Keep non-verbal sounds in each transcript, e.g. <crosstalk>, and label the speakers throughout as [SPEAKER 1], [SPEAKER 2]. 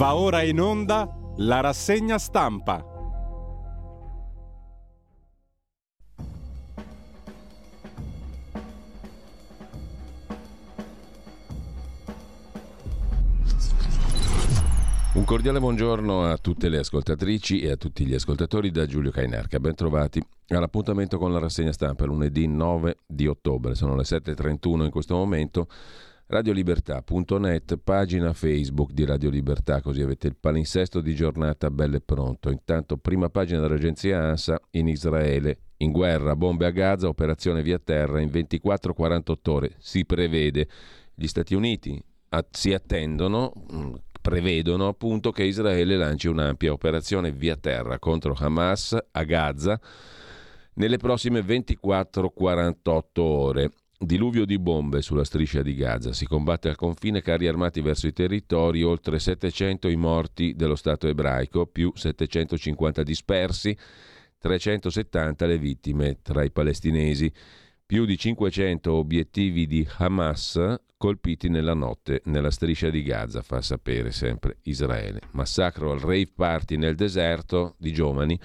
[SPEAKER 1] Va ora in onda la rassegna stampa.
[SPEAKER 2] Un cordiale buongiorno a tutte le ascoltatrici e a tutti gli ascoltatori da Giulio Cainarca. Ben trovati all'appuntamento con la rassegna stampa lunedì 9 di ottobre. Sono le 7.31 in questo momento. Radiolibertà.net, pagina Facebook di Radio Libertà, così avete il palinsesto di giornata bello e pronto. Intanto, prima pagina dell'agenzia ANSA in Israele. In guerra, bombe a Gaza, operazione via terra in 24-48 ore. Si prevede. Gli Stati Uniti si attendono, mm, prevedono appunto che Israele lanci un'ampia operazione via terra contro Hamas a Gaza nelle prossime 24-48 ore. Diluvio di bombe sulla striscia di Gaza. Si combatte al confine carri armati verso i territori, oltre 700 i morti dello Stato ebraico, più 750 dispersi, 370 le vittime tra i palestinesi, più di 500 obiettivi di Hamas colpiti nella notte nella striscia di Gaza, fa sapere sempre Israele. Massacro al rave party nel deserto di giovani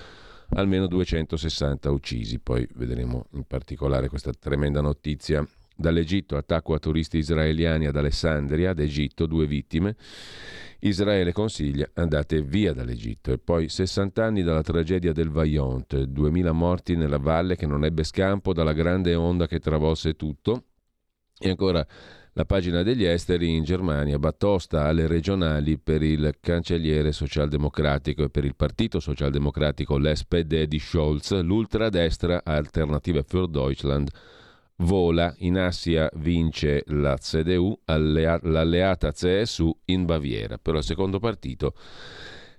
[SPEAKER 2] almeno 260 uccisi. Poi vedremo in particolare questa tremenda notizia dall'Egitto, attacco a turisti israeliani ad Alessandria, ad Egitto, due vittime. Israele consiglia andate via dall'Egitto. E poi 60 anni dalla tragedia del Vajont, 2000 morti nella valle che non ebbe scampo dalla grande onda che travolse tutto. E ancora la pagina degli esteri in Germania, battosta alle regionali per il cancelliere socialdemocratico e per il partito socialdemocratico l'SPD di Scholz, l'ultradestra Alternative für Deutschland vola, in Assia vince la CDU, l'alleata CSU in Baviera, però il secondo partito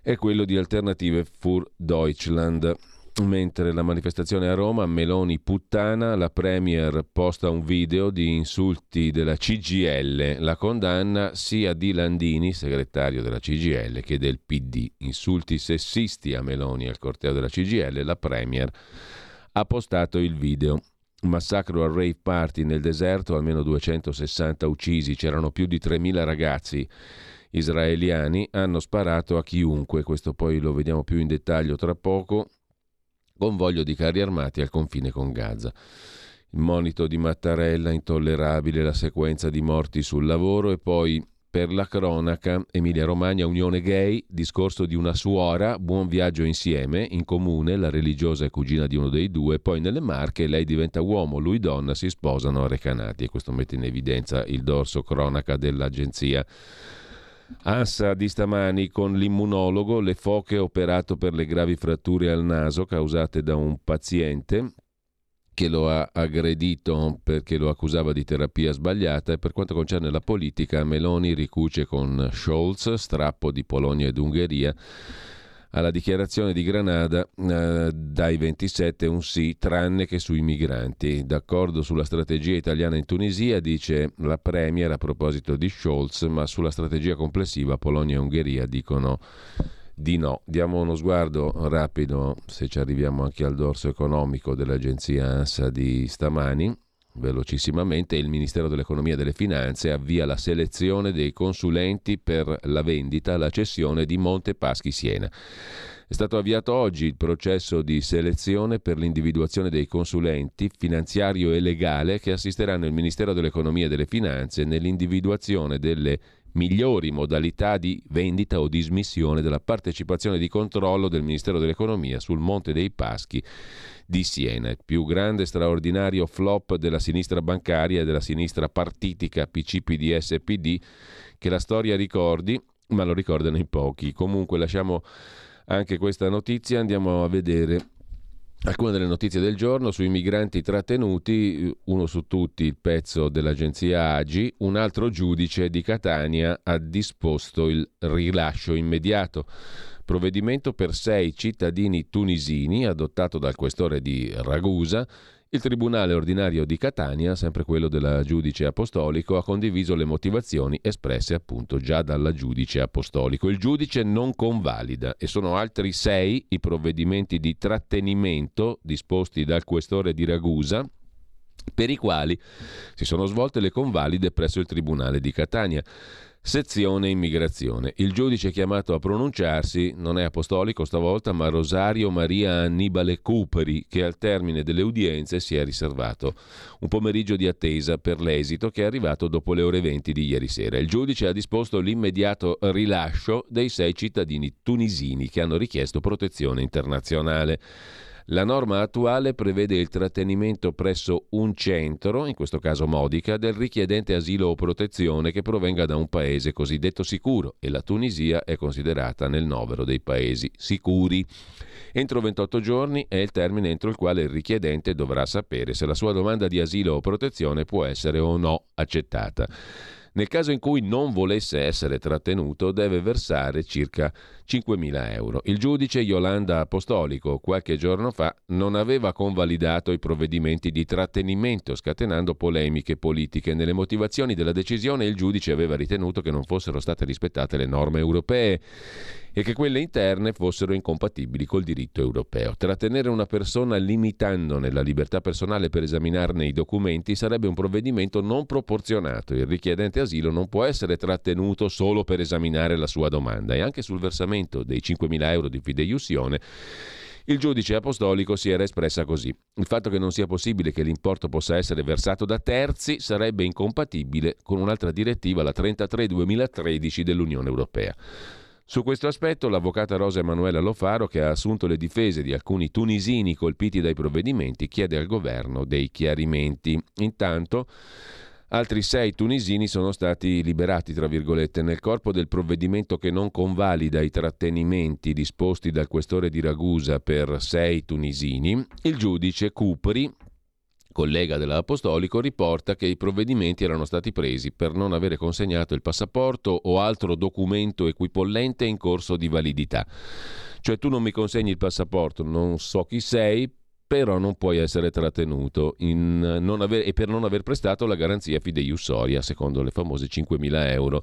[SPEAKER 2] è quello di Alternative für Deutschland. Mentre la manifestazione a Roma, Meloni puttana, la Premier posta un video di insulti della CGL, la condanna sia di Landini, segretario della CGL, che del PD. Insulti sessisti a Meloni al corteo della CGL, la Premier ha postato il video. Massacro al rave party nel deserto, almeno 260 uccisi, c'erano più di 3.000 ragazzi israeliani, hanno sparato a chiunque, questo poi lo vediamo più in dettaglio tra poco, convoglio di carri armati al confine con Gaza. Il monito di Mattarella, intollerabile la sequenza di morti sul lavoro e poi per la cronaca, Emilia Romagna, Unione Gay, discorso di una suora, buon viaggio insieme, in comune, la religiosa è cugina di uno dei due, poi nelle Marche lei diventa uomo, lui donna, si sposano a Recanati e questo mette in evidenza il dorso cronaca dell'agenzia. Ansa di stamani con l'immunologo, le foche operato per le gravi fratture al naso causate da un paziente che lo ha aggredito perché lo accusava di terapia sbagliata e per quanto concerne la politica Meloni ricuce con Scholz, strappo di Polonia ed Ungheria alla dichiarazione di Granada eh, dai 27 un sì, tranne che sui migranti. D'accordo sulla strategia italiana in Tunisia, dice la Premier a proposito di Scholz, ma sulla strategia complessiva Polonia e Ungheria dicono di no. Diamo uno sguardo rapido, se ci arriviamo anche al dorso economico dell'agenzia ANSA di stamani velocissimamente il Ministero dell'Economia e delle Finanze avvia la selezione dei consulenti per la vendita, la cessione di Monte Paschi Siena. È stato avviato oggi il processo di selezione per l'individuazione dei consulenti finanziario e legale che assisteranno il Ministero dell'Economia e delle Finanze nell'individuazione delle migliori modalità di vendita o dismissione della partecipazione di controllo del Ministero dell'Economia sul Monte dei Paschi di Siena, il più grande e straordinario flop della sinistra bancaria e della sinistra partitica PCPD-SPD che la storia ricordi, ma lo ricordano in pochi. Comunque lasciamo anche questa notizia, andiamo a vedere Alcune delle notizie del giorno sui migranti trattenuti, uno su tutti il pezzo dell'agenzia Agi, un altro giudice di Catania ha disposto il rilascio immediato. Provvedimento per sei cittadini tunisini adottato dal questore di Ragusa. Il Tribunale ordinario di Catania, sempre quello della giudice apostolico, ha condiviso le motivazioni espresse appunto già dalla giudice apostolico. Il giudice non convalida e sono altri sei i provvedimenti di trattenimento disposti dal questore di Ragusa per i quali si sono svolte le convalide presso il Tribunale di Catania. Sezione immigrazione. Il giudice chiamato a pronunciarsi non è apostolico stavolta, ma Rosario Maria Annibale Cuperi, che al termine delle udienze si è riservato un pomeriggio di attesa per l'esito che è arrivato dopo le ore 20 di ieri sera. Il giudice ha disposto l'immediato rilascio dei sei cittadini tunisini che hanno richiesto protezione internazionale. La norma attuale prevede il trattenimento presso un centro, in questo caso Modica, del richiedente asilo o protezione che provenga da un paese cosiddetto sicuro e la Tunisia è considerata nel novero dei paesi sicuri. Entro 28 giorni è il termine entro il quale il richiedente dovrà sapere se la sua domanda di asilo o protezione può essere o no accettata. Nel caso in cui non volesse essere trattenuto, deve versare circa 5.000 euro. Il giudice Yolanda Apostolico qualche giorno fa non aveva convalidato i provvedimenti di trattenimento, scatenando polemiche politiche. Nelle motivazioni della decisione il giudice aveva ritenuto che non fossero state rispettate le norme europee e che quelle interne fossero incompatibili col diritto europeo. Trattenere una persona limitandone la libertà personale per esaminarne i documenti sarebbe un provvedimento non proporzionato. Il richiedente asilo non può essere trattenuto solo per esaminare la sua domanda e anche sul versamento dei 5.000 euro di fideiussione il giudice apostolico si era espressa così. Il fatto che non sia possibile che l'importo possa essere versato da terzi sarebbe incompatibile con un'altra direttiva, la 33-2013 dell'Unione Europea. Su questo aspetto l'avvocata Rosa Emanuela Lofaro, che ha assunto le difese di alcuni tunisini colpiti dai provvedimenti, chiede al governo dei chiarimenti. Intanto altri sei tunisini sono stati liberati, tra virgolette, nel corpo del provvedimento che non convalida i trattenimenti disposti dal questore di Ragusa per sei tunisini. Il giudice Cupri, collega dell'Apostolico, riporta che i provvedimenti erano stati presi per non avere consegnato il passaporto o altro documento equipollente in corso di validità. Cioè tu non mi consegni il passaporto, non so chi sei, però non puoi essere trattenuto aver, e per non aver prestato la garanzia fideiussoria, secondo le famose 5.000 euro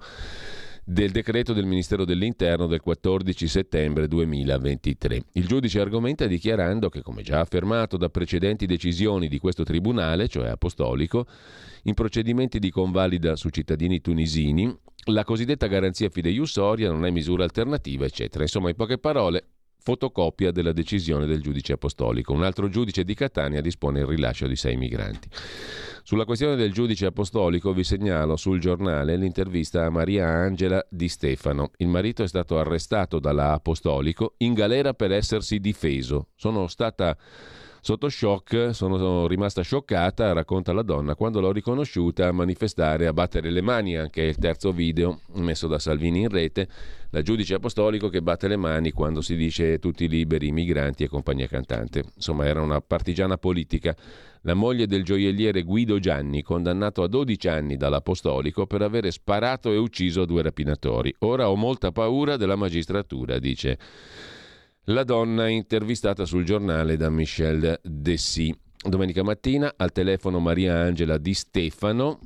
[SPEAKER 2] del decreto del Ministero dell'Interno del 14 settembre 2023. Il giudice argomenta dichiarando che, come già affermato da precedenti decisioni di questo tribunale, cioè apostolico, in procedimenti di convalida su cittadini tunisini, la cosiddetta garanzia fideiussoria non è misura alternativa, eccetera. Insomma, in poche parole, fotocopia della decisione del giudice apostolico. Un altro giudice di Catania dispone il rilascio di sei migranti. Sulla questione del giudice apostolico vi segnalo sul giornale l'intervista a Maria Angela Di Stefano. Il marito è stato arrestato dalla Apostolico in galera per essersi difeso. Sono stata Sotto shock sono rimasta scioccata, racconta la donna, quando l'ho riconosciuta a manifestare, a battere le mani, anche il terzo video messo da Salvini in rete, la giudice apostolico che batte le mani quando si dice tutti liberi, migranti e compagnia cantante. Insomma, era una partigiana politica. La moglie del gioielliere Guido Gianni, condannato a 12 anni dall'apostolico per avere sparato e ucciso due rapinatori. Ora ho molta paura della magistratura, dice la donna intervistata sul giornale da Michel Dessy. Domenica mattina al telefono Maria Angela Di Stefano,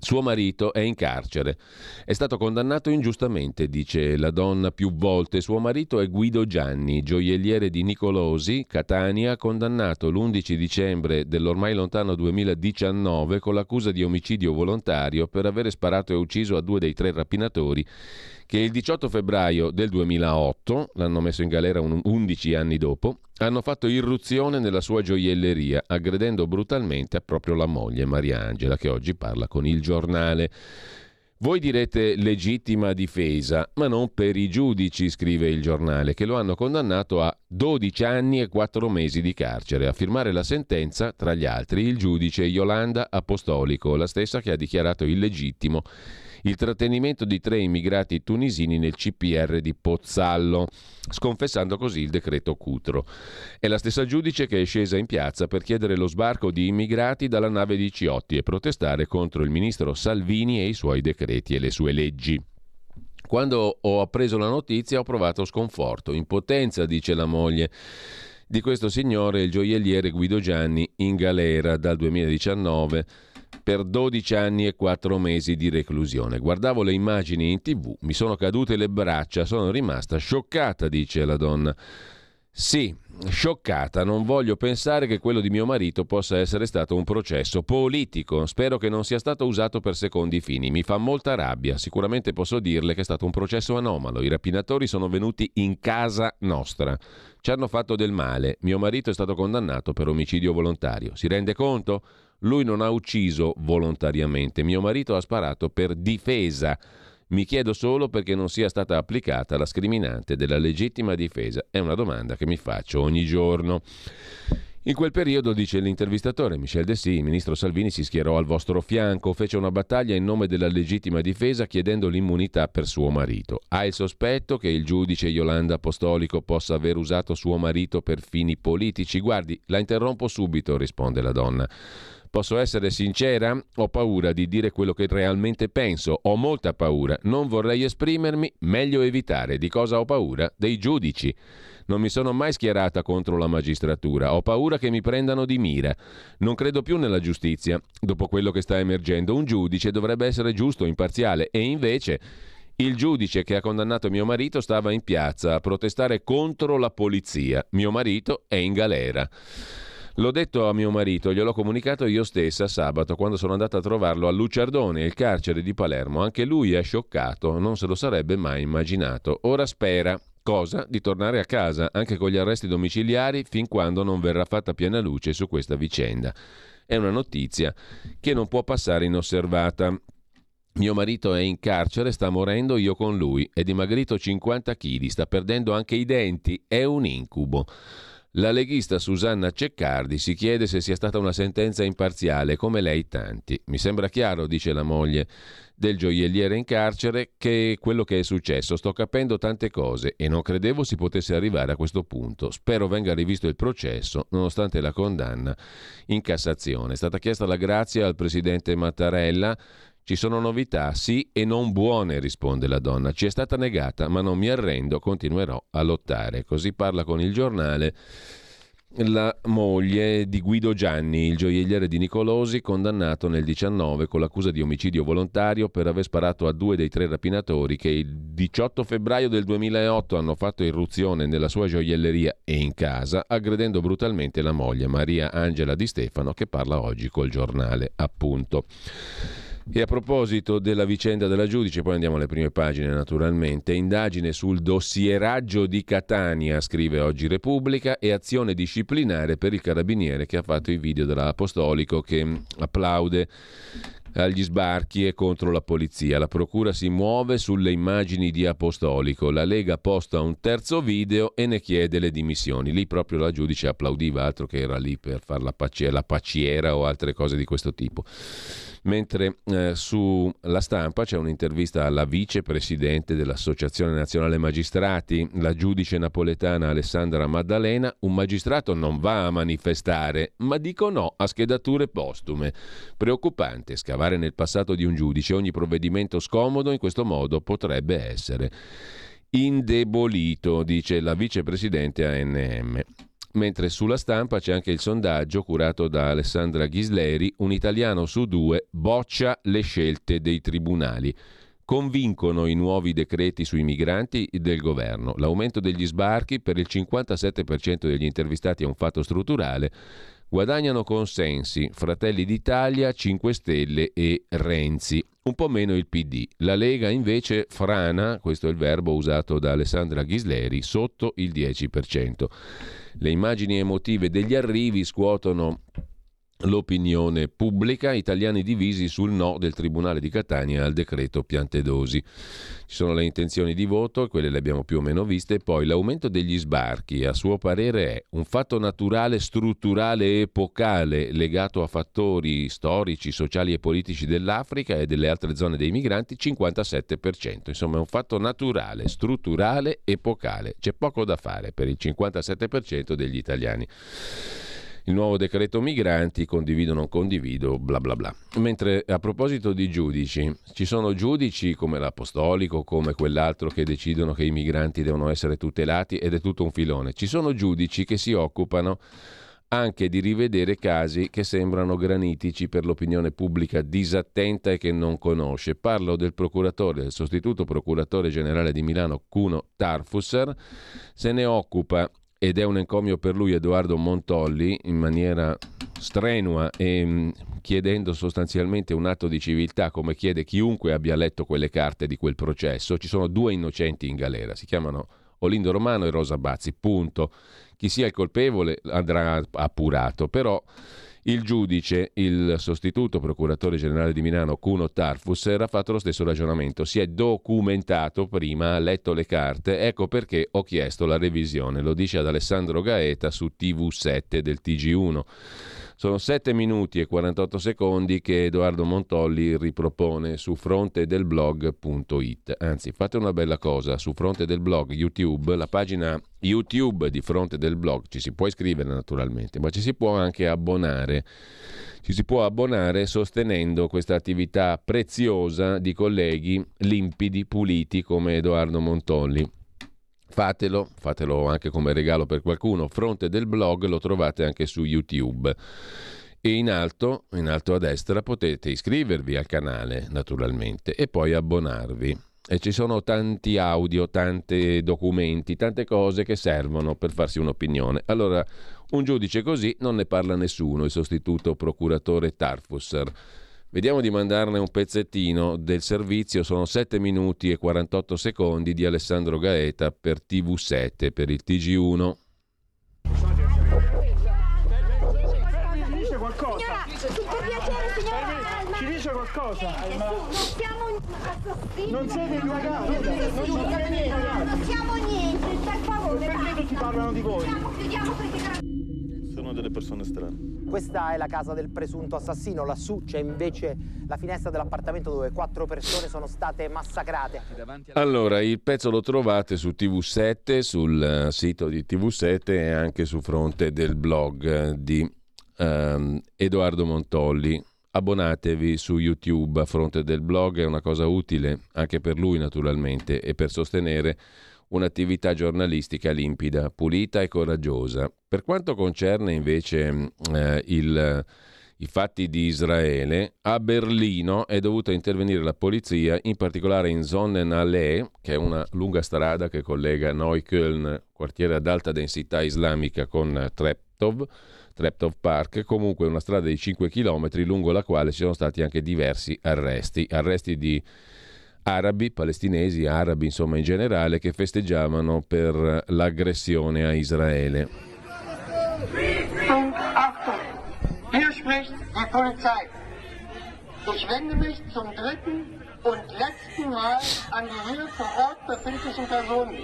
[SPEAKER 2] suo marito è in carcere. È stato condannato ingiustamente, dice la donna più volte. Suo marito è Guido Gianni, gioielliere di Nicolosi, Catania, condannato l'11 dicembre dell'ormai lontano 2019 con l'accusa di omicidio volontario per aver sparato e ucciso a due dei tre rapinatori che il 18 febbraio del 2008, l'hanno messo in galera 11 anni dopo, hanno fatto irruzione nella sua gioielleria, aggredendo brutalmente proprio la moglie Maria Angela, che oggi parla con il giornale. Voi direte legittima difesa, ma non per i giudici, scrive il giornale, che lo hanno condannato a 12 anni e 4 mesi di carcere. A firmare la sentenza, tra gli altri, il giudice Yolanda Apostolico, la stessa che ha dichiarato illegittimo il trattenimento di tre immigrati tunisini nel CPR di Pozzallo, sconfessando così il decreto Cutro. È la stessa giudice che è scesa in piazza per chiedere lo sbarco di immigrati dalla nave di Ciotti e protestare contro il ministro Salvini e i suoi decreti e le sue leggi. Quando ho appreso la notizia ho provato sconforto, impotenza, dice la moglie di questo signore, il gioielliere Guido Gianni, in galera dal 2019 per 12 anni e 4 mesi di reclusione. Guardavo le immagini in tv, mi sono cadute le braccia, sono rimasta scioccata, dice la donna. Sì, scioccata, non voglio pensare che quello di mio marito possa essere stato un processo politico. Spero che non sia stato usato per secondi fini. Mi fa molta rabbia. Sicuramente posso dirle che è stato un processo anomalo. I rapinatori sono venuti in casa nostra. Ci hanno fatto del male. Mio marito è stato condannato per omicidio volontario. Si rende conto? Lui non ha ucciso volontariamente. Mio marito ha sparato per difesa. Mi chiedo solo perché non sia stata applicata la scriminante della legittima difesa. È una domanda che mi faccio ogni giorno. In quel periodo, dice l'intervistatore Michel Dessy, il ministro Salvini si schierò al vostro fianco, fece una battaglia in nome della legittima difesa chiedendo l'immunità per suo marito. Ha il sospetto che il giudice Yolanda Apostolico possa aver usato suo marito per fini politici? Guardi, la interrompo subito, risponde la donna. Posso essere sincera? Ho paura di dire quello che realmente penso, ho molta paura, non vorrei esprimermi, meglio evitare. Di cosa ho paura? Dei giudici. Non mi sono mai schierata contro la magistratura, ho paura che mi prendano di mira. Non credo più nella giustizia. Dopo quello che sta emergendo, un giudice dovrebbe essere giusto, imparziale, e invece... Il giudice che ha condannato mio marito stava in piazza a protestare contro la polizia. Mio marito è in galera. L'ho detto a mio marito, gliel'ho comunicato io stessa sabato quando sono andata a trovarlo a Luciardone, il carcere di Palermo. Anche lui è scioccato, non se lo sarebbe mai immaginato. Ora spera. Cosa? Di tornare a casa, anche con gli arresti domiciliari, fin quando non verrà fatta piena luce su questa vicenda. È una notizia che non può passare inosservata. Mio marito è in carcere, sta morendo io con lui, è dimagrito 50 kg, sta perdendo anche i denti, è un incubo. La leghista Susanna Ceccardi si chiede se sia stata una sentenza imparziale, come lei tanti. Mi sembra chiaro, dice la moglie del gioielliere in carcere, che quello che è successo. Sto capendo tante cose e non credevo si potesse arrivare a questo punto. Spero venga rivisto il processo, nonostante la condanna in Cassazione. È stata chiesta la grazia al presidente Mattarella ci sono novità, sì e non buone, risponde la donna. Ci è stata negata, ma non mi arrendo, continuerò a lottare. Così parla con il giornale la moglie di Guido Gianni, il gioielliere di Nicolosi, condannato nel 19 con l'accusa di omicidio volontario per aver sparato a due dei tre rapinatori che il 18 febbraio del 2008 hanno fatto irruzione nella sua gioielleria e in casa, aggredendo brutalmente la moglie Maria Angela Di Stefano, che parla oggi col giornale, appunto. E a proposito della vicenda della giudice, poi andiamo alle prime pagine naturalmente, indagine sul dossieraggio di Catania, scrive oggi Repubblica, e azione disciplinare per il carabiniere che ha fatto i video dell'Apostolico che applaude agli sbarchi e contro la polizia. La procura si muove sulle immagini di Apostolico. La Lega posta un terzo video e ne chiede le dimissioni. Lì proprio la giudice applaudiva, altro che era lì per fare la, paciera, la paciera o altre cose di questo tipo mentre eh, sulla stampa c'è un'intervista alla vicepresidente dell'Associazione Nazionale Magistrati, la giudice napoletana Alessandra Maddalena, un magistrato non va a manifestare, ma dico no a schedature postume. Preoccupante scavare nel passato di un giudice, ogni provvedimento scomodo in questo modo potrebbe essere indebolito, dice la vicepresidente ANM mentre sulla stampa c'è anche il sondaggio curato da Alessandra Ghisleri, un italiano su due boccia le scelte dei tribunali. Convincono i nuovi decreti sui migranti del governo. L'aumento degli sbarchi per il 57% degli intervistati è un fatto strutturale. Guadagnano consensi Fratelli d'Italia, 5 Stelle e Renzi. Un po' meno il PD. La Lega invece frana, questo è il verbo usato da Alessandra Ghisleri, sotto il 10%. Le immagini emotive degli arrivi scuotono l'opinione pubblica, italiani divisi sul no del Tribunale di Catania al decreto Piantedosi. Ci sono le intenzioni di voto, quelle le abbiamo più o meno viste, poi l'aumento degli sbarchi, a suo parere, è un fatto naturale, strutturale epocale legato a fattori storici, sociali e politici dell'Africa e delle altre zone dei migranti, 57%. Insomma, è un fatto naturale, strutturale, epocale. C'è poco da fare per il 57% degli italiani il nuovo decreto migranti, condivido o non condivido, bla bla bla. Mentre a proposito di giudici, ci sono giudici come l'apostolico, come quell'altro che decidono che i migranti devono essere tutelati ed è tutto un filone. Ci sono giudici che si occupano anche di rivedere casi che sembrano granitici per l'opinione pubblica disattenta e che non conosce. Parlo del procuratore, del sostituto procuratore generale di Milano Cuno Tarfusser, se ne occupa ed è un encomio per lui Edoardo Montolli in maniera strenua e mm, chiedendo sostanzialmente un atto di civiltà come chiede chiunque abbia letto quelle carte di quel processo. Ci sono due innocenti in galera, si chiamano Olindo Romano e Rosa Bazzi, punto. Chi sia il colpevole andrà appurato, però il giudice, il sostituto procuratore generale di Milano, Cuno Tarfus, era fatto lo stesso ragionamento. Si è documentato prima, ha letto le carte, ecco perché ho chiesto la revisione. Lo dice ad Alessandro Gaeta su TV7 del TG1. Sono 7 minuti e 48 secondi che Edoardo Montolli ripropone su fronte del blog.it. Anzi, fate una bella cosa, su fronte del blog YouTube, la pagina YouTube di fronte del blog, ci si può iscrivere naturalmente, ma ci si può anche abbonare. Ci si può abbonare sostenendo questa attività preziosa di colleghi limpidi, puliti come Edoardo Montolli. Fatelo, fatelo anche come regalo per qualcuno. Fronte del blog lo trovate anche su YouTube. E in alto, in alto a destra potete iscrivervi al canale, naturalmente, e poi abbonarvi. E ci sono tanti audio, tanti documenti, tante cose che servono per farsi un'opinione. Allora, un giudice così non ne parla nessuno, il sostituto procuratore Tarfusser. Vediamo di mandarne un pezzettino del servizio, sono 7 minuti e 48 secondi di Alessandro Gaeta per TV7, per il TG1.
[SPEAKER 3] Ci dice qualcosa? Non siete indagati. Non siamo niente, per favore. Perché tutti parlano di voi? Chiudiamo
[SPEAKER 4] sono delle persone strane.
[SPEAKER 5] Questa è la casa del presunto assassino, lassù c'è invece la finestra dell'appartamento dove quattro persone sono state massacrate.
[SPEAKER 2] Allora, il pezzo lo trovate su TV7, sul eh, sito di TV7 e anche su fronte del blog di um, Edoardo Montolli. Abbonatevi su YouTube a fronte del blog, è una cosa utile anche per lui naturalmente e per sostenere un'attività giornalistica limpida, pulita e coraggiosa. Per quanto concerne invece eh, il, i fatti di Israele, a Berlino è dovuta intervenire la polizia, in particolare in Sonnenallee, che è una lunga strada che collega Neukölln, quartiere ad alta densità islamica, con Treptow, Treptow Park, comunque una strada di 5 km lungo la quale ci sono stati anche diversi arresti, arresti di arabi, palestinesi, arabi insomma in generale, che festeggiavano per l'aggressione a Israele. Hier spricht die Polizei. Ich wende mich zum dritten und letzten Mal an die hier vor Ort befindlichen Personen.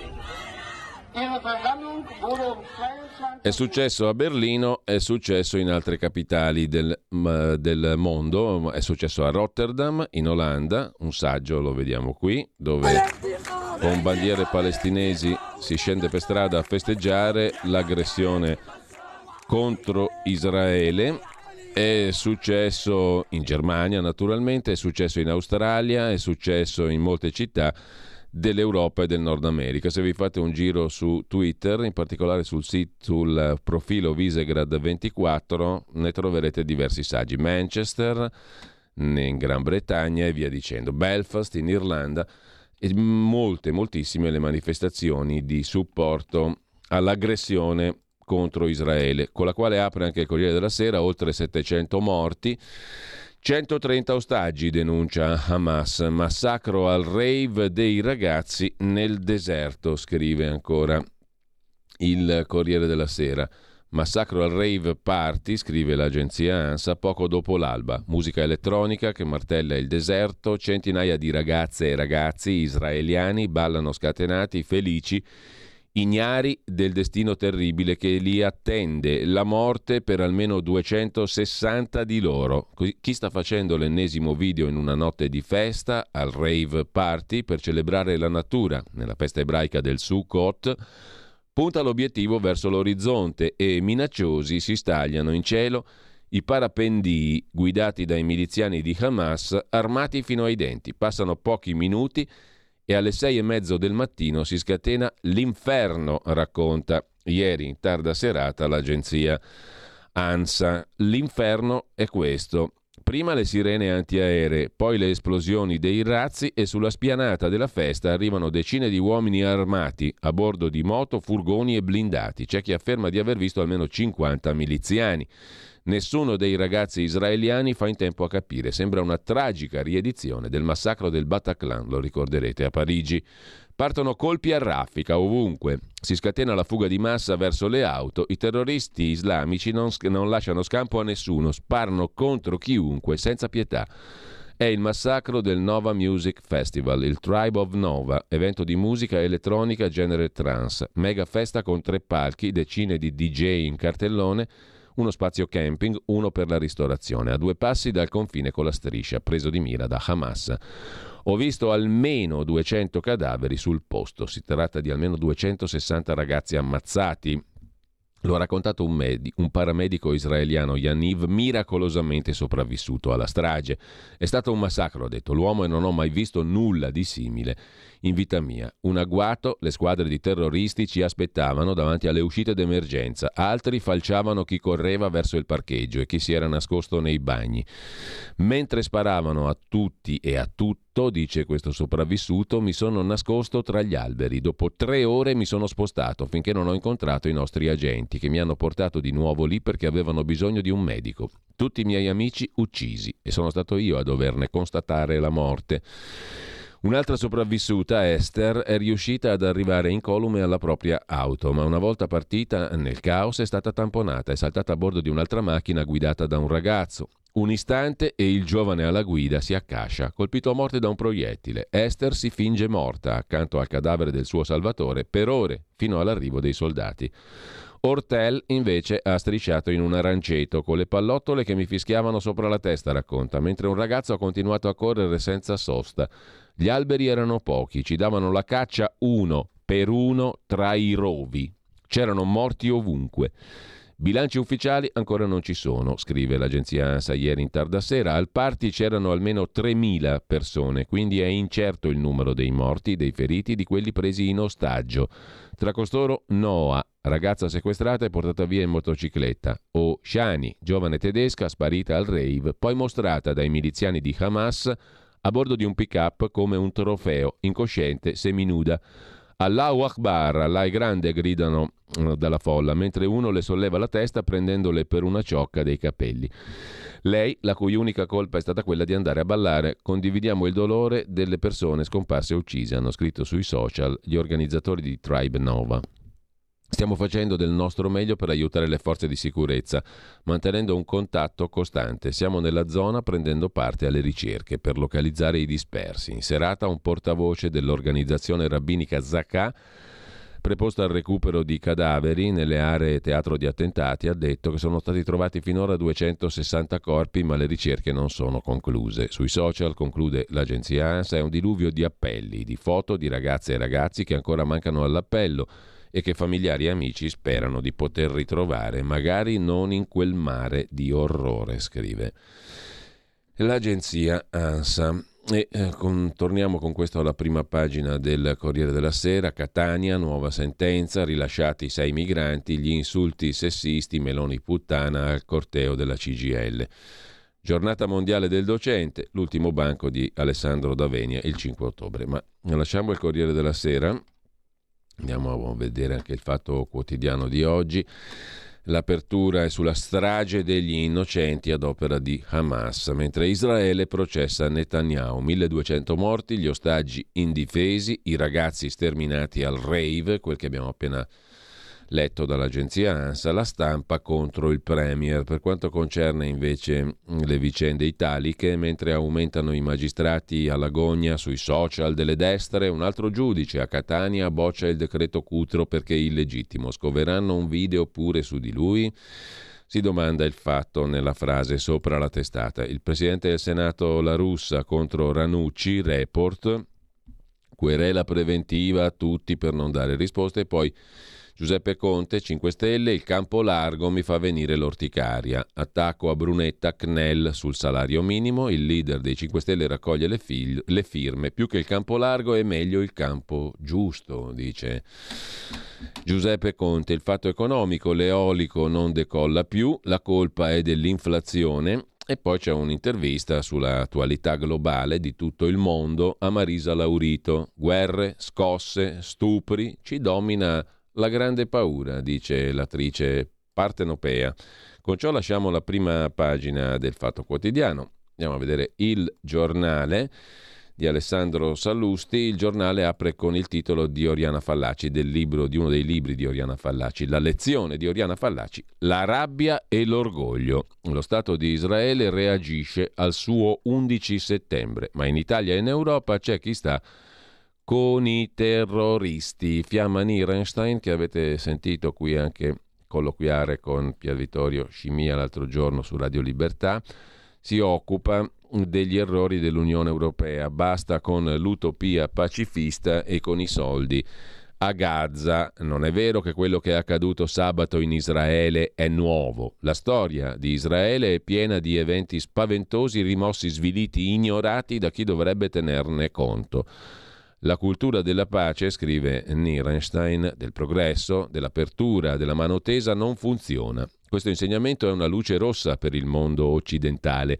[SPEAKER 2] È successo a Berlino, è successo in altre capitali del, del, mondo, è successo a Rotterdam, in Olanda, un saggio lo vediamo qui, dove con bandiere palestinesi si scende per strada a festeggiare l'aggressione contro Israele. È successo in Germania naturalmente, è successo in Australia, è successo in molte città dell'Europa e del Nord America. Se vi fate un giro su Twitter, in particolare sul, sito, sul profilo Visegrad 24, ne troverete diversi saggi. Manchester, in Gran Bretagna e via dicendo. Belfast, in Irlanda, e molte, moltissime le manifestazioni di supporto all'aggressione contro Israele, con la quale apre anche il Corriere della Sera, oltre 700 morti. 130 ostaggi denuncia Hamas, massacro al rave dei ragazzi nel deserto, scrive ancora il Corriere della Sera. Massacro al rave party, scrive l'agenzia ANSA, poco dopo l'alba. Musica elettronica che martella il deserto, centinaia di ragazze e ragazzi israeliani ballano scatenati, felici ignari del destino terribile che li attende, la morte per almeno 260 di loro. Chi sta facendo l'ennesimo video in una notte di festa al rave party per celebrare la natura nella festa ebraica del Sukkot punta l'obiettivo verso l'orizzonte e minacciosi si stagliano in cielo i parapendii guidati dai miliziani di Hamas armati fino ai denti. Passano pochi minuti e alle sei e mezzo del mattino si scatena l'inferno, racconta ieri in tarda serata l'agenzia ANSA. L'inferno è questo. Prima le sirene antiaeree, poi le esplosioni dei razzi e sulla spianata della festa arrivano decine di uomini armati a bordo di moto, furgoni e blindati. C'è chi afferma di aver visto almeno 50 miliziani. Nessuno dei ragazzi israeliani fa in tempo a capire. Sembra una tragica riedizione del massacro del Bataclan, lo ricorderete a Parigi. Partono colpi a raffica ovunque. Si scatena la fuga di massa verso le auto. I terroristi islamici non, non lasciano scampo a nessuno, sparano contro chiunque senza pietà. È il massacro del Nova Music Festival, il Tribe of Nova, evento di musica elettronica genere trance, mega festa con tre palchi, decine di DJ in cartellone, uno spazio camping, uno per la ristorazione, a due passi dal confine con la striscia, preso di mira da Hamas. Ho visto almeno 200 cadaveri sul posto, si tratta di almeno 260 ragazzi ammazzati, lo ha raccontato un, med- un, paramedico israeliano, Yaniv, miracolosamente sopravvissuto alla strage. È stato un massacro, ha detto l'uomo, e non ho mai visto nulla di simile in vita mia. Un agguato, le squadre di terroristi ci aspettavano davanti alle uscite d'emergenza, altri falciavano chi correva verso il parcheggio e chi si era nascosto nei bagni. Mentre sparavano a tutti e a tutto, dice questo sopravvissuto, mi sono nascosto tra gli alberi. Dopo tre ore mi sono spostato finché non ho incontrato i nostri agenti che mi hanno portato di nuovo lì perché avevano bisogno di un medico. Tutti i miei amici uccisi e sono stato io a doverne constatare la morte. Un'altra sopravvissuta, Esther, è riuscita ad arrivare incolume alla propria auto, ma una volta partita nel caos è stata tamponata e saltata a bordo di un'altra macchina guidata da un ragazzo. Un istante e il giovane alla guida si accascia, colpito a morte da un proiettile. Esther si finge morta accanto al cadavere del suo salvatore per ore, fino all'arrivo dei soldati. Ortel invece ha strisciato in un aranceto con le pallottole che mi fischiavano sopra la testa, racconta, mentre un ragazzo ha continuato a correre senza sosta. Gli alberi erano pochi, ci davano la caccia uno per uno tra i rovi. C'erano morti ovunque. Bilanci ufficiali ancora non ci sono, scrive l'agenzia ANSA ieri in tarda sera. Al party c'erano almeno 3.000 persone, quindi è incerto il numero dei morti, dei feriti, di quelli presi in ostaggio. Tra costoro Noah, ragazza sequestrata e portata via in motocicletta, o Shani, giovane tedesca sparita al rave, poi mostrata dai miliziani di Hamas a bordo di un pick-up come un trofeo, incosciente, seminuda. Allahu Akbar, Allah è grande, gridano eh, dalla folla, mentre uno le solleva la testa prendendole per una ciocca dei capelli. Lei, la cui unica colpa è stata quella di andare a ballare, condividiamo il dolore delle persone scomparse e uccise, hanno scritto sui social gli organizzatori di Tribe Nova. Stiamo facendo del nostro meglio per aiutare le forze di sicurezza, mantenendo un contatto costante. Siamo nella zona prendendo parte alle ricerche per localizzare i dispersi. In serata un portavoce dell'organizzazione rabbinica Zakà preposta al recupero di cadaveri nelle aree teatro di attentati, ha detto che sono stati trovati finora 260 corpi, ma le ricerche non sono concluse. Sui social, conclude l'agenzia ANSA, è un diluvio di appelli, di foto di ragazze e ragazzi che ancora mancano all'appello e che familiari e amici sperano di poter ritrovare, magari non in quel mare di orrore, scrive l'agenzia ANSA. E eh, con, torniamo con questo alla prima pagina del Corriere della Sera. Catania, nuova sentenza, rilasciati sei migranti, gli insulti sessisti, Meloni puttana al corteo della CGL. Giornata mondiale del docente, l'ultimo banco di Alessandro Davenia il 5 ottobre. Ma lasciamo il Corriere della Sera Andiamo a vedere anche il fatto quotidiano di oggi. L'apertura è sulla strage degli innocenti ad opera di Hamas, mentre Israele processa Netanyahu. 1200 morti, gli ostaggi indifesi, i ragazzi sterminati al rave, quel che abbiamo appena letto dall'agenzia ANSA, la stampa contro il Premier per quanto concerne invece le vicende italiche, mentre aumentano i magistrati all'agonia sui social delle destre, un altro giudice a Catania boccia il decreto Cutro perché è illegittimo. Scoveranno un video pure su di lui? Si domanda il fatto nella frase sopra la testata. Il presidente del Senato La Russa contro Ranucci, report, querela preventiva a tutti per non dare risposte e poi Giuseppe Conte, 5 Stelle, il campo largo mi fa venire l'orticaria. Attacco a Brunetta, Knell sul salario minimo, il leader dei 5 Stelle raccoglie le, fil- le firme, più che il campo largo è meglio il campo giusto, dice Giuseppe Conte. Il fatto economico, l'eolico non decolla più, la colpa è dell'inflazione, E poi c'è un'intervista sull'attualità globale di tutto il mondo a Marisa Laurito. Guerre, scosse, stupri, ci domina la grande paura, dice l'attrice partenopea. Con ciò lasciamo la prima pagina del Fatto Quotidiano. Andiamo a vedere il giornale di Alessandro Sallusti. Il giornale apre con il titolo di Oriana Fallaci, del libro, di uno dei libri di Oriana Fallaci, La lezione di Oriana Fallaci, La rabbia e l'orgoglio. Lo Stato di Israele reagisce al suo 11 settembre, ma in Italia e in Europa c'è chi sta con i terroristi. Fiamma Nierenstein, che avete sentito qui anche colloquiare con Pier Vittorio Scimia l'altro giorno su Radio Libertà, si occupa degli errori dell'Unione Europea. Basta con l'utopia pacifista e con i soldi. A Gaza non è vero che quello che è accaduto sabato in Israele è nuovo. La storia di Israele è piena di eventi spaventosi, rimossi, sviliti, ignorati da chi dovrebbe tenerne conto. La cultura della pace, scrive Nierenstein, del progresso, dell'apertura, della mano tesa non funziona. Questo insegnamento è una luce rossa per il mondo occidentale.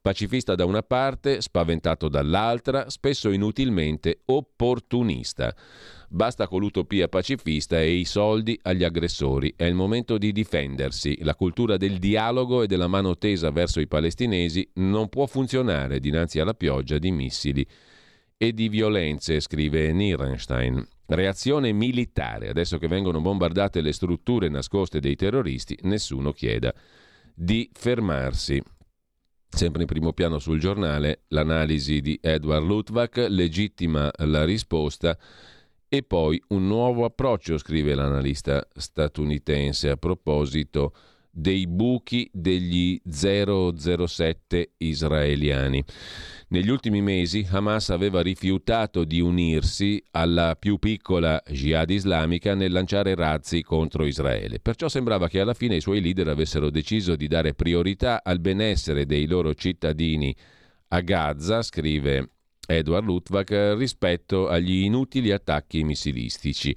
[SPEAKER 2] Pacifista da una parte, spaventato dall'altra, spesso inutilmente opportunista. Basta con l'utopia pacifista e i soldi agli aggressori. È il momento di difendersi. La cultura del dialogo e della mano tesa verso i palestinesi non può funzionare dinanzi alla pioggia di missili e di violenze, scrive Nierenstein. Reazione militare. Adesso che vengono bombardate le strutture nascoste dei terroristi, nessuno chieda di fermarsi. Sempre in primo piano sul giornale l'analisi di Edward Luttwak, legittima la risposta e poi un nuovo approccio, scrive l'analista statunitense a proposito dei buchi degli 007 israeliani. Negli ultimi mesi Hamas aveva rifiutato di unirsi alla più piccola jihad islamica nel lanciare razzi contro Israele. Perciò sembrava che alla fine i suoi leader avessero deciso di dare priorità al benessere dei loro cittadini a Gaza, scrive Edward Luttwak, rispetto agli inutili attacchi missilistici.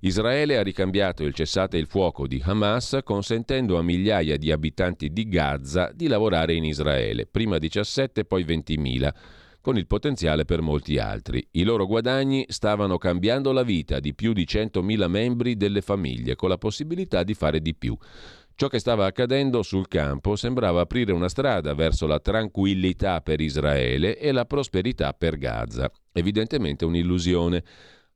[SPEAKER 2] Israele ha ricambiato il cessate il fuoco di Hamas consentendo a migliaia di abitanti di Gaza di lavorare in Israele, prima 17 poi 20.000 con il potenziale per molti altri. I loro guadagni stavano cambiando la vita di più di 100.000 membri delle famiglie, con la possibilità di fare di più. Ciò che stava accadendo sul campo sembrava aprire una strada verso la tranquillità per Israele e la prosperità per Gaza. Evidentemente un'illusione.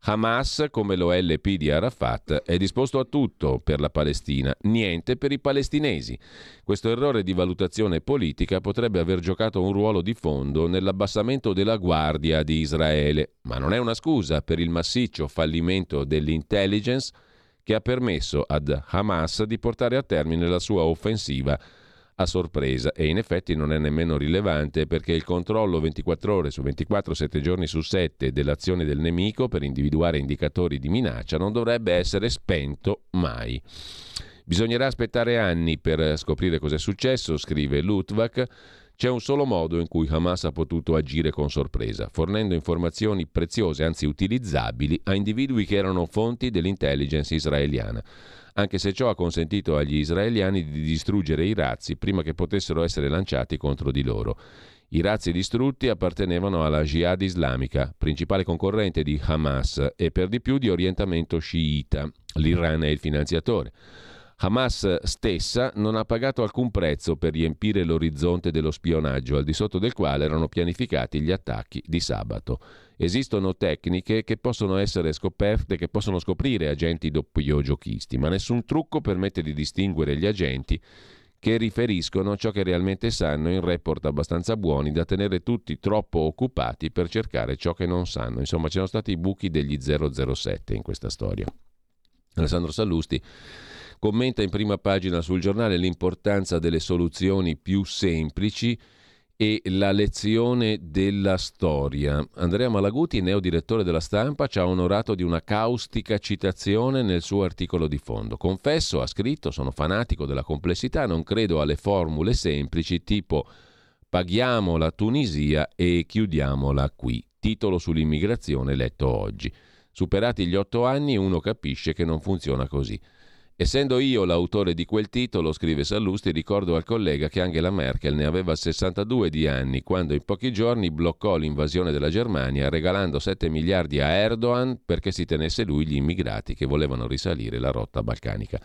[SPEAKER 2] Hamas, come lo è l'EP di Arafat, è disposto a tutto per la Palestina, niente per i palestinesi. Questo errore di valutazione politica potrebbe aver giocato un ruolo di fondo nell'abbassamento della guardia di Israele, ma non è una scusa per il massiccio fallimento dell'intelligence che ha permesso ad Hamas di portare a termine la sua offensiva a sorpresa e in effetti non è nemmeno rilevante perché il controllo 24 ore su 24, 7 giorni su 7 dell'azione del nemico per individuare indicatori di minaccia non dovrebbe essere spento mai. Bisognerà aspettare anni per scoprire cos'è successo, scrive Lutvak. C'è un solo modo in cui Hamas ha potuto agire con sorpresa, fornendo informazioni preziose, anzi utilizzabili, a individui che erano fonti dell'intelligence israeliana anche se ciò ha consentito agli israeliani di distruggere i razzi prima che potessero essere lanciati contro di loro. I razzi distrutti appartenevano alla Jihad islamica, principale concorrente di Hamas e per di più di orientamento sciita. L'Iran è il finanziatore. Hamas stessa non ha pagato alcun prezzo per riempire l'orizzonte dello spionaggio, al di sotto del quale erano pianificati gli attacchi di sabato. Esistono tecniche che possono essere scoperte, che possono scoprire agenti doppio giochisti, ma nessun trucco permette di distinguere gli agenti che riferiscono ciò che realmente sanno in report abbastanza buoni da tenere tutti troppo occupati per cercare ciò che non sanno. Insomma, ci sono stati i buchi degli 007 in questa storia. Alessandro Sallusti commenta in prima pagina sul giornale l'importanza delle soluzioni più semplici e la lezione della storia. Andrea Malaguti, neodirettore della stampa, ci ha onorato di una caustica citazione nel suo articolo di fondo. Confesso, ha scritto, sono fanatico della complessità, non credo alle formule semplici tipo paghiamo la Tunisia e chiudiamola qui. Titolo sull'immigrazione letto oggi. Superati gli otto anni uno capisce che non funziona così. Essendo io l'autore di quel titolo, scrive Sallusti, ricordo al collega che Angela Merkel ne aveva 62 di anni quando in pochi giorni bloccò l'invasione della Germania regalando 7 miliardi a Erdogan perché si tenesse lui gli immigrati che volevano risalire la rotta balcanica.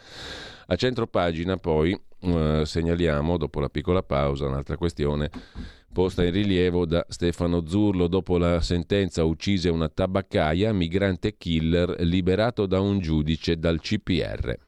[SPEAKER 2] A centro pagina poi eh, segnaliamo, dopo la piccola pausa, un'altra questione posta in rilievo da Stefano Zurlo dopo la sentenza uccise una tabaccaia, migrante killer liberato da un giudice dal CPR.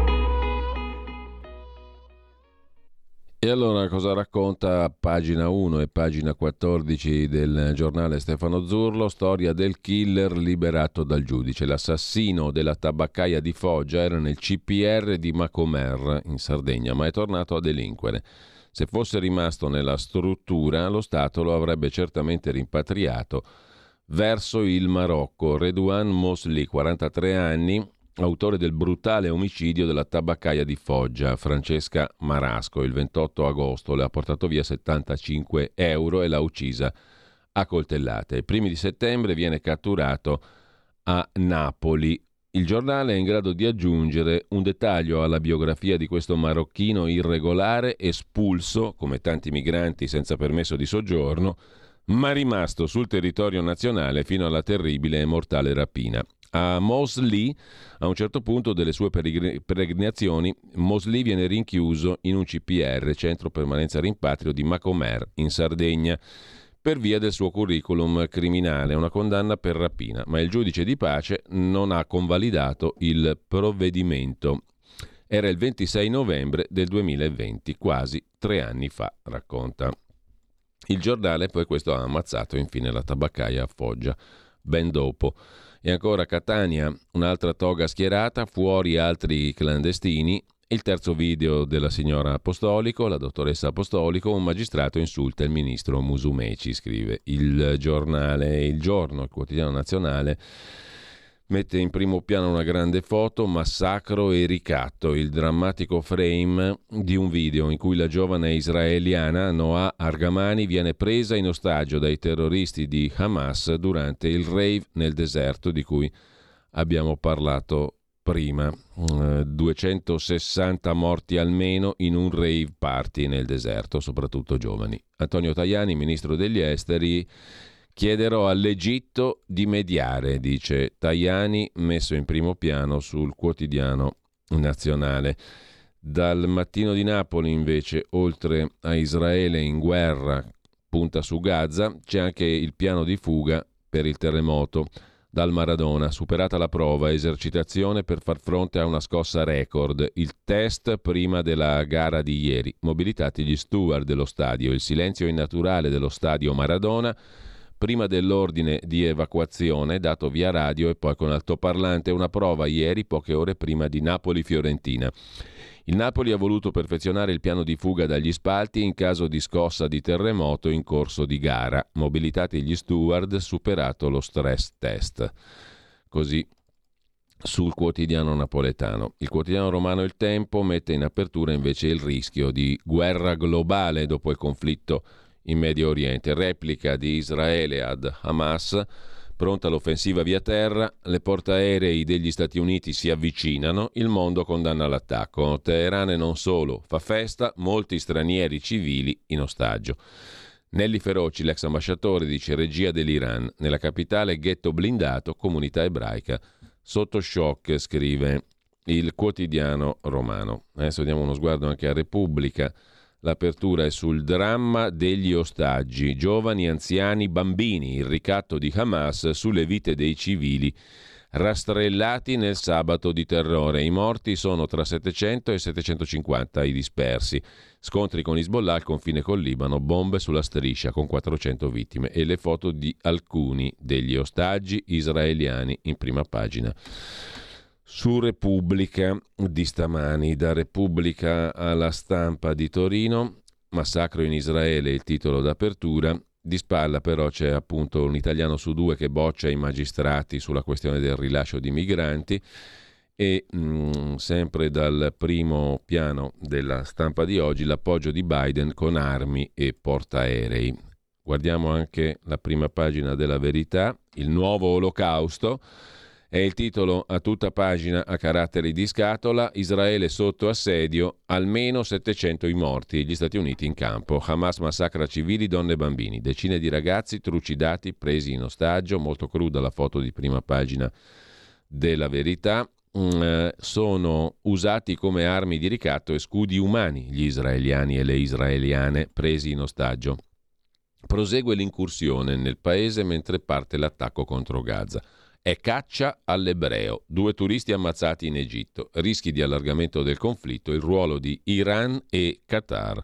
[SPEAKER 2] E allora cosa racconta pagina 1 e pagina 14 del giornale Stefano Zurlo? Storia del killer liberato dal giudice. L'assassino della tabaccaia di Foggia era nel CPR di Macomer in Sardegna, ma è tornato a delinquere. Se fosse rimasto nella struttura, lo Stato lo avrebbe certamente rimpatriato verso il Marocco. Redouan Mosli, 43 anni, autore del brutale omicidio della tabaccaia di Foggia, Francesca Marasco. Il 28 agosto le ha portato via 75 euro e l'ha uccisa a coltellate. I primi di settembre viene catturato a Napoli. Il giornale è in grado di aggiungere un dettaglio alla biografia di questo marocchino irregolare, espulso, come tanti migranti senza permesso di soggiorno, ma rimasto sul territorio nazionale fino alla terribile e mortale rapina. A Mosley, a un certo punto delle sue peregrinazioni, Mosley viene rinchiuso in un CPR, Centro Permanenza Rimpatrio di Macomer, in Sardegna, per via del suo curriculum criminale, una condanna per rapina, ma il giudice di pace non ha convalidato il provvedimento. Era il 26 novembre del 2020, quasi tre anni fa, racconta. Il giornale poi questo ha ammazzato infine la tabaccaia a Foggia, ben dopo. E ancora Catania, un'altra toga schierata, fuori altri clandestini. Il terzo video della signora Apostolico, la dottoressa Apostolico, un magistrato insulta il ministro Musumeci, scrive il giornale Il Giorno, il quotidiano nazionale mette in primo piano una grande foto, massacro e ricatto, il drammatico frame di un video in cui la giovane israeliana Noah Argamani viene presa in ostaggio dai terroristi di Hamas durante il rave nel deserto di cui abbiamo parlato prima. 260 morti almeno in un rave party nel deserto, soprattutto giovani. Antonio Tajani, ministro degli esteri, Chiederò all'Egitto di mediare, dice Tajani, messo in primo piano sul quotidiano nazionale. Dal mattino di Napoli, invece, oltre a Israele in guerra, punta su Gaza, c'è anche il piano di fuga per il terremoto. Dal Maradona, superata la prova, esercitazione per far fronte a una scossa record, il test prima della gara di ieri, mobilitati gli steward dello stadio, il silenzio innaturale dello stadio Maradona, prima dell'ordine di evacuazione dato via radio e poi con altoparlante una prova ieri poche ore prima di Napoli-Fiorentina. Il Napoli ha voluto perfezionare il piano di fuga dagli spalti in caso di scossa di terremoto in corso di gara. Mobilitati gli steward, superato lo stress test. Così sul quotidiano napoletano. Il quotidiano romano Il Tempo mette in apertura invece il rischio di guerra globale dopo il conflitto in Medio Oriente. Replica di Israele ad Hamas, pronta l'offensiva via terra, le portaerei degli Stati Uniti si avvicinano, il mondo condanna l'attacco. Teheran e non solo, fa festa, molti stranieri civili in ostaggio. Nelli Feroci, l'ex ambasciatore, dice regia dell'Iran. Nella capitale, ghetto blindato, comunità ebraica. Sotto shock, scrive il quotidiano romano. Adesso diamo uno sguardo anche a Repubblica L'apertura è sul dramma degli ostaggi, giovani, anziani, bambini, il ricatto di Hamas sulle vite dei civili rastrellati nel sabato di terrore. I morti sono tra 700 e 750 i dispersi. Scontri con Hezbollah al confine col Libano, bombe sulla striscia con 400 vittime e le foto di alcuni degli ostaggi israeliani in prima pagina. Su Repubblica di stamani, da Repubblica alla stampa di Torino, massacro in Israele, il titolo d'apertura, di spalla però c'è appunto un italiano su due che boccia i magistrati sulla questione del rilascio di migranti e mh, mm, sempre dal primo piano della stampa di oggi l'appoggio di Biden con armi e portaerei. Guardiamo anche la prima pagina della verità, il nuovo olocausto. È il titolo a tutta pagina a caratteri di scatola, Israele sotto assedio, almeno 700 i morti, gli Stati Uniti in campo, Hamas massacra civili, donne e bambini, decine di ragazzi trucidati, presi in ostaggio, molto cruda la foto di prima pagina della verità, mm, eh, sono usati come armi di ricatto e scudi umani gli israeliani e le israeliane presi in ostaggio. Prosegue l'incursione nel paese mentre parte l'attacco contro Gaza. È caccia all'ebreo. Due turisti ammazzati in Egitto. Rischi di allargamento del conflitto. Il ruolo di Iran e Qatar.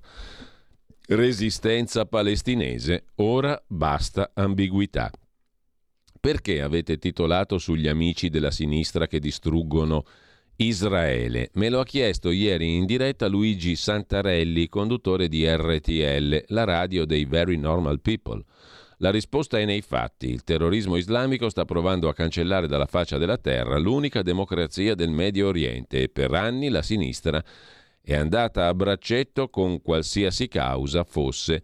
[SPEAKER 2] Resistenza palestinese. Ora basta ambiguità. Perché avete titolato sugli amici della sinistra che distruggono Israele? Me lo ha chiesto ieri in diretta Luigi Santarelli, conduttore di RTL, la radio dei Very Normal People. La risposta è nei fatti. Il terrorismo islamico sta provando a cancellare dalla faccia della terra l'unica democrazia del Medio Oriente e per anni la sinistra è andata a braccetto con qualsiasi causa fosse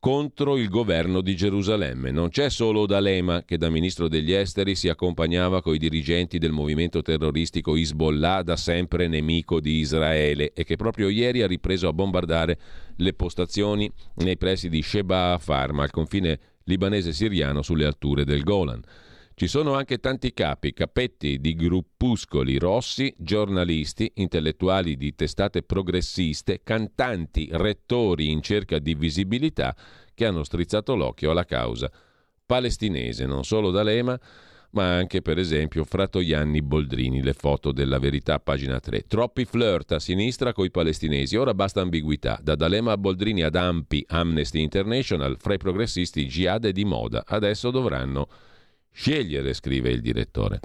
[SPEAKER 2] contro il governo di Gerusalemme. Non c'è solo D'Alema che da ministro degli esteri si accompagnava coi dirigenti del movimento terroristico Hezbollah da sempre nemico di Israele e che proprio ieri ha ripreso a bombardare le postazioni nei pressi di Sheba Farma al confine libanese-siriano sulle alture del Golan. Ci sono anche tanti capi, capetti di gruppuscoli rossi, giornalisti, intellettuali di testate progressiste, cantanti, rettori in cerca di visibilità che hanno strizzato l'occhio alla causa palestinese, non solo D'Alema, ma anche per esempio Frattoianni Boldrini, le foto della verità, pagina 3. Troppi flirt a sinistra coi palestinesi, ora basta ambiguità. Da D'Alema a Boldrini ad Ampi, Amnesty International, fra i progressisti jihad è di moda, adesso dovranno scegliere, scrive il direttore.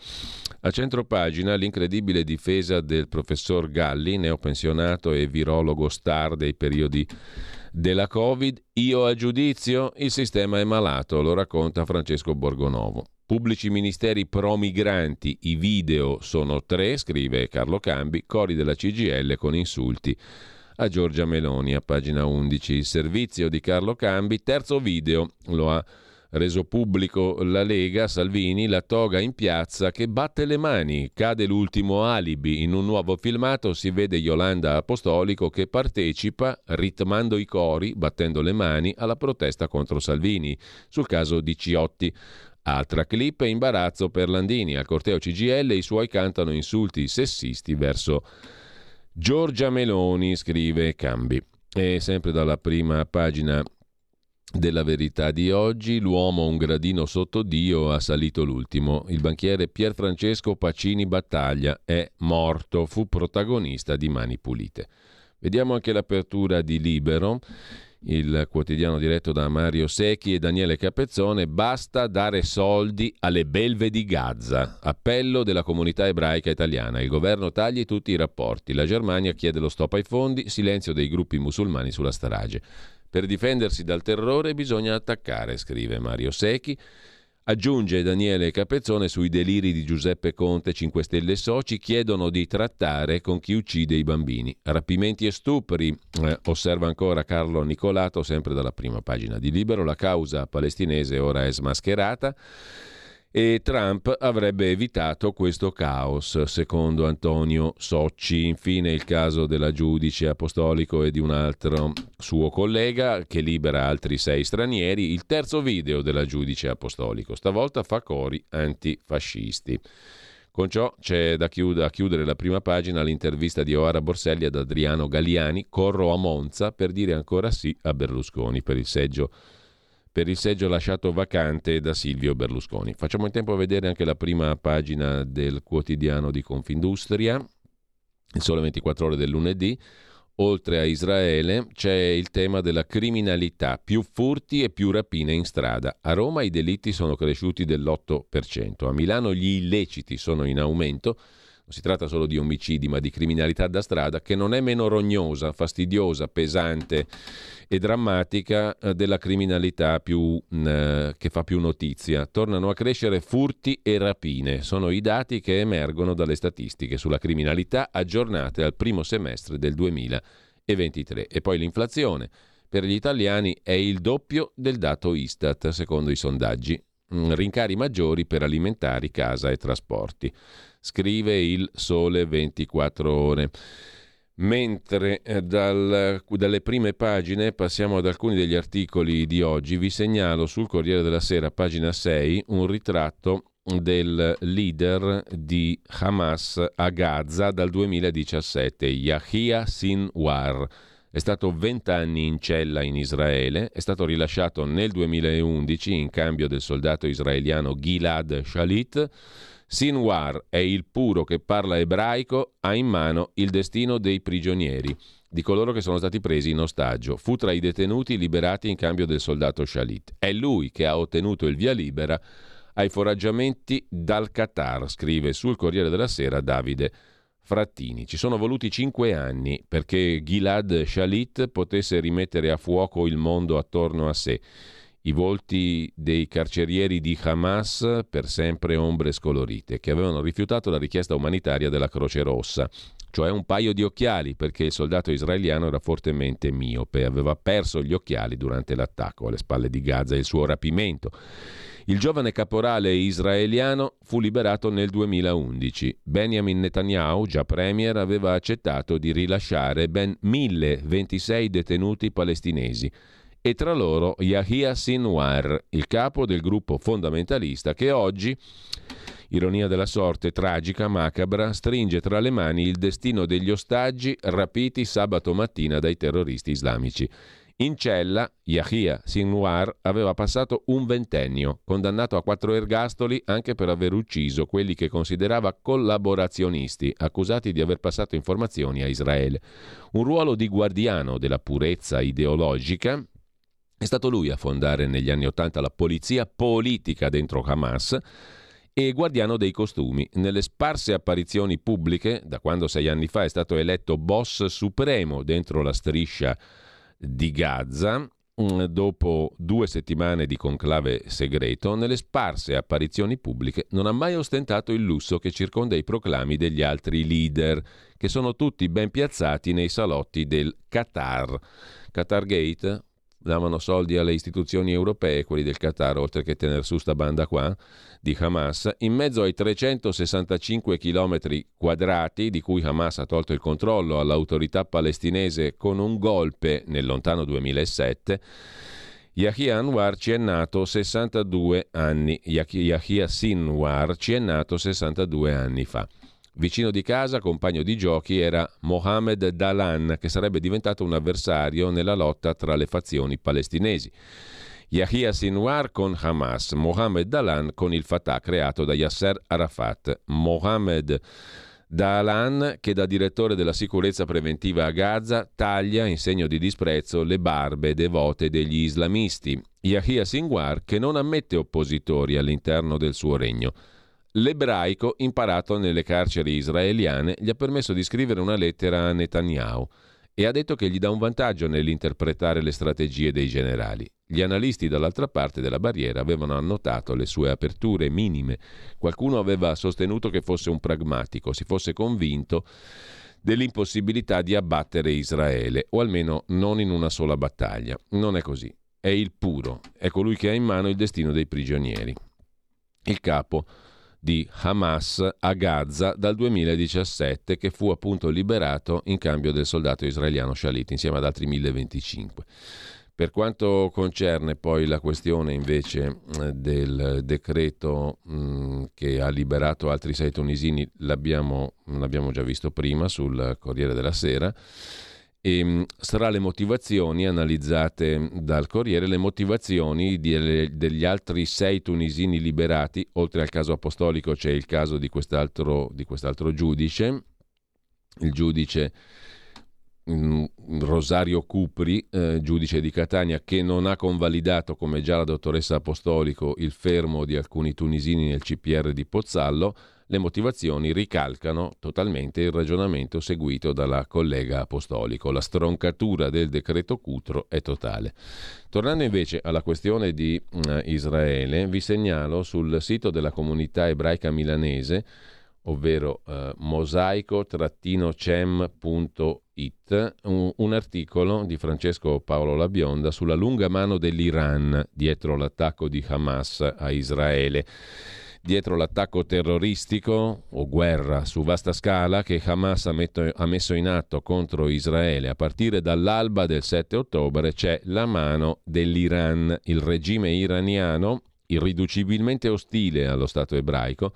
[SPEAKER 2] A centro pagina l'incredibile difesa del professor Galli, neopensionato e virologo star dei periodi della Covid. Io a giudizio, il sistema è malato, lo racconta Francesco Borgonovo. Pubblici ministeri pro-migranti, i video sono tre, scrive Carlo Cambi, cori della CGL con insulti a Giorgia Meloni, a pagina 11. Il servizio di Carlo Cambi, terzo video, lo ha reso pubblico la Lega, Salvini, la toga in piazza che batte le mani, cade l'ultimo alibi. In un nuovo filmato si vede Yolanda Apostolico che partecipa, ritmando i cori, battendo le mani, alla protesta contro Salvini sul caso di Ciotti. Altra clip è imbarazzo per Landini. Al corteo CGL i suoi cantano insulti sessisti verso Giorgia Meloni, scrive Cambi. E sempre dalla prima pagina della verità di oggi, l'uomo un gradino sotto Dio ha salito l'ultimo. Il banchiere Pier Francesco Pacini Battaglia è morto, fu protagonista di Mani Pulite. Vediamo anche l'apertura di Libero, il quotidiano diretto da Mario Secchi e Daniele Capezzone. Basta dare soldi alle belve di Gaza. Appello della comunità ebraica italiana. Il governo tagli tutti i rapporti. La Germania chiede lo stop ai fondi, silenzio dei gruppi musulmani sulla strage. Per difendersi dal terrore bisogna attaccare, scrive Mario Secchi. Aggiunge Daniele Capezzone sui deliri di Giuseppe Conte, 5 Stelle Soci, chiedono di trattare con chi uccide i bambini. Rapimenti e stupri, eh, osserva ancora Carlo Nicolato, sempre dalla prima pagina di Libero, la causa palestinese ora è smascherata e Trump avrebbe evitato questo caos, secondo Antonio Socci. Infine il caso della giudice apostolico e di un altro suo collega che libera altri sei stranieri, il terzo video della giudice apostolico, stavolta fa cori antifascisti. Con ciò c'è da chiudere, la prima pagina l'intervista di Oara Borselli ad Adriano Galliani, corro a Monza per dire ancora sì a Berlusconi per il seggio per il seggio lasciato vacante da Silvio Berlusconi. Facciamo in tempo a vedere anche la prima pagina del quotidiano di Confindustria, il sole 24 ore del lunedì. Oltre a Israele c'è il tema della criminalità, più furti e più rapine in strada. A Roma i delitti sono cresciuti dell'8%, a Milano gli illeciti sono in aumento non si tratta solo di omicidi, ma di criminalità da strada che non è meno rognosa, fastidiosa, pesante e drammatica eh, della criminalità più, mh, eh, che fa più notizia. Tornano a crescere furti e rapine. Sono i dati che emergono dalle statistiche sulla criminalità aggiornate al primo semestre del 2023. E poi l'inflazione. Per gli italiani è il doppio del dato Istat, secondo i sondaggi. Rincari maggiori per alimentari, casa e trasporti scrive il Sole 24 ore. Mentre eh, dal, dalle prime pagine passiamo ad alcuni degli articoli di oggi, vi segnalo sul Corriere della Sera, pagina 6, un ritratto del leader di Hamas a Gaza dal 2017, Yahya Sinwar. È stato 20 anni in cella in Israele, è stato rilasciato nel 2011 in cambio del soldato israeliano Gilad Shalit Sinwar è il puro che parla ebraico, ha in mano il destino dei prigionieri, di coloro che sono stati presi in ostaggio. Fu tra i detenuti liberati in cambio del soldato Shalit. È lui che ha ottenuto il via libera ai foraggiamenti dal Qatar, scrive sul Corriere della Sera Davide Frattini. Ci sono voluti cinque anni perché Gilad Shalit potesse rimettere a fuoco il mondo attorno a sé i volti dei carcerieri di Hamas per sempre ombre scolorite, che avevano rifiutato la richiesta umanitaria della Croce Rossa, cioè un paio di occhiali perché il soldato israeliano era fortemente miope aveva perso gli occhiali durante l'attacco alle spalle di Gaza e il suo rapimento. Il giovane caporale israeliano fu liberato nel 2011. Benjamin Netanyahu, già premier, aveva accettato di rilasciare ben 1026 detenuti palestinesi e tra loro Yahya Sinwar, il capo del gruppo fondamentalista che oggi, ironia della sorte tragica, macabra, stringe tra le mani il destino degli ostaggi rapiti sabato mattina dai terroristi islamici. In cella, Yahya Sinwar aveva passato un ventennio, condannato a quattro ergastoli anche per aver ucciso quelli che considerava collaborazionisti, accusati di aver passato informazioni a Israele. Un ruolo di guardiano della purezza ideologica è stato lui a fondare negli anni Ottanta la polizia politica dentro Hamas e guardiano dei costumi. Nelle sparse apparizioni pubbliche, da quando sei anni fa è stato eletto boss supremo dentro la striscia di Gaza, mm, dopo due settimane di conclave segreto, nelle sparse apparizioni pubbliche non ha mai ostentato il lusso che circonda i proclami degli altri leader, che sono tutti ben piazzati nei salotti del Qatar. Qatar Gate, davano soldi alle istituzioni europee, quelli del Qatar, oltre che tenere su sta banda qua di Hamas, in mezzo ai 365 km quadrati di cui Hamas ha tolto il controllo all'autorità palestinese con un golpe nel lontano 2007, Yahya Anwar ci è nato 62 anni, Yahya Sinwar ci è nato 62 anni fa. Vicino di casa, compagno di giochi, era Mohamed Dalan, che sarebbe diventato un avversario nella lotta tra le fazioni palestinesi. Yahya Sinwar con Hamas, Mohamed Dalan con il Fatah creato da Yasser Arafat. Mohamed Dalan, che da direttore della sicurezza preventiva a Gaza taglia in segno di disprezzo le barbe devote degli islamisti. Yahya Sinwar, che non ammette oppositori all'interno del suo regno. L'ebraico, imparato nelle carceri israeliane, gli ha permesso di scrivere una lettera a Netanyahu e ha detto che gli dà un vantaggio nell'interpretare le strategie dei generali. Gli analisti dall'altra parte della barriera avevano annotato le sue aperture minime. Qualcuno aveva sostenuto che fosse un pragmatico, si fosse convinto dell'impossibilità di abbattere Israele, o almeno non in una sola battaglia. Non è così. È il puro, è colui che ha in mano il destino dei prigionieri. Il capo di Hamas a Gaza dal 2017 che fu appunto liberato in cambio del soldato israeliano Shalit insieme ad altri 1025. Per quanto concerne poi la questione invece eh, del decreto mm, che ha liberato altri sei tunisini, l'abbiamo, l'abbiamo già visto prima sul Corriere della Sera, e mh, sarà le motivazioni analizzate dal Corriere, le motivazioni di, degli altri sei tunisini liberati, oltre al caso apostolico c'è il caso di quest'altro, di quest'altro giudice, il giudice Mm, Rosario Cupri, eh, giudice di Catania, che non ha convalidato, come già la dottoressa Apostolico, il fermo di alcuni tunisini nel CPR di Pozzallo, le motivazioni ricalcano totalmente il ragionamento seguito dalla collega Apostolico. La stroncatura del decreto Cutro è totale. Tornando invece alla questione di uh, Israele, vi segnalo sul sito della comunità ebraica milanese ovvero eh, mosaico-cem.it, un, un, articolo di Francesco Paolo Labionda sulla lunga mano dell'Iran dietro l'attacco di Hamas a Israele. Dietro l'attacco terroristico o guerra su vasta scala che Hamas ha, messo in atto contro Israele a partire dall'alba del 7 ottobre c'è la mano dell'Iran, il regime iraniano irriducibilmente ostile allo Stato ebraico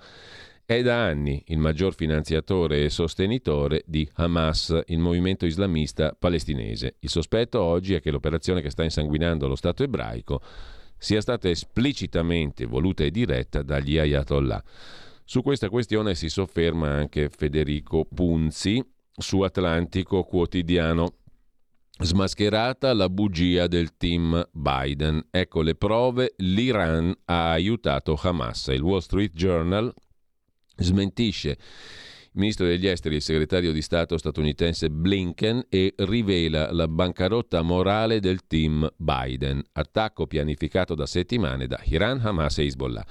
[SPEAKER 2] è da anni il maggior finanziatore e sostenitore di Hamas, il movimento islamista palestinese. Il sospetto oggi è che l'operazione che sta insanguinando lo Stato ebraico sia stata esplicitamente voluta e diretta dagli ayatollah. Su questa questione si sofferma anche Federico Punzi su Atlantico Quotidiano. Smascherata la bugia del team Biden. Ecco le prove, l'Iran ha aiutato Hamas. Il Wall Street Journal smentisce il ministro degli esteri e il segretario di Stato statunitense Blinken e rivela la bancarotta morale del team Biden, attacco pianificato da settimane da Iran, Hamas e Hezbollah.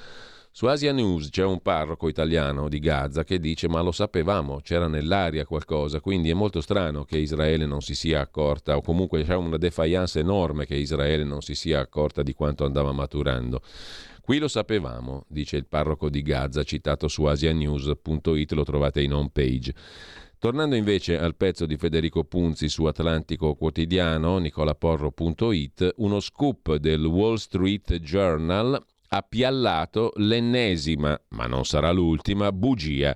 [SPEAKER 2] Su Asia News c'è un parroco italiano di Gaza che dice ma lo sapevamo, c'era nell'aria qualcosa, quindi è molto strano che Israele non si sia accorta o comunque c'è una defiance enorme che Israele non si sia accorta di quanto andava maturando. Qui lo sapevamo, dice il parroco di Gaza, citato su asianews.it, lo trovate in home page. Tornando invece al pezzo di Federico Punzi su Atlantico Quotidiano, nicolaporro.it, uno scoop del Wall Street Journal ha piallato l'ennesima, ma non sarà l'ultima, bugia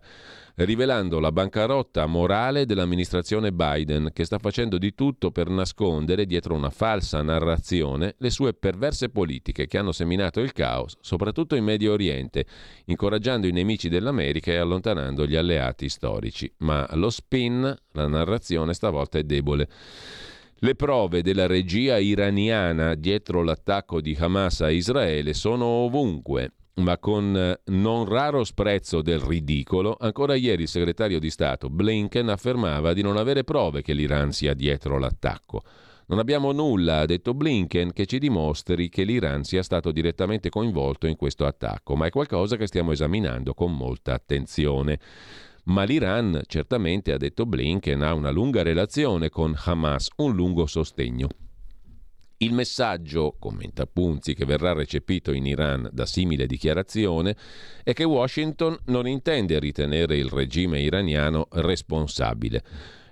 [SPEAKER 2] rivelando la bancarotta morale dell'amministrazione Biden, che sta facendo di tutto per nascondere dietro una falsa narrazione le sue perverse politiche che hanno seminato il caos, soprattutto in Medio Oriente, incoraggiando i nemici dell'America e allontanando gli alleati storici. Ma lo spin, la narrazione stavolta è debole. Le prove della regia iraniana dietro l'attacco di Hamas a Israele sono ovunque ma con eh, non raro sprezzo del ridicolo, ancora ieri il segretario di Stato Blinken affermava di non avere prove che l'Iran sia dietro l'attacco. Non abbiamo nulla, ha detto Blinken, che ci dimostri che l'Iran sia stato direttamente coinvolto in questo attacco, ma è qualcosa che stiamo esaminando con molta attenzione. Ma l'Iran, certamente, ha detto Blinken, ha una lunga relazione con Hamas, un lungo sostegno. Il messaggio, commenta Punzi, che verrà recepito in Iran da simile dichiarazione è che Washington non intende ritenere il regime iraniano responsabile.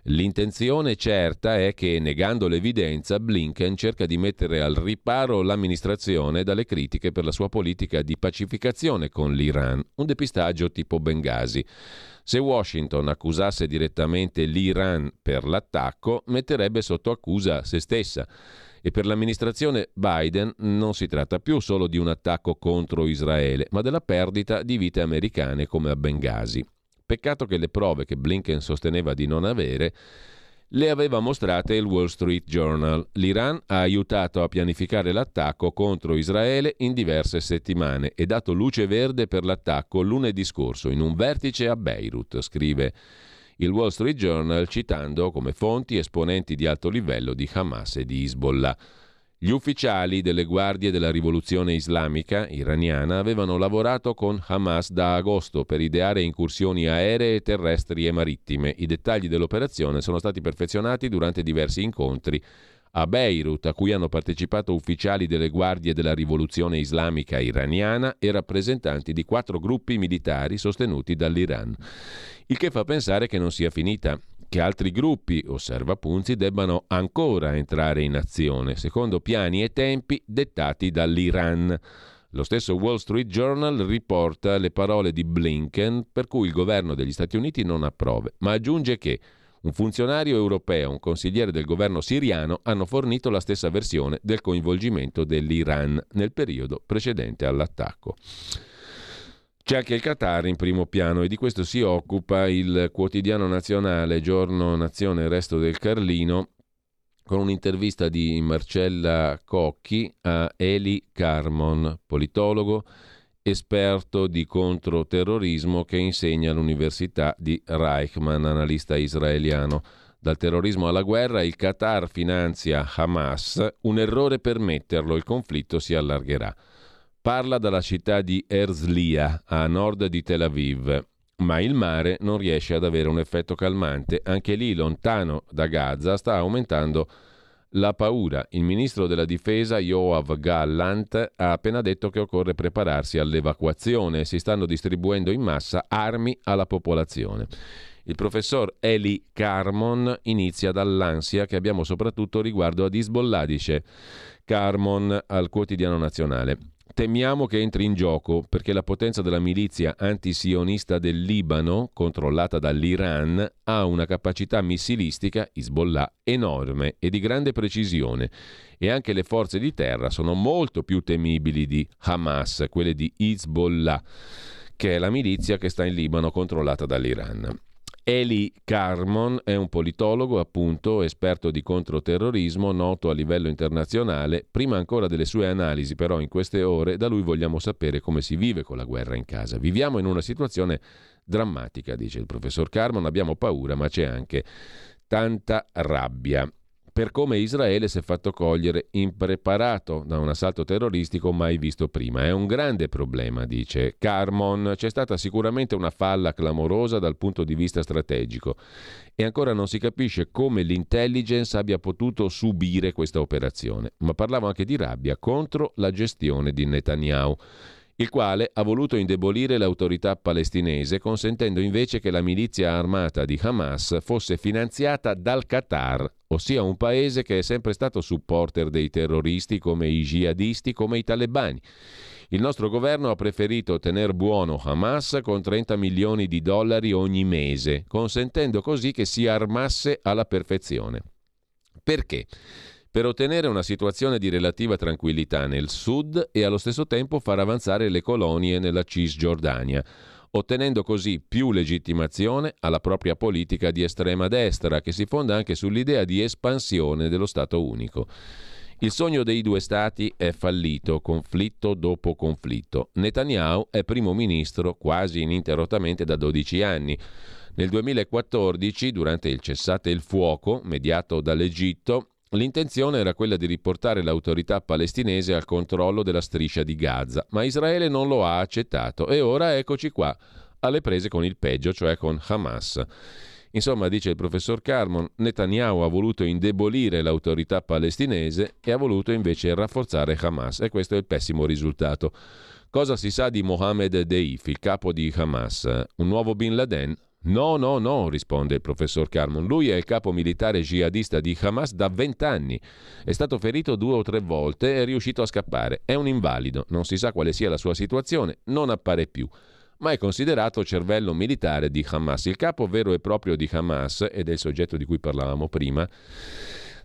[SPEAKER 2] L'intenzione certa è che, negando l'evidenza, Blinken cerca di mettere al riparo l'amministrazione dalle critiche per la sua politica di pacificazione con l'Iran, un depistaggio tipo Benghazi. Se Washington accusasse direttamente l'Iran per l'attacco, metterebbe sotto accusa se stessa. E per l'amministrazione Biden non si tratta più solo di un attacco contro Israele, ma della perdita di vite americane come a Benghazi. Peccato che le prove che Blinken sosteneva di non avere le aveva mostrate il Wall Street Journal. L'Iran ha aiutato a pianificare l'attacco contro Israele in diverse settimane e dato luce verde per l'attacco lunedì scorso in un vertice a Beirut, scrive il Wall Street Journal citando come fonti esponenti di alto livello di Hamas e di Hezbollah. Gli ufficiali delle guardie della rivoluzione islamica iraniana avevano lavorato con Hamas da agosto per ideare incursioni aeree, terrestri e marittime. I dettagli dell'operazione sono stati perfezionati durante diversi incontri a Beirut, a cui hanno partecipato ufficiali delle guardie della rivoluzione islamica iraniana e rappresentanti di quattro gruppi militari sostenuti dall'Iran il che fa pensare che non sia finita che altri gruppi, osserva Punzi, debbano ancora entrare in azione, secondo piani e tempi dettati dall'Iran. Lo stesso Wall Street Journal riporta le parole di Blinken per cui il governo degli Stati Uniti non approve, ma aggiunge che un funzionario europeo e un consigliere del governo siriano hanno fornito la stessa versione del coinvolgimento dell'Iran nel periodo precedente all'attacco. C'è anche il Qatar in primo piano e di questo si occupa il quotidiano nazionale Giorno Nazione Resto del Carlino con un'intervista di Marcella Cocchi a Eli Carmon, politologo, esperto di controterrorismo che insegna all'Università di Reichman, analista israeliano. Dal terrorismo alla guerra, il Qatar finanzia Hamas, un errore per metterlo, il conflitto si allargherà. Parla dalla città di Erzliya, a nord di Tel Aviv, ma il mare non riesce ad avere un effetto calmante. Anche lì, lontano da Gaza, sta aumentando la paura. Il ministro della difesa Yoav Gallant ha appena detto che occorre prepararsi all'evacuazione. Si stanno distribuendo in massa armi alla popolazione. Il professor Eli Carmon inizia dall'ansia che abbiamo soprattutto riguardo ad Hezbollah, dice Carmon al quotidiano nazionale. Temiamo che entri in gioco perché la potenza della milizia antisionista del Libano, controllata dall'Iran, ha una capacità missilistica, Hezbollah, enorme e di grande precisione e anche le forze di terra sono molto più temibili di Hamas, quelle di Hezbollah, che è la milizia che sta in Libano controllata dall'Iran. Eli Carmon è un politologo, appunto, esperto di controterrorismo, noto a livello internazionale. Prima ancora delle sue analisi, però, in queste ore, da lui vogliamo sapere come si vive con la guerra in casa. Viviamo in una situazione drammatica, dice il professor Carmon, abbiamo paura, ma c'è anche tanta rabbia per come Israele si è fatto cogliere impreparato da un assalto terroristico mai visto prima. È un grande problema, dice Carmon. C'è stata sicuramente una falla clamorosa dal punto di vista strategico e ancora non si capisce come l'intelligence abbia potuto subire questa operazione. Ma parlavo anche di rabbia contro la gestione di Netanyahu il quale ha voluto indebolire l'autorità palestinese consentendo invece che la milizia armata di Hamas fosse finanziata dal Qatar, ossia un paese che è sempre stato supporter dei terroristi come i jihadisti, come i talebani. Il nostro governo ha preferito tenere buono Hamas con 30 milioni di dollari ogni mese, consentendo così che si armasse alla perfezione. Perché? Per ottenere una situazione di relativa tranquillità nel sud e allo stesso tempo far avanzare le colonie nella Cisgiordania, ottenendo così più legittimazione alla propria politica di estrema destra, che si fonda anche sull'idea di espansione dello Stato unico. Il sogno dei due stati è fallito, conflitto dopo conflitto. Netanyahu è primo ministro quasi ininterrottamente da 12 anni. Nel 2014, durante il cessate il fuoco mediato dall'Egitto, L'intenzione era quella di riportare l'autorità palestinese al controllo della striscia di Gaza, ma Israele non lo ha accettato e ora eccoci qua, alle prese con il peggio, cioè con Hamas. Insomma, dice il professor Carmon, Netanyahu ha voluto indebolire l'autorità palestinese e ha voluto invece rafforzare Hamas e questo è il pessimo risultato. Cosa si sa di Mohammed Deif, il capo di Hamas? Un nuovo Bin Laden? No, no, no, risponde il professor Carmon. Lui è il capo militare jihadista di Hamas da vent'anni. È stato ferito due o tre volte e è riuscito a scappare. È un invalido, non si sa quale sia la sua situazione, non appare più. Ma è considerato cervello militare di Hamas. Il capo vero e proprio di Hamas, ed è il soggetto di cui parlavamo prima,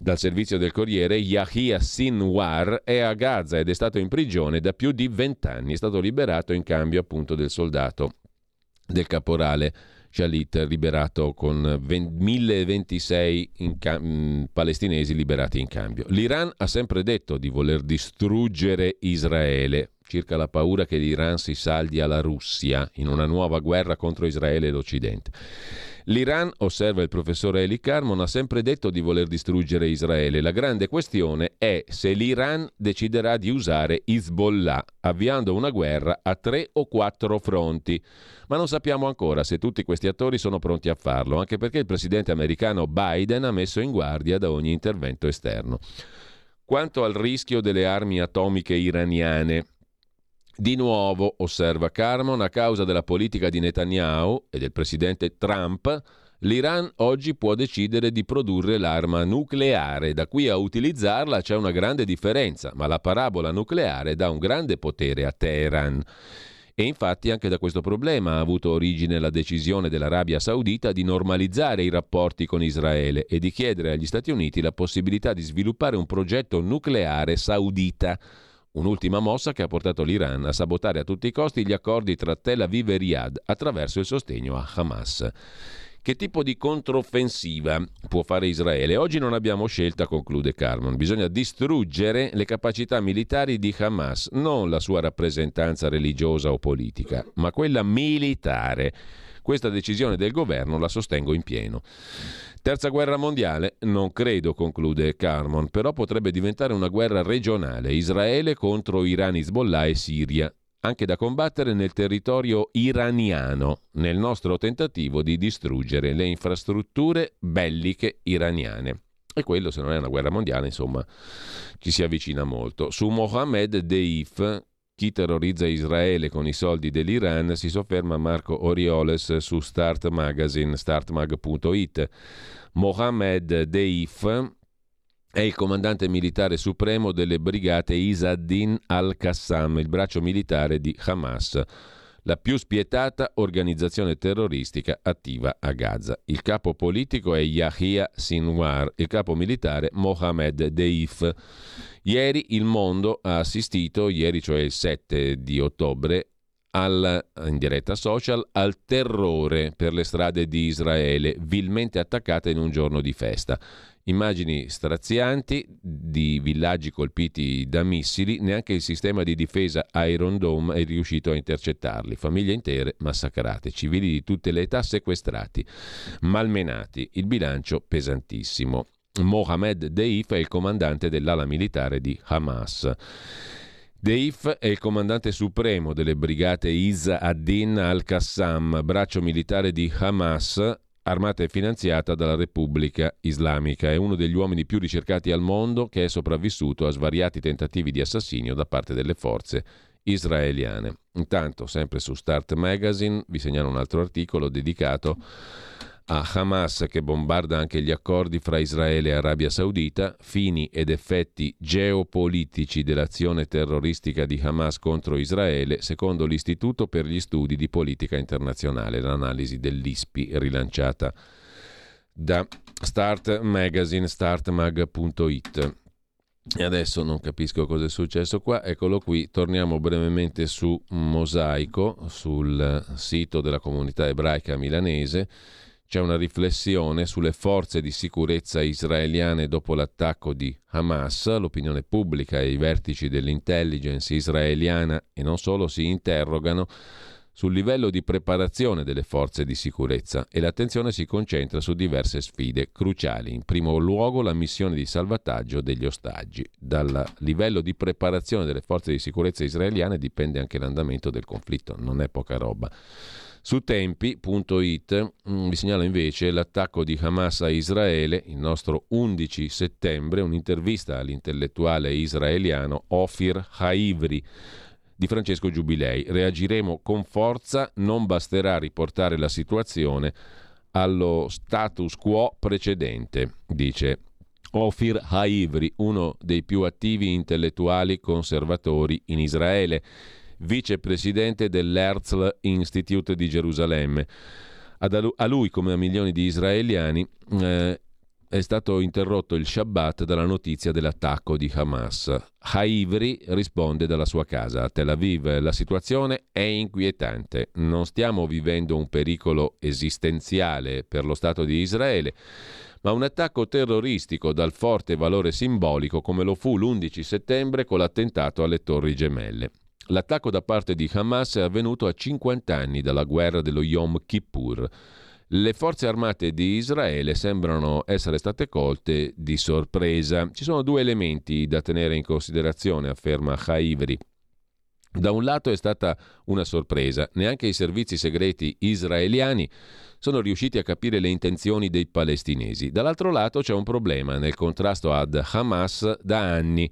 [SPEAKER 2] dal servizio del Corriere, Yahya Sinwar è a Gaza ed è stato in prigione da più di vent'anni. È stato liberato in cambio appunto del soldato, del caporale Shalit liberato con 1026 cam- mm, palestinesi liberati in cambio. L'Iran ha sempre detto di voler distruggere Israele, circa la paura che l'Iran si saldi alla Russia in una nuova guerra contro Israele e l'Occidente. L'Iran, osserva il professore Eli Carmon, ha sempre detto di voler distruggere Israele. La grande questione è se l'Iran deciderà di usare Hezbollah, avviando una guerra a tre o quattro fronti. Ma non sappiamo ancora se tutti questi attori sono pronti a farlo, anche perché il presidente americano Biden ha messo in guardia da ogni intervento esterno. Quanto al rischio delle armi atomiche iraniane, di nuovo, osserva Carmon, a causa della politica di Netanyahu e del presidente Trump, L'Iran oggi può decidere di produrre l'arma nucleare, da qui a utilizzarla c'è una grande differenza, ma la parabola nucleare dà un grande potere a Teheran. E infatti anche da questo problema ha avuto origine la decisione dell'Arabia Saudita di normalizzare i rapporti con Israele e di chiedere agli Stati Uniti la possibilità di sviluppare un progetto nucleare saudita. Un'ultima mossa che ha portato l'Iran a sabotare a tutti i costi gli accordi tra Tel Aviv e Riyadh attraverso il sostegno a Hamas. Che tipo di controffensiva può fare Israele? Oggi non abbiamo scelta, conclude Carmon. Bisogna distruggere le capacità militari di Hamas, non la sua rappresentanza religiosa o politica, ma quella militare. Questa decisione del governo la sostengo in pieno. Terza guerra mondiale? Non credo, conclude Carmon, però potrebbe diventare una guerra regionale, Israele contro Iran, Hezbollah e Siria anche da combattere nel territorio iraniano, nel nostro tentativo di distruggere le infrastrutture belliche iraniane. E quello, se non è una guerra mondiale, insomma, ci si avvicina molto. Su Mohammed Deif, chi terrorizza Israele con i soldi dell'Iran, si sofferma Marco Orioles su Start Magazine, startmag.it. Mohammed Deif, è il comandante militare supremo delle brigate Isaddin al-Qassam, il braccio militare di Hamas, la più spietata organizzazione terroristica attiva a Gaza. Il capo politico è Yahya Sinwar, il capo militare Mohamed Deif. Ieri il mondo ha assistito, ieri cioè il 7 di ottobre, al, in diretta social al terrore per le strade di Israele, vilmente attaccate in un giorno di festa. Immagini strazianti di villaggi colpiti da missili, neanche il sistema di difesa Iron Dome è riuscito a intercettarli. Famiglie intere massacrate, civili di tutte le età sequestrati, malmenati, il bilancio pesantissimo. Mohamed Deif è il comandante dell'ala militare di Hamas. Deif è il comandante supremo delle brigate Isa ad-Din al-Qassam, braccio militare di Hamas, armata e finanziata dalla Repubblica Islamica. È uno degli uomini più ricercati al mondo che è sopravvissuto a svariati tentativi di assassinio da parte delle forze israeliane. Intanto, sempre su Start Magazine, vi segnalo un altro articolo dedicato a Hamas che bombarda anche gli accordi fra Israele e Arabia Saudita, fini ed effetti geopolitici dell'azione terroristica di Hamas contro Israele, secondo l'Istituto per gli Studi di Politica Internazionale, l'analisi dell'ISPI rilanciata da Start Magazine, startmag.it. E adesso non capisco cosa è successo qua, eccolo qui, torniamo brevemente su Mosaico, sul sito della comunità ebraica milanese c'è una riflessione sulle forze di sicurezza israeliane dopo l'attacco di Hamas. L'opinione pubblica e i vertici dell'intelligence israeliana e non solo si interrogano sul livello di preparazione delle forze di sicurezza e l'attenzione si concentra su diverse sfide cruciali. In primo luogo la missione di salvataggio degli ostaggi. Dal livello di preparazione delle forze di sicurezza israeliane dipende anche l'andamento del conflitto, non è poca roba. Su tempi.it mm, vi segnalo invece l'attacco di Hamas a Israele il nostro 11 settembre, un'intervista all'intellettuale israeliano Ofir Haivri di Francesco Giubilei. Reagiremo con forza, non basterà riportare la situazione allo status quo precedente, dice Ofir Haivri, uno dei più attivi intellettuali conservatori in Israele vicepresidente dell'Herzl Institute di Gerusalemme. a lui, come a milioni di israeliani, eh, è stato interrotto il Shabbat dalla notizia dell'attacco di Hamas. Haivri risponde dalla sua casa a Tel Aviv. La situazione è inquietante. Non stiamo vivendo un pericolo esistenziale per lo Stato di Israele, ma un attacco terroristico dal forte valore simbolico come lo fu l'11 settembre con l'attentato alle Torri Gemelle. L'attacco da parte di Hamas è avvenuto a 50 anni dalla guerra dello Yom Kippur. Le forze armate di Israele sembrano essere state colte di sorpresa. Ci sono due elementi da tenere in considerazione, afferma Haivri. Da un lato è stata una sorpresa, neanche i servizi segreti israeliani sono riusciti a capire le intenzioni dei palestinesi. Dall'altro lato c'è un problema nel contrasto ad Hamas da anni.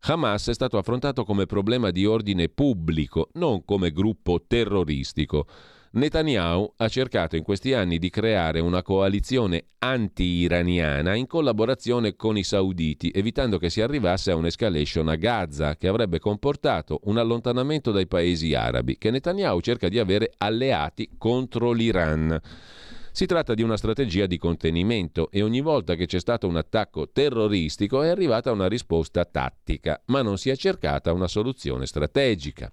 [SPEAKER 2] Hamas è stato affrontato come problema di ordine pubblico, non come gruppo terroristico. Netanyahu ha cercato in questi anni di creare una coalizione anti-iraniana in collaborazione con i sauditi, evitando che si arrivasse a un'escalation a Gaza che avrebbe comportato un allontanamento dai paesi arabi, che Netanyahu cerca di avere alleati contro l'Iran. Si tratta di una strategia di contenimento e ogni volta che c'è stato un attacco terroristico è arrivata una risposta tattica, ma non si è cercata una soluzione strategica.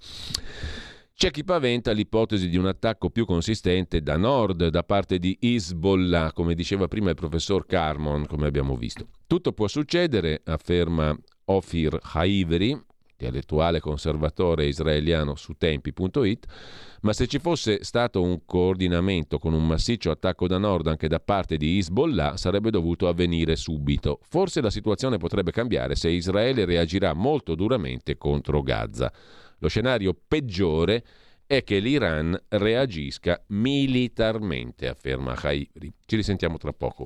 [SPEAKER 2] C'è chi paventa l'ipotesi di un attacco più consistente da nord, da parte di Hezbollah, come diceva prima il professor Carmon, come abbiamo visto. Tutto può succedere, afferma Ofir Haiveri, intellettuale conservatore israeliano su tempi.it, ma se ci fosse stato un coordinamento con un massiccio attacco da nord anche da parte di Hezbollah sarebbe dovuto avvenire subito. Forse la situazione potrebbe cambiare se Israele reagirà molto duramente contro Gaza. Lo scenario peggiore è che l'Iran reagisca militarmente, afferma Hairi. Ci risentiamo tra poco.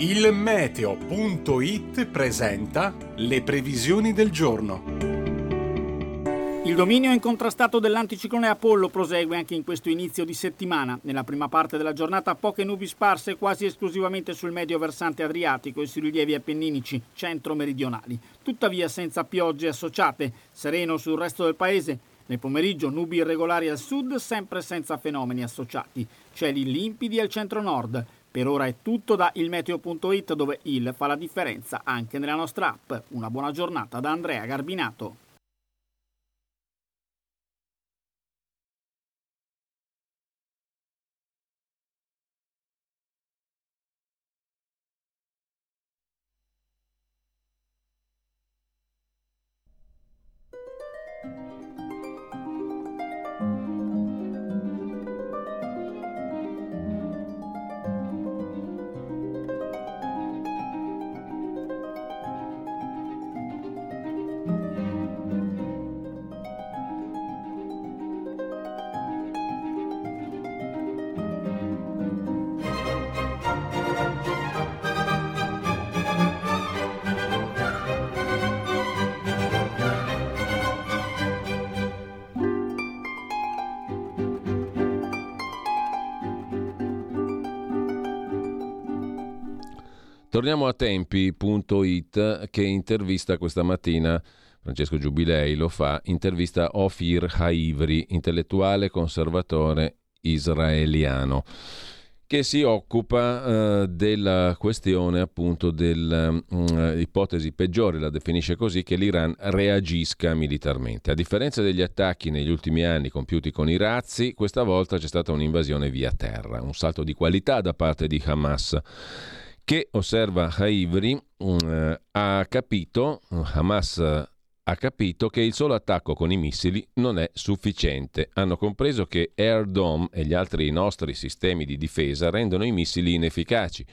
[SPEAKER 1] Il meteo.it presenta le previsioni del giorno.
[SPEAKER 6] Il dominio incontrastato dell'anticiclone Apollo prosegue anche in questo inizio di settimana. Nella prima parte della giornata poche nubi sparse quasi esclusivamente sul medio versante adriatico e sui rilievi appenninici centro-meridionali. Tuttavia senza piogge associate, sereno sul resto del paese. Nel pomeriggio nubi irregolari al sud, sempre senza fenomeni associati. Cieli limpidi al centro-nord. Per ora è tutto da ilmeteo.it dove il fa la differenza anche nella nostra app. Una buona giornata da Andrea Garbinato.
[SPEAKER 2] Torniamo a tempi.it che intervista questa mattina, Francesco Giubilei lo fa, intervista Ofir Haivri, intellettuale conservatore israeliano che si occupa eh, della questione appunto dell'ipotesi peggiore, la definisce così, che l'Iran reagisca militarmente. A differenza degli attacchi negli ultimi anni compiuti con i razzi, questa volta c'è stata un'invasione via terra, un salto di qualità da parte di Hamas che osserva Haivri eh, ha capito, Hamas ha capito che il solo attacco con i missili non è sufficiente. Hanno compreso che Air Dome e gli altri nostri sistemi di difesa rendono i missili inefficaci.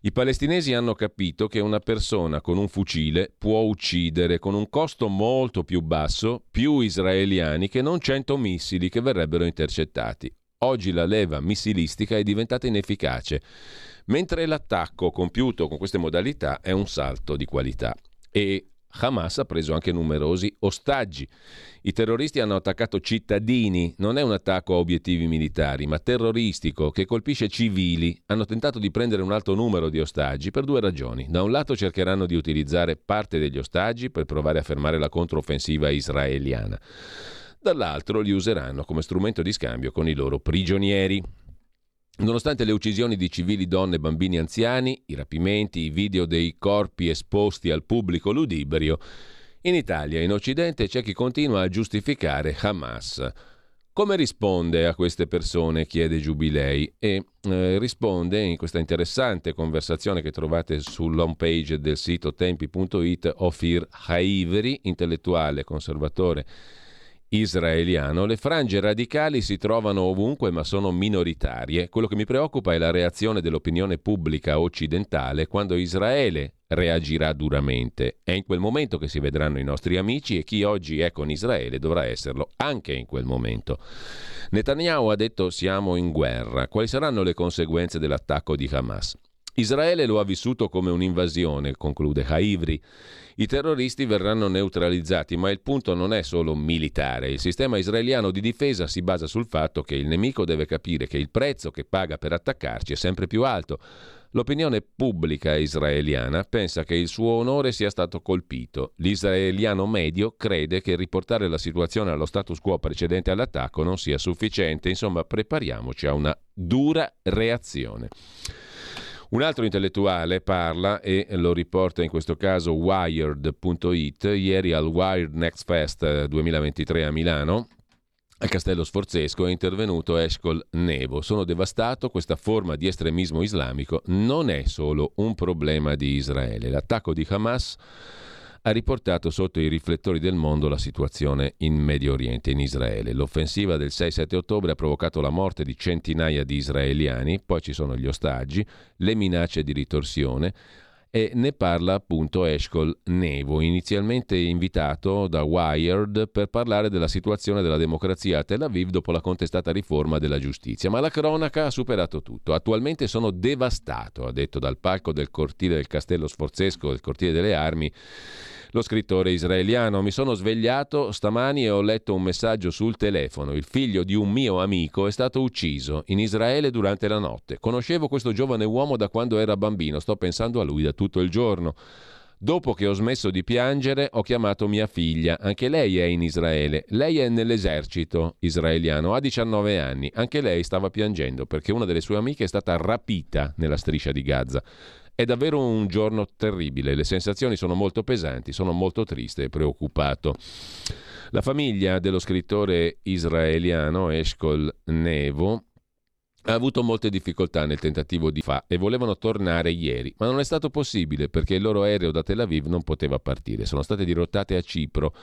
[SPEAKER 2] I palestinesi hanno capito che una persona con un fucile può uccidere con un costo molto più basso più israeliani che non 100 missili che verrebbero intercettati. Oggi la leva missilistica è diventata inefficace mentre l'attacco compiuto con queste modalità è un salto di qualità. E Hamas ha preso anche numerosi ostaggi. I terroristi hanno attaccato cittadini, non è un attacco a obiettivi militari, ma terroristico che colpisce civili. Hanno tentato di prendere un alto numero di ostaggi per due ragioni. Da un lato cercheranno di utilizzare parte degli ostaggi per provare a fermare la controffensiva israeliana. Dall'altro li useranno come strumento di scambio con i loro prigionieri. Nonostante le uccisioni di civili, donne, bambini anziani, i rapimenti, i video dei corpi esposti al pubblico ludibrio, in Italia e in Occidente c'è chi continua a giustificare Hamas. Come risponde a queste persone? chiede Giubilei e eh, risponde in questa interessante conversazione che trovate sull'home page del sito tempi.it Ofir Haiveri, intellettuale conservatore israeliano, le frange radicali si trovano ovunque ma sono minoritarie. Quello che mi preoccupa è la reazione dell'opinione pubblica occidentale quando Israele reagirà duramente. È in quel momento che si vedranno i nostri amici e chi oggi è con Israele dovrà esserlo anche in quel momento. Netanyahu ha detto siamo in guerra. Quali saranno le conseguenze dell'attacco di Hamas? Israele lo ha vissuto come un'invasione, conclude Haivri. I terroristi verranno neutralizzati, ma il punto non è solo militare. Il sistema israeliano di difesa si basa sul fatto che il nemico deve capire che il prezzo che paga per attaccarci è sempre più alto. L'opinione pubblica israeliana pensa che il suo onore sia stato colpito. L'israeliano medio crede che riportare la situazione allo status quo precedente all'attacco non sia sufficiente. Insomma, prepariamoci a una dura reazione. Un altro intellettuale parla e lo riporta in questo caso Wired.it, ieri al Wired Next Fest 2023 eh, a Milano. Al Castello Sforzesco è intervenuto Eshkol Nevo. Sono devastato, questa forma di estremismo islamico non è solo un problema di Israele. L'attacco di Hamas ha riportato sotto i riflettori del mondo la situazione in Medio Oriente, in Israele. L'offensiva del 6-7 ottobre ha provocato la morte di centinaia di israeliani, poi ci sono gli ostaggi, le minacce di ritorsione e ne parla appunto Eshkol Nevo, inizialmente invitato da Wired per parlare della situazione della democrazia a Tel Aviv dopo la contestata riforma della giustizia. Ma la cronaca ha superato tutto. Attualmente sono devastato, ha detto dal palco del cortile del Castello Sforzesco, del cortile delle armi, lo scrittore israeliano, mi sono svegliato stamani e ho letto un messaggio sul telefono. Il figlio di un mio amico è stato ucciso in Israele durante la notte. Conoscevo questo giovane uomo da quando era bambino, sto pensando a lui da tutto il giorno. Dopo che ho smesso di piangere, ho chiamato mia figlia. Anche lei è in Israele. Lei è nell'esercito israeliano, ha 19 anni. Anche lei stava piangendo perché una delle sue amiche è stata rapita nella striscia di Gaza. È davvero un giorno terribile, le sensazioni sono molto pesanti, sono molto triste e preoccupato. La famiglia dello scrittore israeliano Eshkol Nevo ha avuto molte difficoltà nel tentativo di fa e volevano tornare ieri, ma non è stato possibile perché il loro aereo da Tel Aviv non poteva partire. Sono state dirottate a Cipro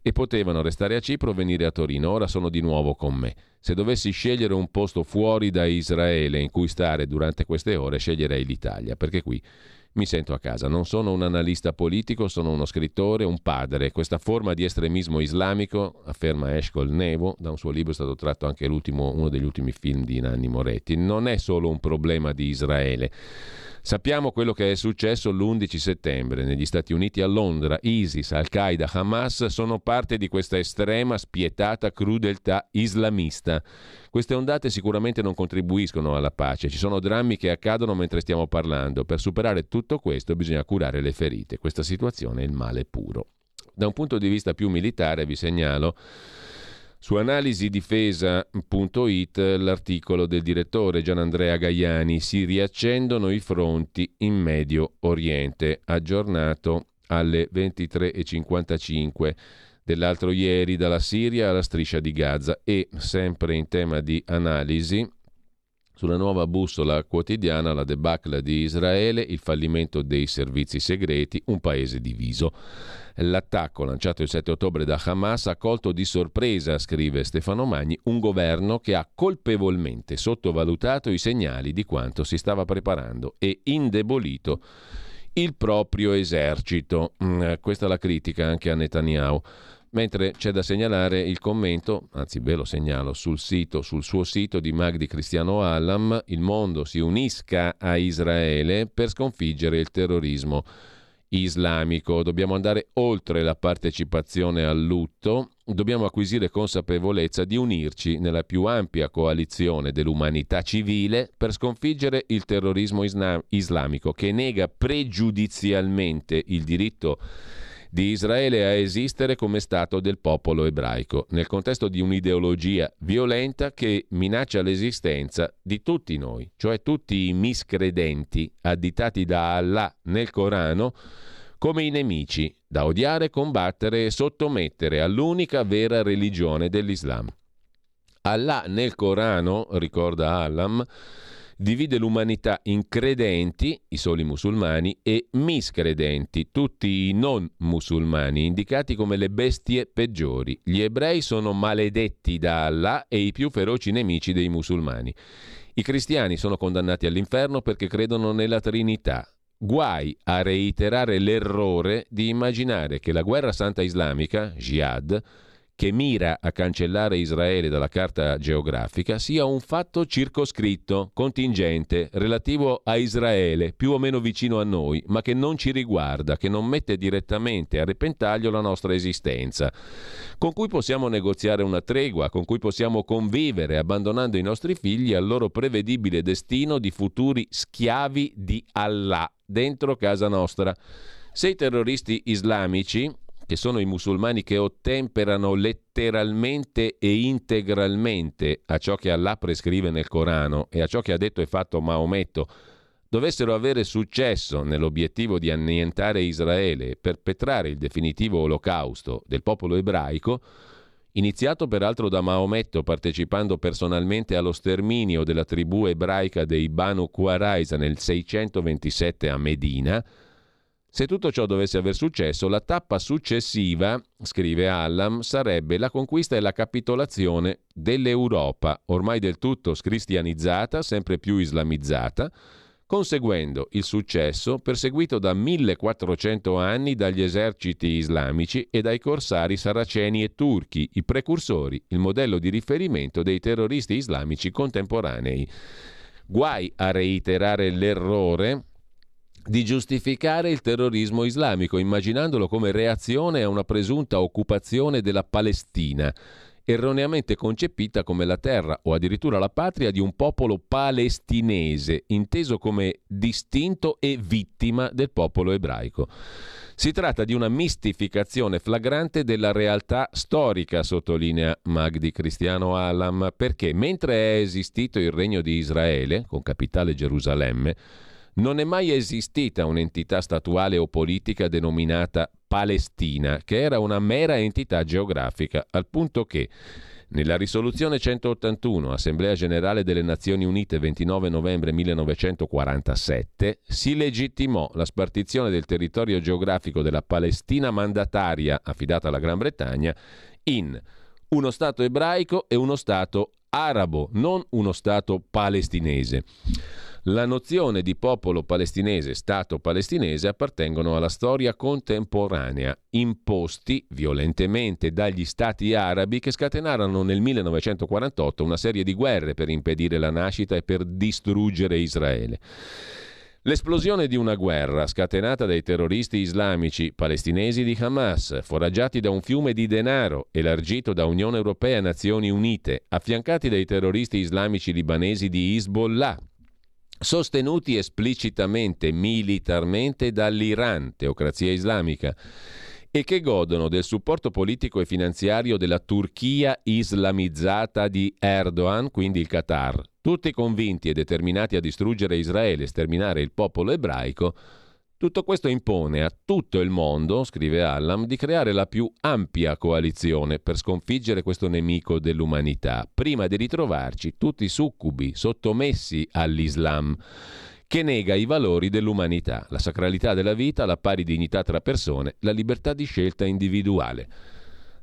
[SPEAKER 2] e potevano restare a Cipro o venire a Torino. Ora sono di nuovo con me. Se dovessi scegliere un posto fuori da Israele in cui stare durante queste ore, sceglierei l'Italia, perché qui mi sento a casa. Non sono un analista politico, sono uno scrittore, un padre. Questa forma di estremismo islamico, afferma Eshkol Nevo, da un suo libro è stato tratto anche uno degli ultimi film di Nanni Moretti, non è solo un problema di Israele. Sappiamo quello che è successo l'11 settembre negli Stati Uniti a Londra. ISIS, Al-Qaeda, Hamas sono parte di questa estrema, spietata crudeltà islamista. Queste ondate sicuramente non contribuiscono alla pace. Ci sono drammi che accadono mentre stiamo parlando. Per superare tutto questo bisogna curare le ferite. Questa situazione è il male puro. Da un punto di vista più militare vi segnalo su analisidifesa.it l'articolo del direttore Gianandrea Gaiani. Si riaccendono i fronti in Medio Oriente, aggiornato alle 23.55 dell'altro ieri dalla Siria alla striscia di Gaza. E sempre in tema di analisi sulla nuova bussola quotidiana la debacle di Israele, il fallimento dei servizi segreti, un paese diviso. L'attacco lanciato il 7 ottobre da Hamas ha colto di sorpresa, scrive Stefano Magni, un governo che ha colpevolmente sottovalutato i segnali di quanto si stava preparando e indebolito il proprio esercito. Mm, questa è la critica anche a Netanyahu. Mentre c'è da segnalare il commento, anzi ve lo segnalo, sul sito, sul suo sito di Magdi Cristiano Allam, il mondo si unisca a Israele per sconfiggere il terrorismo islamico. Dobbiamo andare oltre la partecipazione al lutto, dobbiamo acquisire consapevolezza di unirci nella più ampia coalizione dell'umanità civile per sconfiggere il terrorismo islam- islamico che nega pregiudizialmente il diritto di Israele a esistere come Stato del popolo ebraico, nel contesto di un'ideologia violenta che minaccia l'esistenza di tutti noi, cioè tutti i miscredenti additati da Allah nel Corano come i nemici, da odiare, combattere e sottomettere all'unica vera religione dell'Islam. Allah nel Corano, ricorda Allam, divide l'umanità in credenti, i soli musulmani, e miscredenti, tutti i non musulmani, indicati come le bestie peggiori. Gli ebrei sono maledetti da Allah e i più feroci nemici dei musulmani. I cristiani sono condannati all'inferno perché credono nella Trinità. Guai a reiterare l'errore di immaginare che la guerra santa islamica, jihad, che mira a cancellare Israele dalla carta geografica sia un fatto circoscritto, contingente, relativo a Israele, più o meno vicino a noi, ma che non ci riguarda, che non mette direttamente a repentaglio la nostra esistenza, con cui possiamo negoziare una tregua, con cui possiamo convivere, abbandonando i nostri figli al loro prevedibile destino di futuri schiavi di Allah dentro casa nostra. Se i terroristi islamici, che sono i musulmani che ottemperano letteralmente e integralmente a ciò che Allah prescrive nel Corano e a ciò che ha detto e fatto Maometto, dovessero avere successo nell'obiettivo di annientare Israele e perpetrare il definitivo olocausto del popolo ebraico, iniziato peraltro da Maometto partecipando personalmente allo sterminio della tribù ebraica dei Banu Qurayza nel 627 a Medina, se tutto ciò dovesse aver successo, la tappa successiva, scrive Allam, sarebbe la conquista e la capitolazione dell'Europa, ormai del tutto scristianizzata, sempre più islamizzata, conseguendo il successo perseguito da 1400 anni dagli eserciti islamici e dai corsari saraceni e turchi, i precursori, il modello di riferimento dei terroristi islamici contemporanei. Guai a reiterare l'errore di giustificare il terrorismo islamico, immaginandolo come reazione a una presunta occupazione della Palestina, erroneamente concepita come la terra o addirittura la patria di un popolo palestinese, inteso come distinto e vittima del popolo ebraico. Si tratta di una mistificazione flagrante della realtà storica, sottolinea Magdi Cristiano Alam, perché mentre è esistito il regno di Israele, con capitale Gerusalemme, non è mai esistita un'entità statuale o politica denominata Palestina, che era una mera entità geografica, al punto che nella risoluzione 181, Assemblea Generale delle Nazioni Unite 29 novembre 1947, si legittimò la spartizione del territorio geografico della Palestina mandataria affidata alla Gran Bretagna in uno Stato ebraico e uno Stato arabo, non uno Stato palestinese. La nozione di popolo palestinese, Stato palestinese appartengono alla storia contemporanea, imposti violentemente dagli stati arabi che scatenarono nel 1948 una serie di guerre per impedire la nascita e per distruggere Israele. L'esplosione di una guerra scatenata dai terroristi islamici palestinesi di Hamas, foraggiati da un fiume di denaro elargito da Unione Europea e Nazioni Unite, affiancati dai terroristi islamici libanesi di Hezbollah, sostenuti esplicitamente militarmente dall'Iran, teocrazia islamica, e che godono del supporto politico e finanziario della Turchia islamizzata di Erdogan, quindi il Qatar, tutti convinti e determinati a distruggere Israele e sterminare il popolo ebraico, tutto questo impone a tutto il mondo, scrive Allam, di creare la più ampia coalizione per sconfiggere questo nemico dell'umanità, prima di ritrovarci tutti succubi, sottomessi all'Islam, che nega i valori dell'umanità, la sacralità della vita, la pari dignità tra persone, la libertà di scelta individuale.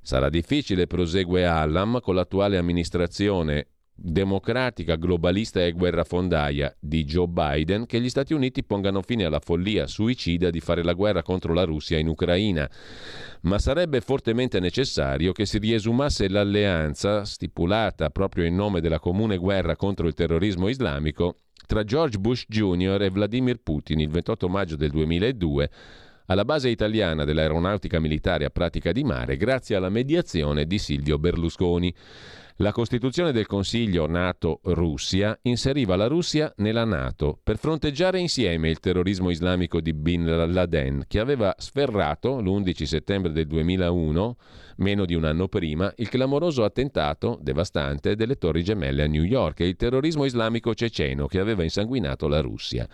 [SPEAKER 2] Sarà difficile, prosegue Allam, con l'attuale amministrazione democratica, globalista e guerrafondaia di Joe Biden che gli Stati Uniti pongano fine alla follia suicida di fare la guerra contro la Russia in Ucraina. Ma sarebbe fortemente necessario che si riesumasse l'alleanza stipulata proprio in nome della comune guerra contro il terrorismo islamico tra George Bush Jr. e Vladimir Putin il 28 maggio del 2002 alla base italiana dell'aeronautica militare a pratica di mare grazie alla mediazione di Silvio Berlusconi. La Costituzione del Consiglio NATO-Russia inseriva la Russia nella NATO per fronteggiare insieme il terrorismo islamico di Bin Laden, che aveva sferrato l'11 settembre del 2001, meno di un anno prima, il clamoroso attentato devastante delle Torri Gemelle a New York e il terrorismo islamico ceceno che aveva insanguinato la Russia.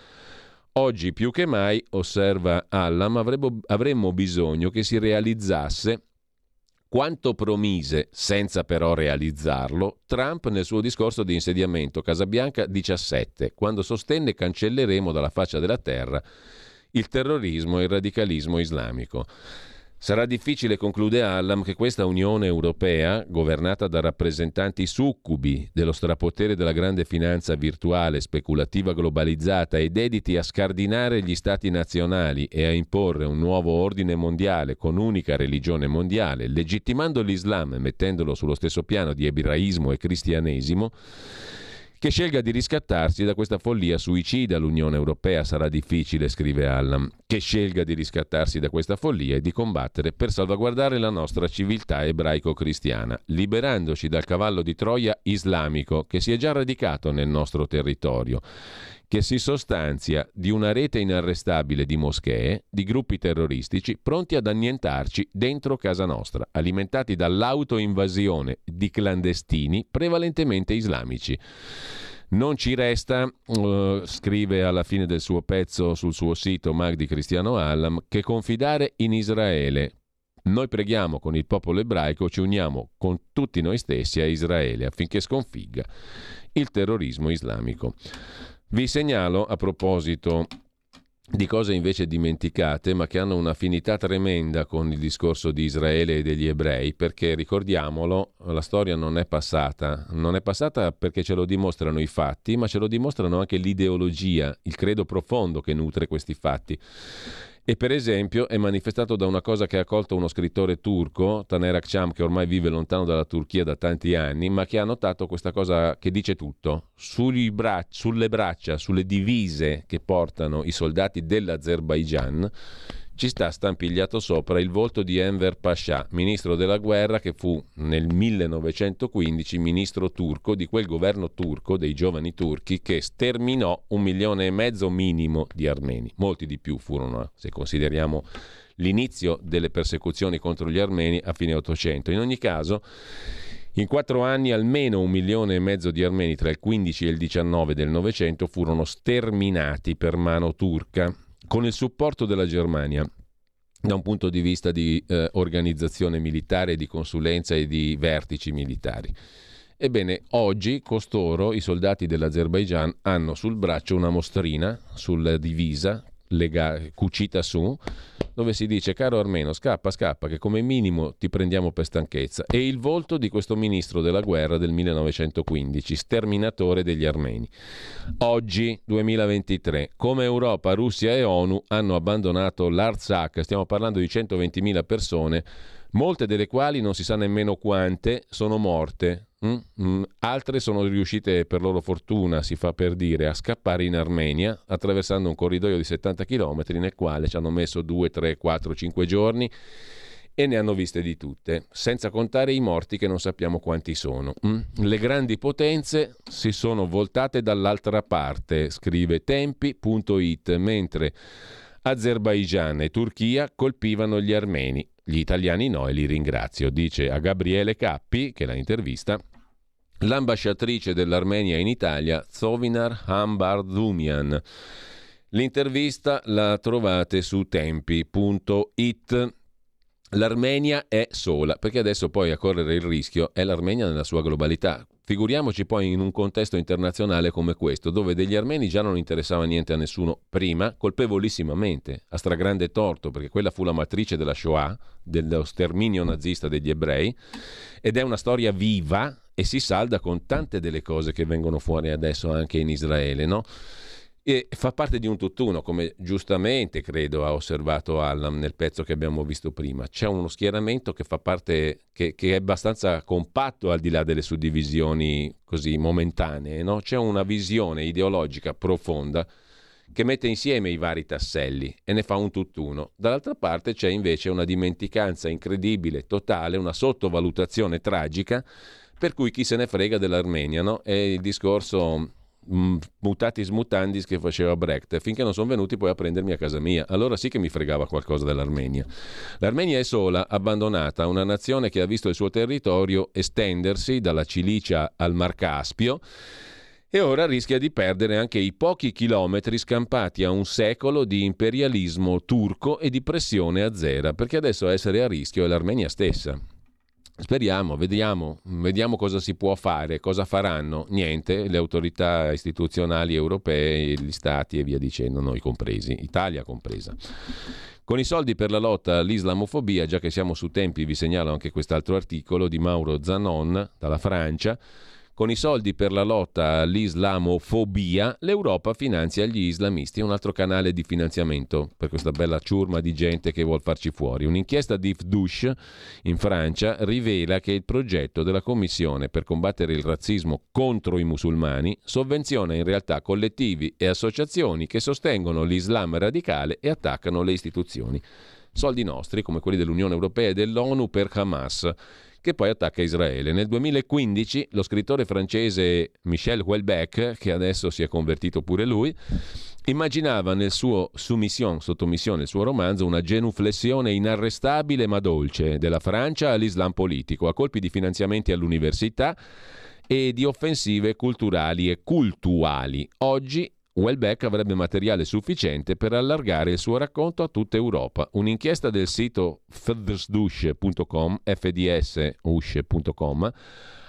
[SPEAKER 2] Oggi più che mai, osserva Allam, avremmo bisogno che si realizzasse quanto promise, senza però realizzarlo, Trump nel suo discorso di insediamento Casabianca 17, quando sostenne cancelleremo dalla faccia della terra il terrorismo e il radicalismo islamico. Sarà difficile, conclude Allam, che questa Unione Europea, governata da rappresentanti succubi dello strapotere della grande finanza virtuale, speculativa globalizzata e dediti a scardinare gli stati nazionali e a imporre un nuovo ordine mondiale con unica religione mondiale, legittimando l'Islam e mettendolo sullo stesso piano di ebraismo e cristianesimo, che scelga di riscattarsi da questa follia suicida. L'Unione Europea sarà difficile, scrive Allam, che scelga di riscattarsi da questa follia e di combattere per salvaguardare la nostra civiltà ebraico-cristiana, liberandoci dal cavallo di Troia islamico che si è già radicato nel nostro territorio che si sostanzia di una rete inarrestabile di moschee, di gruppi terroristici pronti ad annientarci dentro casa nostra, alimentati dall'autoinvasione di clandestini prevalentemente islamici. Non ci resta, uh, scrive alla fine del suo pezzo sul suo sito Magdi Cristiano Allam, che confidare in Israele. Noi preghiamo con il popolo ebraico, ci uniamo con tutti noi stessi a Israele affinché sconfigga il terrorismo islamico. Vi segnalo a proposito di cose invece dimenticate, ma che hanno un'affinità tremenda con il discorso di Israele e degli ebrei, perché ricordiamolo, la storia non è passata, non è passata perché ce lo dimostrano i fatti, ma ce lo dimostrano anche l'ideologia, il credo profondo che nutre questi fatti e per esempio è manifestato da una cosa che ha colto uno scrittore turco, Taner Akçam, che ormai vive lontano dalla Turchia da tanti anni, ma che ha notato questa cosa che dice tutto. Bra- sulle braccia, sulle divise che portano i soldati dell'Azerbaigian, ci sta stampigliato sopra il volto di Enver Pasha, ministro della guerra che fu nel 1915 ministro turco di quel governo turco dei giovani turchi che sterminò un milione e mezzo minimo di armeni. Molti di più furono, se consideriamo l'inizio delle persecuzioni contro gli armeni a fine Ottocento. In ogni caso, in quattro anni almeno un milione e mezzo di armeni tra il 15 e il 19 del Novecento furono sterminati per mano turca con il supporto della Germania da un punto di vista di eh, organizzazione militare, di consulenza e di vertici militari. Ebbene, oggi costoro, i soldati dell'Azerbaigian, hanno sul braccio una mostrina sulla divisa lega- cucita su, dove si dice caro Armeno scappa scappa che come minimo ti prendiamo per stanchezza. E il volto di questo ministro della guerra del 1915 sterminatore degli armeni. Oggi 2023 come Europa, Russia e ONU hanno abbandonato l'Artsakh stiamo parlando di 120.000 persone molte delle quali non si sa nemmeno quante sono morte Mm, mm. Altre sono riuscite, per loro fortuna, si fa per dire, a scappare in Armenia attraversando un corridoio di 70 km nel quale ci hanno messo 2, 3, 4, 5 giorni e ne hanno viste di tutte, senza contare i morti che non sappiamo quanti sono. Mm? Le grandi potenze si sono voltate dall'altra parte, scrive tempi.it, mentre Azerbaigian e Turchia colpivano gli armeni. Gli italiani no e li ringrazio, dice a Gabriele Cappi, che la intervista, l'ambasciatrice dell'Armenia in Italia, Zovinar Hambardumian. L'intervista la trovate su tempi.it. L'Armenia è sola, perché adesso poi a correre il rischio è l'Armenia nella sua globalità. Figuriamoci poi in un contesto internazionale come questo, dove degli armeni già non interessava niente a nessuno prima, colpevolissimamente, a stragrande torto, perché quella fu la matrice della Shoah, dello sterminio nazista degli ebrei, ed è una storia viva e si salda con tante delle cose che vengono fuori adesso anche in Israele, no? E fa parte di un tutt'uno, come giustamente credo ha osservato Allam nel pezzo che abbiamo visto prima. C'è uno schieramento che fa parte, che, che è abbastanza compatto al di là delle suddivisioni così momentanee, no? C'è una visione ideologica profonda che mette insieme i vari tasselli e ne fa un tutt'uno. Dall'altra parte c'è invece una dimenticanza incredibile, totale, una sottovalutazione tragica, per cui chi se ne frega dell'Armenia, no? È il discorso mutatis mutandis che faceva Brecht, finché non sono venuti poi a prendermi a casa mia. Allora sì che mi fregava qualcosa dell'Armenia. L'Armenia è sola, abbandonata, una nazione che ha visto il suo territorio estendersi dalla Cilicia al Mar Caspio e ora rischia di perdere anche i pochi chilometri scampati a un secolo di imperialismo turco e di pressione azera, perché adesso essere a rischio è l'Armenia stessa. Speriamo, vediamo, vediamo cosa si può fare, cosa faranno. Niente, le autorità istituzionali europee, gli stati e via dicendo, noi compresi, Italia compresa. Con i soldi per la lotta all'islamofobia, già che siamo su tempi, vi segnalo anche quest'altro articolo di Mauro Zanon dalla Francia. Con i soldi per la lotta all'islamofobia, l'Europa finanzia gli islamisti, un altro canale di finanziamento per questa bella ciurma di gente che vuol farci fuori. Un'inchiesta di FDUSH in Francia rivela che il progetto della Commissione per combattere il razzismo contro i musulmani sovvenziona in realtà collettivi e associazioni che sostengono l'Islam radicale e attaccano le istituzioni. Soldi nostri, come quelli dell'Unione Europea e dell'ONU per Hamas che poi attacca Israele. Nel 2015 lo scrittore francese Michel Houellebecq, che adesso si è convertito pure lui, immaginava nel suo Soumission, sottomissione, il suo romanzo, una genuflessione inarrestabile ma dolce della Francia all'Islam politico, a colpi di finanziamenti all'università e di offensive culturali e cultuali. Oggi Welbeck avrebbe materiale sufficiente per allargare il suo racconto a tutta Europa. Un'inchiesta del sito fdsdush.com, fdsdush.com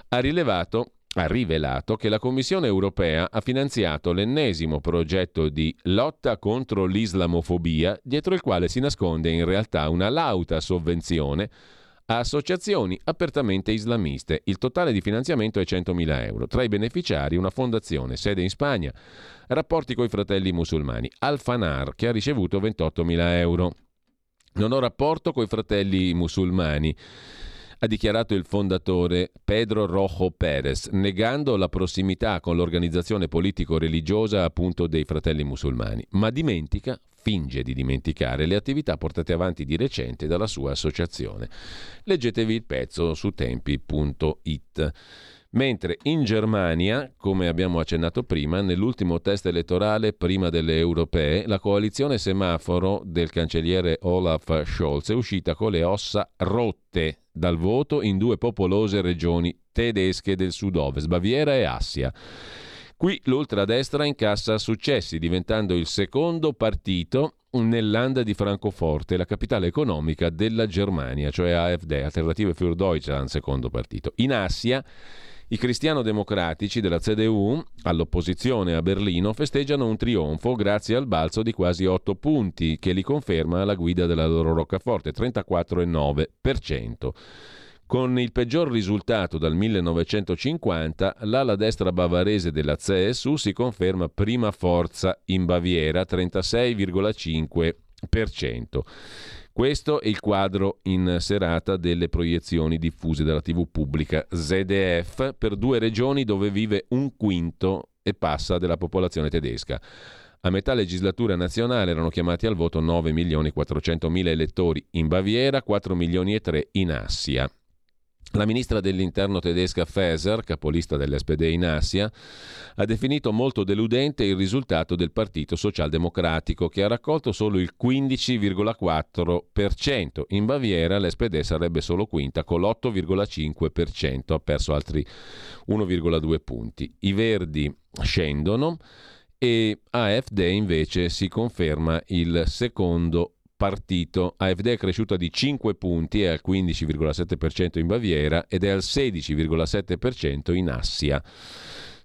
[SPEAKER 2] ha rilevato ha rivelato che la Commissione europea ha finanziato l'ennesimo progetto di lotta contro l'islamofobia, dietro il quale si nasconde in realtà una lauta sovvenzione a associazioni apertamente islamiste. Il totale di finanziamento è 100.000 euro. Tra i beneficiari una fondazione, sede in Spagna, rapporti coi fratelli musulmani, Al-Fanar, che ha ricevuto 28.000 euro. Non ho rapporto coi fratelli musulmani ha dichiarato il fondatore Pedro Rojo Pérez, negando la prossimità con l'organizzazione politico-religiosa appunto dei fratelli musulmani, ma dimentica finge di dimenticare le attività portate avanti di recente dalla sua associazione. Leggetevi il pezzo su tempi.it. Mentre in Germania, come abbiamo accennato prima, nell'ultimo test elettorale prima delle europee, la coalizione semaforo del cancelliere Olaf Scholz è uscita con le ossa rotte dal voto in due popolose regioni tedesche del sud-ovest, Baviera e Assia. Qui l'ultradestra incassa successi, diventando il secondo partito nell'Anda di Francoforte, la capitale economica della Germania, cioè AfD, Alternative für Deutschland, secondo partito. In Assia i cristiano-democratici della CDU, all'opposizione a Berlino, festeggiano un trionfo grazie al balzo di quasi 8 punti che li conferma alla guida della loro roccaforte, 34,9%. Con il peggior risultato dal 1950, l'ala destra bavarese della CSU si conferma prima forza in Baviera, 36,5%. Questo è il quadro in serata delle proiezioni diffuse dalla TV pubblica ZDF per due regioni dove vive un quinto e passa della popolazione tedesca. A metà legislatura nazionale erano chiamati al voto 9 milioni 400 mila elettori in Baviera, 4 milioni e 3 in Assia. La ministra dell'interno tedesca Faeser, capolista dell'SPD in Asia, ha definito molto deludente il risultato del Partito Socialdemocratico, che ha raccolto solo il 15,4%. In Baviera l'SPD sarebbe solo quinta con l'8,5%, ha perso altri 1,2 punti. I Verdi scendono e AFD invece si conferma il secondo partito. AfD è cresciuta di 5 punti, è al 15,7% in Baviera ed è al 16,7% in Assia.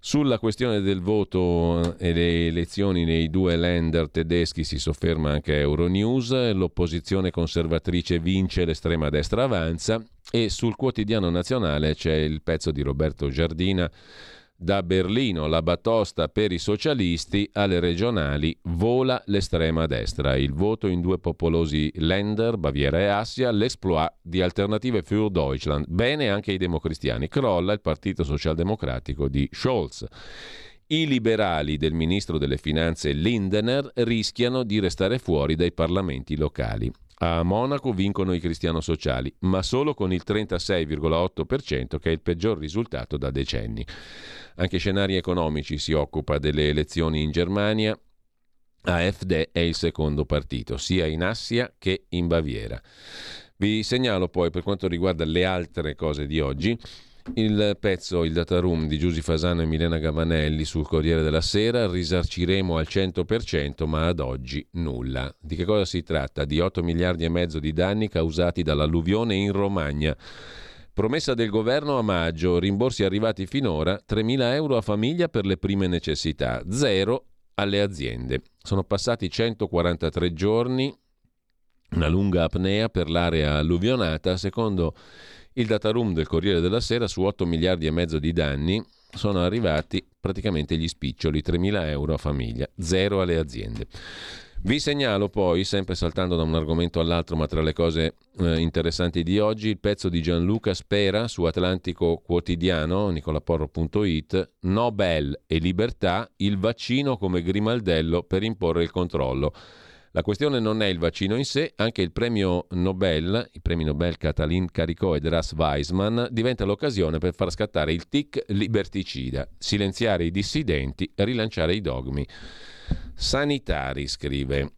[SPEAKER 2] Sulla questione del voto e le elezioni nei due lender tedeschi si sofferma anche Euronews, l'opposizione conservatrice vince, l'estrema destra avanza e sul quotidiano nazionale c'è il pezzo di Roberto Giardina da Berlino la batosta per i socialisti alle regionali vola l'estrema destra. Il voto in due popolosi Länder, Baviera e Assia, l'exploit di Alternative für Deutschland. Bene anche i democristiani. Crolla il Partito Socialdemocratico di Scholz. I liberali del ministro delle finanze Lindener rischiano di restare fuori dai parlamenti locali. A Monaco vincono i cristiano sociali, ma solo con il 36,8% che è il peggior risultato da decenni. Anche Scenari Economici si occupa delle elezioni in Germania. AfD è il secondo partito, sia in Assia che in Baviera. Vi segnalo poi per quanto riguarda le altre cose di oggi il pezzo Il Data Room di Giusy Fasano e Milena Gavanelli sul Corriere della Sera risarciremo al 100% ma ad oggi nulla. Di che cosa si tratta? Di 8 miliardi e mezzo di danni causati dall'alluvione in Romagna. Promessa del governo a maggio, rimborsi arrivati finora, 3.000 euro a famiglia per le prime necessità, zero alle aziende. Sono passati 143 giorni, una lunga apnea per l'area alluvionata, secondo il data room del Corriere della Sera su 8 miliardi e mezzo di danni sono arrivati praticamente gli spiccioli, 3.000 euro a famiglia, zero alle aziende. Vi segnalo poi, sempre saltando da un argomento all'altro, ma tra le cose eh, interessanti di oggi, il pezzo di Gianluca Spera su Atlantico Quotidiano, nicolaporro.it, Nobel e libertà, il vaccino come grimaldello per imporre il controllo. La questione non è il vaccino in sé, anche il premio Nobel, i premi Nobel Katalin Caricò ed Ras Weisman, diventa l'occasione per far scattare il tic liberticida, silenziare i dissidenti, rilanciare i dogmi. Sanitari, scrive.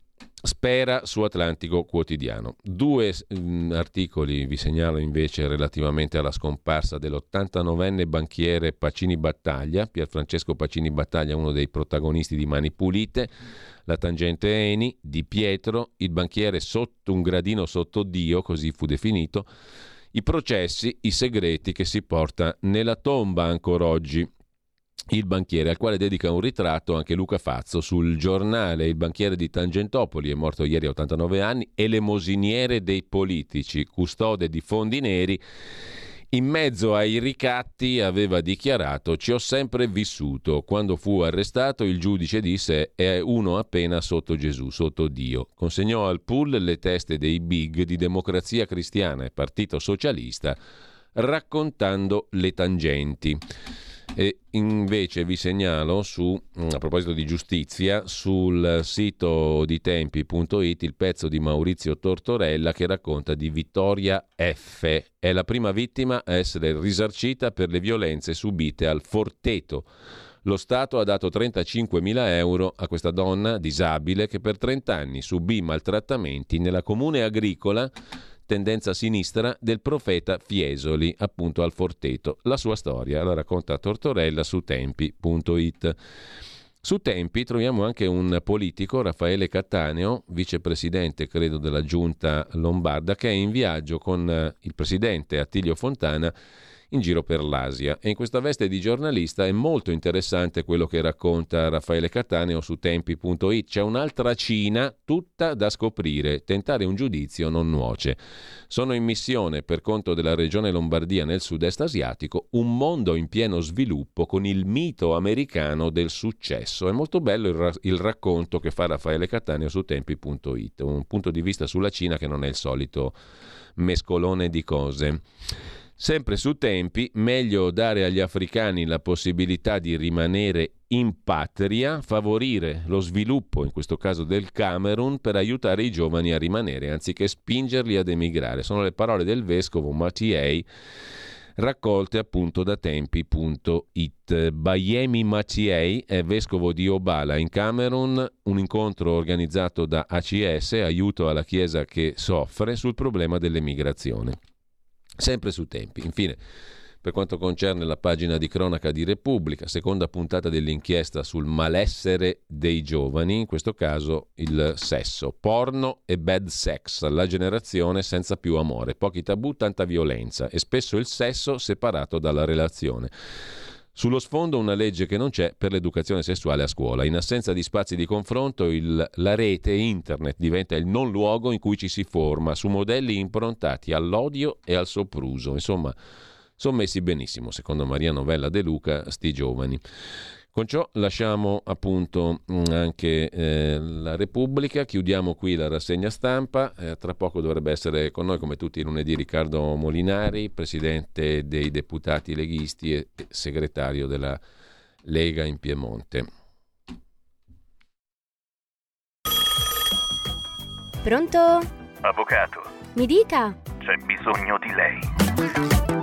[SPEAKER 2] Spera su Atlantico Quotidiano. Due mh, mm, articoli vi segnalo invece relativamente alla scomparsa dell'89enne banchiere Pacini Battaglia, Pierfrancesco Pacini Battaglia, uno dei protagonisti di Mani Pulite la tangente Eni, Di Pietro, il banchiere sotto un gradino sotto Dio, così fu definito, i processi, i segreti che si porta nella tomba ancora oggi. Il banchiere, al quale dedica un ritratto anche Luca Fazzo sul giornale. Il banchiere di Tangentopoli è morto ieri a 89 anni, elemosiniere dei politici, custode di fondi neri in mezzo ai ricatti aveva dichiarato ci ho sempre vissuto. Quando fu arrestato il giudice disse è uno appena sotto Gesù, sotto Dio. Consegnò al pool le teste dei big di Democrazia Cristiana e Partito Socialista raccontando le tangenti. E invece vi segnalo su, mm, a proposito di giustizia, sul sito di tempi.it il pezzo di Maurizio Tortorella che racconta di Vittoria F. È la prima vittima a essere risarcita per le violenze subite al Forteto. Lo Stato ha dato 35.000 euro a questa donna disabile che per 30 anni subì maltrattamenti nella comune agricola tendenza sinistra del profeta Fiesoli, appunto al Forteto. La sua storia la racconta Tortorella su tempi.it. Su Tempi troviamo anche un politico, Raffaele Cattaneo, vicepresidente credo della giunta lombarda, che è in viaggio con eh, il presidente Attilio Fontana in giro per l'Asia. E in questa veste di giornalista è molto interessante quello che racconta Raffaele Cattaneo su tempi.it. C'è un'altra Cina tutta da scoprire. Tentare un giudizio non nuoce. Sono in missione per conto della regione Lombardia nel sud-est asiatico, un mondo in pieno sviluppo con il mito americano del successo. È molto bello il, ra- il racconto che fa Raffaele Cattaneo su tempi.it, un punto di vista sulla Cina che non è il solito mescolone di cose. Sempre su tempi, meglio dare agli africani la possibilità di rimanere in patria, favorire lo sviluppo, in questo caso del Camerun, per aiutare i giovani a rimanere, anziché spingerli ad emigrare. Sono le parole del vescovo Mathiei raccolte appunto da tempi.it. Bayemi Maciei è vescovo di Obala in Camerun, un incontro organizzato da ACS, aiuto alla Chiesa che soffre, sul problema dell'emigrazione. Sempre su tempi. Infine, per quanto concerne la pagina di cronaca di Repubblica, seconda puntata dell'inchiesta sul malessere dei giovani, in questo caso il sesso, porno e bad sex, la generazione senza più amore, pochi tabù, tanta violenza e spesso il sesso separato dalla relazione. Sullo sfondo una legge che non c'è per l'educazione sessuale a scuola. In assenza di spazi di confronto, il, la rete internet diventa il non luogo in cui ci si forma su modelli improntati all'odio e al sopruso. Insomma, sono messi benissimo, secondo Maria Novella De Luca, sti giovani. Con ciò lasciamo appunto mm, anche eh, la Repubblica, chiudiamo qui la rassegna stampa, eh, tra poco dovrebbe essere con noi come tutti i lunedì Riccardo Molinari, presidente dei deputati leghisti e segretario della Lega in Piemonte.
[SPEAKER 7] Pronto?
[SPEAKER 8] Avvocato.
[SPEAKER 7] Mi dica.
[SPEAKER 8] C'è bisogno di lei.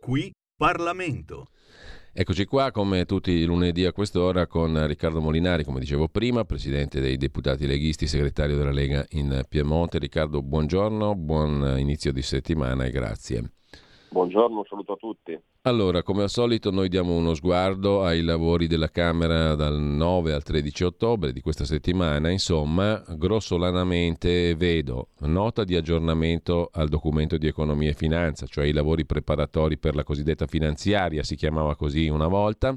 [SPEAKER 9] Qui Parlamento.
[SPEAKER 2] Eccoci qua come tutti i lunedì a quest'ora con Riccardo Molinari, come dicevo prima, presidente dei deputati leghisti, segretario della Lega in Piemonte. Riccardo, buongiorno, buon inizio di settimana e grazie.
[SPEAKER 10] Buongiorno, un saluto a tutti.
[SPEAKER 2] Allora, come al solito noi diamo uno sguardo ai lavori della Camera dal 9 al 13 ottobre di questa settimana, insomma, grossolanamente vedo nota di aggiornamento al documento di economia e finanza, cioè i lavori preparatori per la cosiddetta finanziaria, si chiamava così una volta,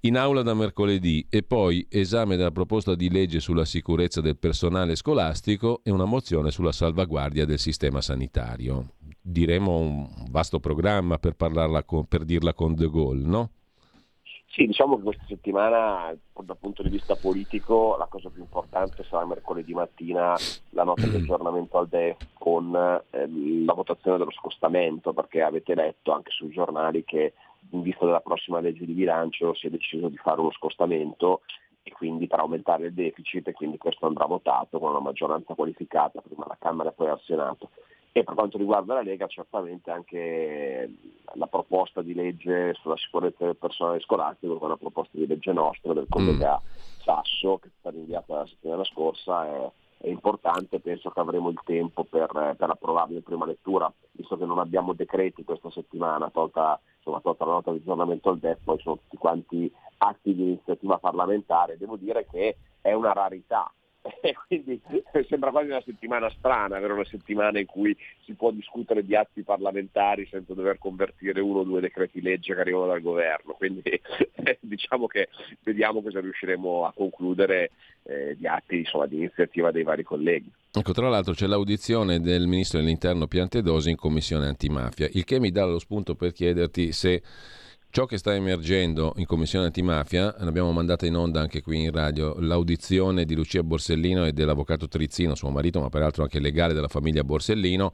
[SPEAKER 2] in aula da mercoledì e poi esame della proposta di legge sulla sicurezza del personale scolastico e una mozione sulla salvaguardia del sistema sanitario. Diremo un vasto programma per, con, per dirla con De Gaulle, no?
[SPEAKER 10] Sì, diciamo che questa settimana dal punto di vista politico la cosa più importante sarà mercoledì mattina la nota di aggiornamento al DEF con eh, la votazione dello scostamento perché avete letto anche sui giornali che in vista della prossima legge di bilancio si è deciso di fare uno scostamento e quindi per aumentare il deficit e quindi questo andrà votato con una maggioranza qualificata prima alla Camera e poi al Senato. E per quanto riguarda la Lega certamente anche la proposta di legge sulla sicurezza del personale scolastico, che è una proposta di legge nostra del collega mm. Sasso, che è stata inviata la settimana scorsa, è, è importante, penso che avremo il tempo per, per approvarlo in prima lettura, visto che non abbiamo decreti questa settimana, tolta, insomma, tolta la nota di aggiornamento al DEF, poi sono tutti quanti atti di iniziativa parlamentare. Devo dire che è una rarità <laughs> quindi sembra quasi una settimana strana, avere una settimana in cui si può discutere di atti parlamentari senza dover convertire uno o due decreti legge che arrivano dal governo. Quindi <laughs> diciamo che vediamo cosa riusciremo a concludere eh, di atti insomma, di iniziativa dei vari colleghi.
[SPEAKER 2] Ecco, tra l'altro c'è l'audizione del ministro dell'interno Piantedosi in commissione antimafia, il che mi dà lo spunto per chiederti se Ciò che sta emergendo in Commissione Antimafia, l'abbiamo mandata in onda anche qui in radio, l'audizione di Lucia Borsellino e dell'avvocato Trizzino, suo marito, ma peraltro anche legale della famiglia Borsellino,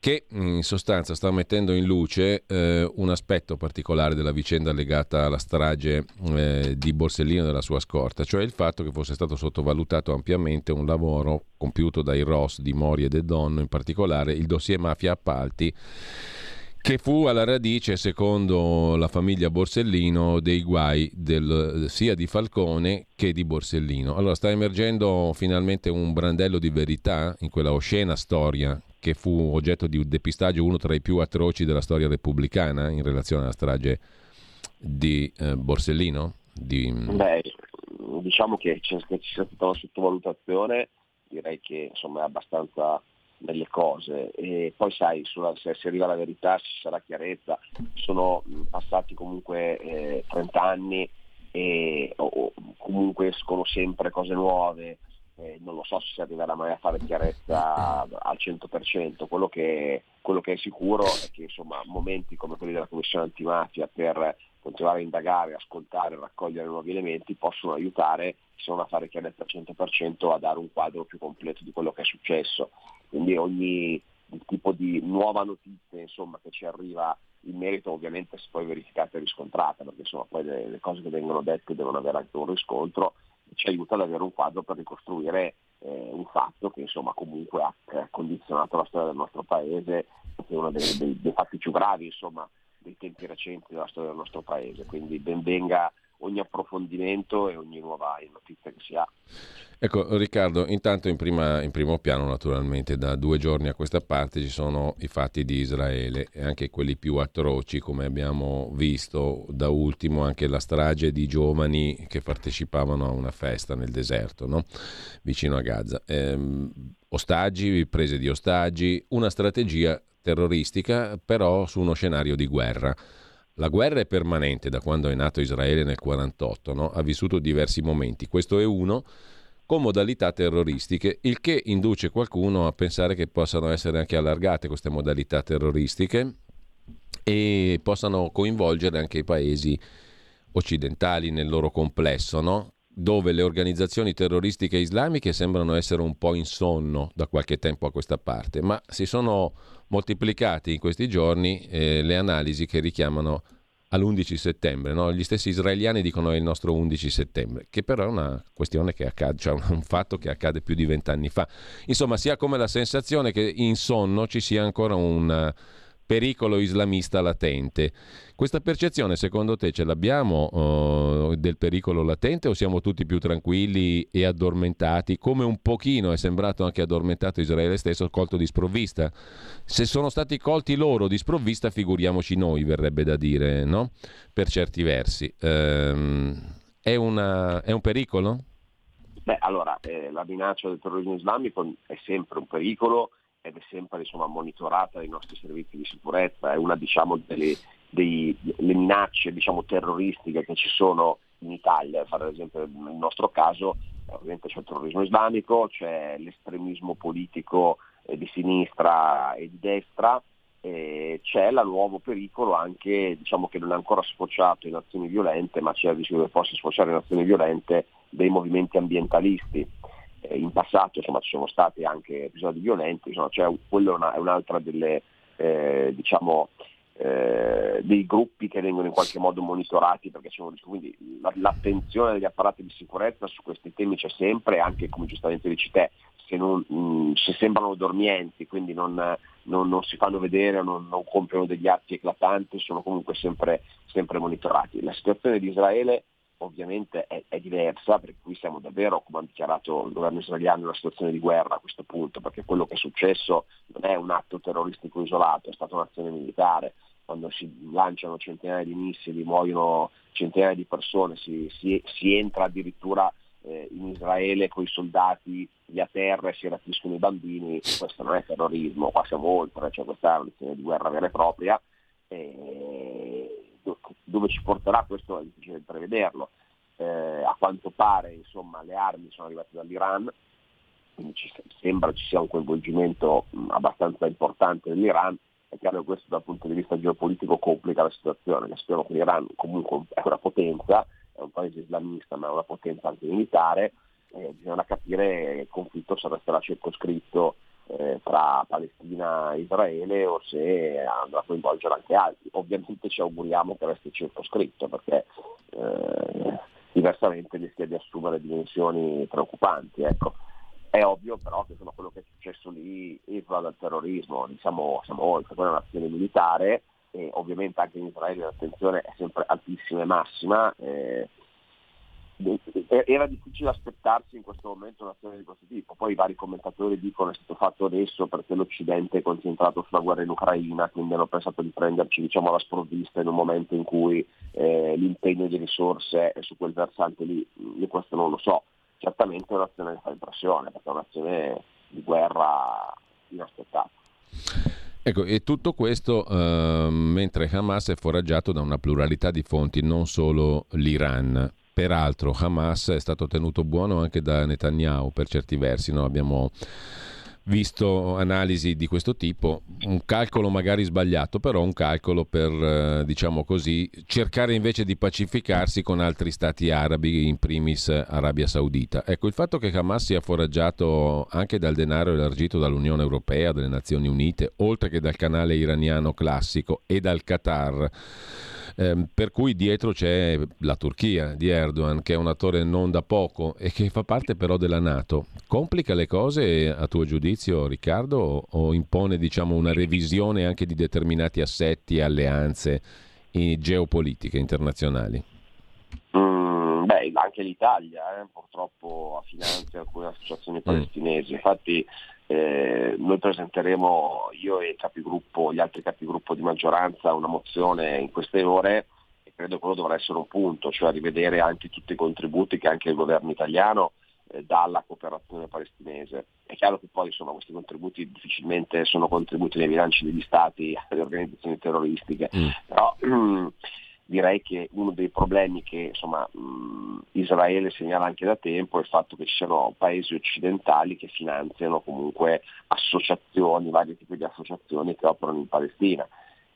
[SPEAKER 2] che in sostanza sta mettendo in luce eh, un aspetto particolare della vicenda legata alla strage eh, di Borsellino e della sua scorta, cioè il fatto che fosse stato sottovalutato ampiamente un lavoro compiuto dai ROS di Mori e De Donno, in particolare il dossier mafia appalti che fu alla radice, secondo la famiglia Borsellino, dei guai del, sia di Falcone che di Borsellino. Allora sta emergendo finalmente un brandello di verità in quella oscena storia che fu oggetto di un depistaggio uno tra i più atroci della storia repubblicana in relazione alla strage di eh, Borsellino? Di...
[SPEAKER 10] Beh, diciamo che c'è, c'è stata una sottovalutazione, direi che insomma, è abbastanza delle cose. E poi sai sulla, se si arriva alla verità ci sarà chiarezza. Sono passati comunque eh, 30 anni e o, comunque escono sempre cose nuove. Eh, non lo so se si arriverà mai a fare chiarezza al 100% quello che, quello che è sicuro è che insomma momenti come quelli della commissione antimafia per continuare a indagare, ascoltare, raccogliere nuovi elementi possono aiutare se non a fare chiarezza al 100% a dare un quadro più completo di quello che è successo quindi ogni tipo di nuova notizia insomma, che ci arriva in merito ovviamente se poi verificata e riscontrata, perché insomma, poi le, le, cose che vengono dette devono avere anche un riscontro, ci aiuta ad avere un quadro per ricostruire eh, un fatto che insomma, comunque ha, ha, condizionato la storia del nostro paese, è uno dei, dei, dei fatti più gravi insomma, dei tempi recenti della storia del nostro paese, quindi ben venga ogni approfondimento e ogni nuova notizia che si ha.
[SPEAKER 2] Ecco Riccardo, intanto in, prima, in, primo piano naturalmente da due giorni a questa parte ci sono i fatti di Israele e anche quelli più atroci come abbiamo visto da ultimo anche la strage di giovani che partecipavano a una festa nel deserto no? vicino a Gaza. Ehm, ostaggi, prese di ostaggi, una strategia terroristica però su uno scenario di guerra. La guerra è permanente da quando è nato Israele nel 1948, no? ha vissuto diversi momenti, questo è uno con modalità terroristiche, il che induce qualcuno a pensare che possano essere anche allargate queste modalità terroristiche e possano coinvolgere anche i paesi occidentali nel loro complesso, no? Dove le organizzazioni terroristiche islamiche sembrano essere un po' in sonno da qualche tempo a questa parte, ma si sono moltiplicati in questi giorni eh, le analisi che richiamano all'11 settembre. No? Gli stessi israeliani dicono è il nostro 11 settembre, che però è una questione che accade, cioè un fatto che accade più di vent'anni fa. Insomma, si ha come la sensazione che in sonno ci sia ancora un pericolo islamista latente. Questa percezione secondo te ce l'abbiamo uh, del pericolo latente o siamo tutti più tranquilli e addormentati, come un pochino è sembrato anche addormentato Israele stesso, colto di sprovvista? Se sono stati colti loro di sprovvista, figuriamoci noi, verrebbe da dire, no? Per certi versi. Um, è, una, è un pericolo?
[SPEAKER 10] Beh, allora, eh, la minaccia del terrorismo islamico è sempre un pericolo ed è sempre insomma, monitorata dai nostri servizi di sicurezza, è una diciamo, delle, dei, minacce diciamo, terroristiche che ci sono in Italia, per esempio nel nostro caso ovviamente c'è il terrorismo islamico, c'è l'estremismo politico eh, di sinistra e di destra, eh, c'è il nuovo pericolo anche diciamo, che non è ancora sfociato in azioni violente, ma c'è il rischio che possa sfociare in azioni violente dei movimenti ambientalisti eh, in passato insomma, ci sono stati anche episodi violenti, insomma, cioè, quello è, una, è un'altra delle, eh, diciamo, eh, dei gruppi che vengono in qualche modo monitorati perché sono, quindi l'attenzione degli apparati di sicurezza su questi temi c'è sempre, anche come giustamente dici te, se, non, mh, mm, se sembrano dormienti, quindi non, non, non si fanno vedere, non, non, compiono degli atti eclatanti, sono comunque sempre, sempre monitorati. La situazione di Israele ovviamente è, è, diversa, perché qui siamo davvero, come ha dichiarato il governo israeliano, in una situazione di guerra a questo punto, perché quello che è successo non è un atto terroristico isolato, è stata un'azione militare, quando si lanciano centinaia di missili, muoiono centinaia di persone, si, si, si entra addirittura eh, in Israele con i soldati lì a terra e si rapiscono i bambini, questo non è terrorismo, qua siamo oltre, cioè questa è un'azione di guerra vera e propria. E dove ci porterà questo è difficile prevederlo. Eh, a quanto pare insomma, le armi sono arrivate dall'Iran, quindi ci sembra ci sia un coinvolgimento abbastanza importante dell'Iran, è chiaro che questo dal punto di vista geopolitico complica la situazione, spero che l'Iran comunque è una potenza, è un paese islamista ma è una potenza anche militare, eh, bisogna capire che il conflitto se resterà circoscritto eh, tra Palestina e Israele o se andrà a coinvolgere anche altri. Ovviamente ci auguriamo che resti circoscritto perché eh, diversamente rischia di assumere dimensioni preoccupanti. Ecco. È ovvio però che insomma, quello che è successo lì esula dal terrorismo, diciamo, siamo oltre, quella è un'azione militare e ovviamente anche in Israele l'attenzione è sempre altissima e massima. Eh, era difficile aspettarsi in questo momento un'azione di questo tipo. Poi i vari commentatori dicono che è stato fatto adesso perché l'Occidente è concentrato sulla guerra in Ucraina, quindi hanno pensato di prenderci diciamo, alla sprovvista in un momento in cui eh, l'impegno di risorse è su quel versante lì. Io questo non lo so. Certamente è un'azione che fa impressione, perché è un'azione di guerra inaspettata.
[SPEAKER 2] Ecco, e tutto questo eh, mentre Hamas è foraggiato da una pluralità di fonti, non solo l'Iran. Peraltro Hamas è stato tenuto buono anche da Netanyahu per certi versi, no? abbiamo visto analisi di questo tipo, un calcolo magari sbagliato, però un calcolo per, eh, diciamo così, cercare invece di pacificarsi con altri stati arabi, in primis Arabia Saudita. Ecco, il fatto che Hamas sia foraggiato anche dal denaro elargito dall'Unione Europea, dalle Nazioni Unite, oltre che dal canale iraniano classico e dal Qatar, eh, per cui dietro c'è la Turchia di Erdogan, che è un attore non da poco e che fa parte però della Nato. Complica le cose a tuo giudizio, Riccardo, o, impone diciamo, una revisione anche di determinati assetti e alleanze geopolitiche internazionali?
[SPEAKER 10] Mm anche l'Italia eh, purtroppo finanzia alcune associazioni palestinesi, infatti eh, noi presenteremo, io e capigruppo, gli altri capigruppo di maggioranza, una mozione in queste ore e credo quello dovrà essere un punto, cioè rivedere anche tutti i contributi che anche il governo italiano eh, dà alla cooperazione palestinese. È chiaro che poi insomma, questi contributi difficilmente sono contributi nei bilanci degli stati, delle organizzazioni terroristiche, mm. però <clears throat> direi che uno dei problemi che insomma, mh, Israele segnala anche da tempo è il fatto che ci siano paesi occidentali che finanziano comunque associazioni, vari tipi di associazioni che operano in Palestina.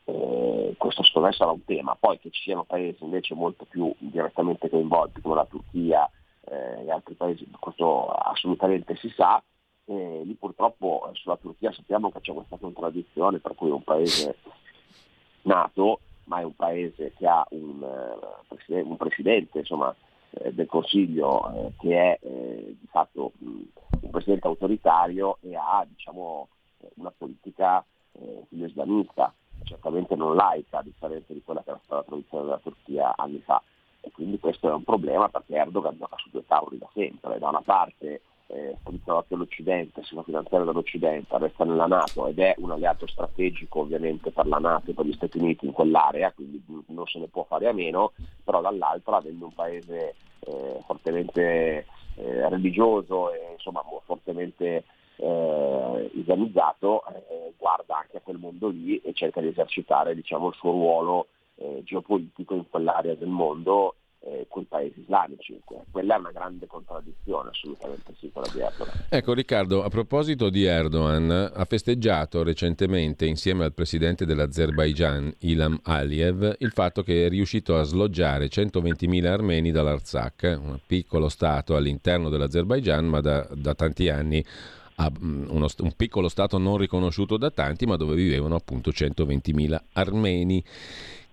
[SPEAKER 10] Eh, questo secondo me sarà un tema. Poi che ci siano paesi invece molto più direttamente coinvolti come la Turchia eh, e altri paesi, questo assolutamente si sa. Eh, lì purtroppo eh, sulla Turchia sappiamo che c'è questa contraddizione per cui un paese nato ma è un paese che ha un, uh, un presidente insomma, eh, del Consiglio eh, che è eh, di fatto un presidente autoritario e ha diciamo, una politica eh, islamista, certamente non laica, a differenza di quella che era stata la tradizione della Turchia anni fa. E quindi questo è un problema perché Erdogan gioca su due tavoli da sempre. Da una parte eh, ritrovato l'Occidente, si fa finanziare dall'Occidente, resta nella Nato ed è un alleato strategico ovviamente per la Nato e per gli Stati Uniti in quell'area, quindi non se ne può fare a meno, però dall'altra avendo un paese eh, fortemente eh, religioso e insomma fortemente eh, islamizzato, eh, guarda anche a quel mondo lì e cerca di esercitare diciamo, il suo ruolo eh, geopolitico in quell'area del mondo eh, con i paesi islamici. Quella è una grande contraddizione, assolutamente sì, quella di Erdogan.
[SPEAKER 2] Ecco Riccardo, a proposito di Erdogan, ha festeggiato recentemente insieme al presidente dell'Azerbaigian, Ilham Aliyev, il fatto che è riuscito a sloggiare 120.000 armeni dall'Arzak, un piccolo stato all'interno dell'Azerbaigian, ma da, da tanti anni uno, un piccolo stato non riconosciuto da tanti, ma dove vivevano appunto 120.000 armeni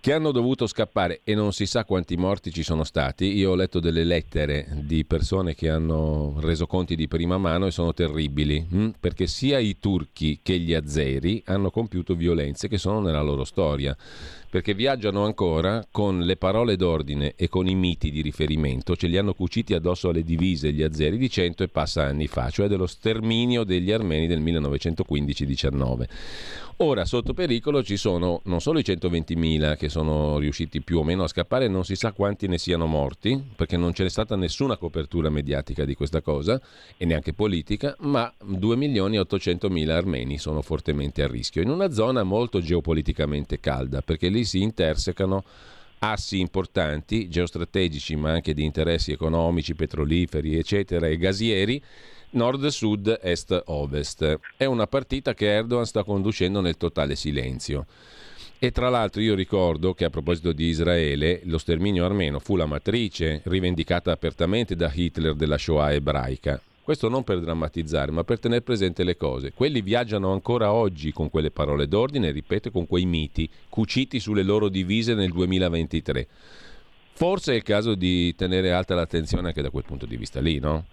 [SPEAKER 2] che hanno dovuto scappare e non si sa quanti morti ci sono stati. Io ho letto delle lettere di persone che hanno reso conti di prima mano e sono terribili, hm? perché sia i turchi che gli azeri hanno compiuto violenze che sono nella loro storia perché viaggiano ancora con le parole d'ordine e con i miti di riferimento, ce li hanno cuciti addosso alle divise gli azeri di cento e passa anni fa, cioè dello sterminio degli armeni del 1915-19. Ora sotto pericolo ci sono non solo i 120.000 che sono riusciti più o meno a scappare, non si sa quanti ne siano morti, perché non c'è stata nessuna copertura mediatica di questa cosa e neanche politica, ma 2 milioni e 800.000 armeni sono fortemente a rischio, in una zona molto geopoliticamente calda, perché lì lì si intersecano assi importanti, geostrategici ma anche di interessi economici, petroliferi, eccetera, e gasieri, nord-sud, est-ovest. È una partita che Erdogan sta conducendo nel totale silenzio. E tra l'altro io ricordo che a proposito di Israele, lo sterminio armeno fu la matrice rivendicata apertamente da Hitler della Shoah ebraica. Questo non per drammatizzare, ma per tenere presente le cose. Quelli viaggiano ancora oggi con quelle parole d'ordine, ripeto, con quei miti cuciti sulle loro divise nel 2023. Forse è il caso di tenere alta l'attenzione anche da quel punto di vista lì, no?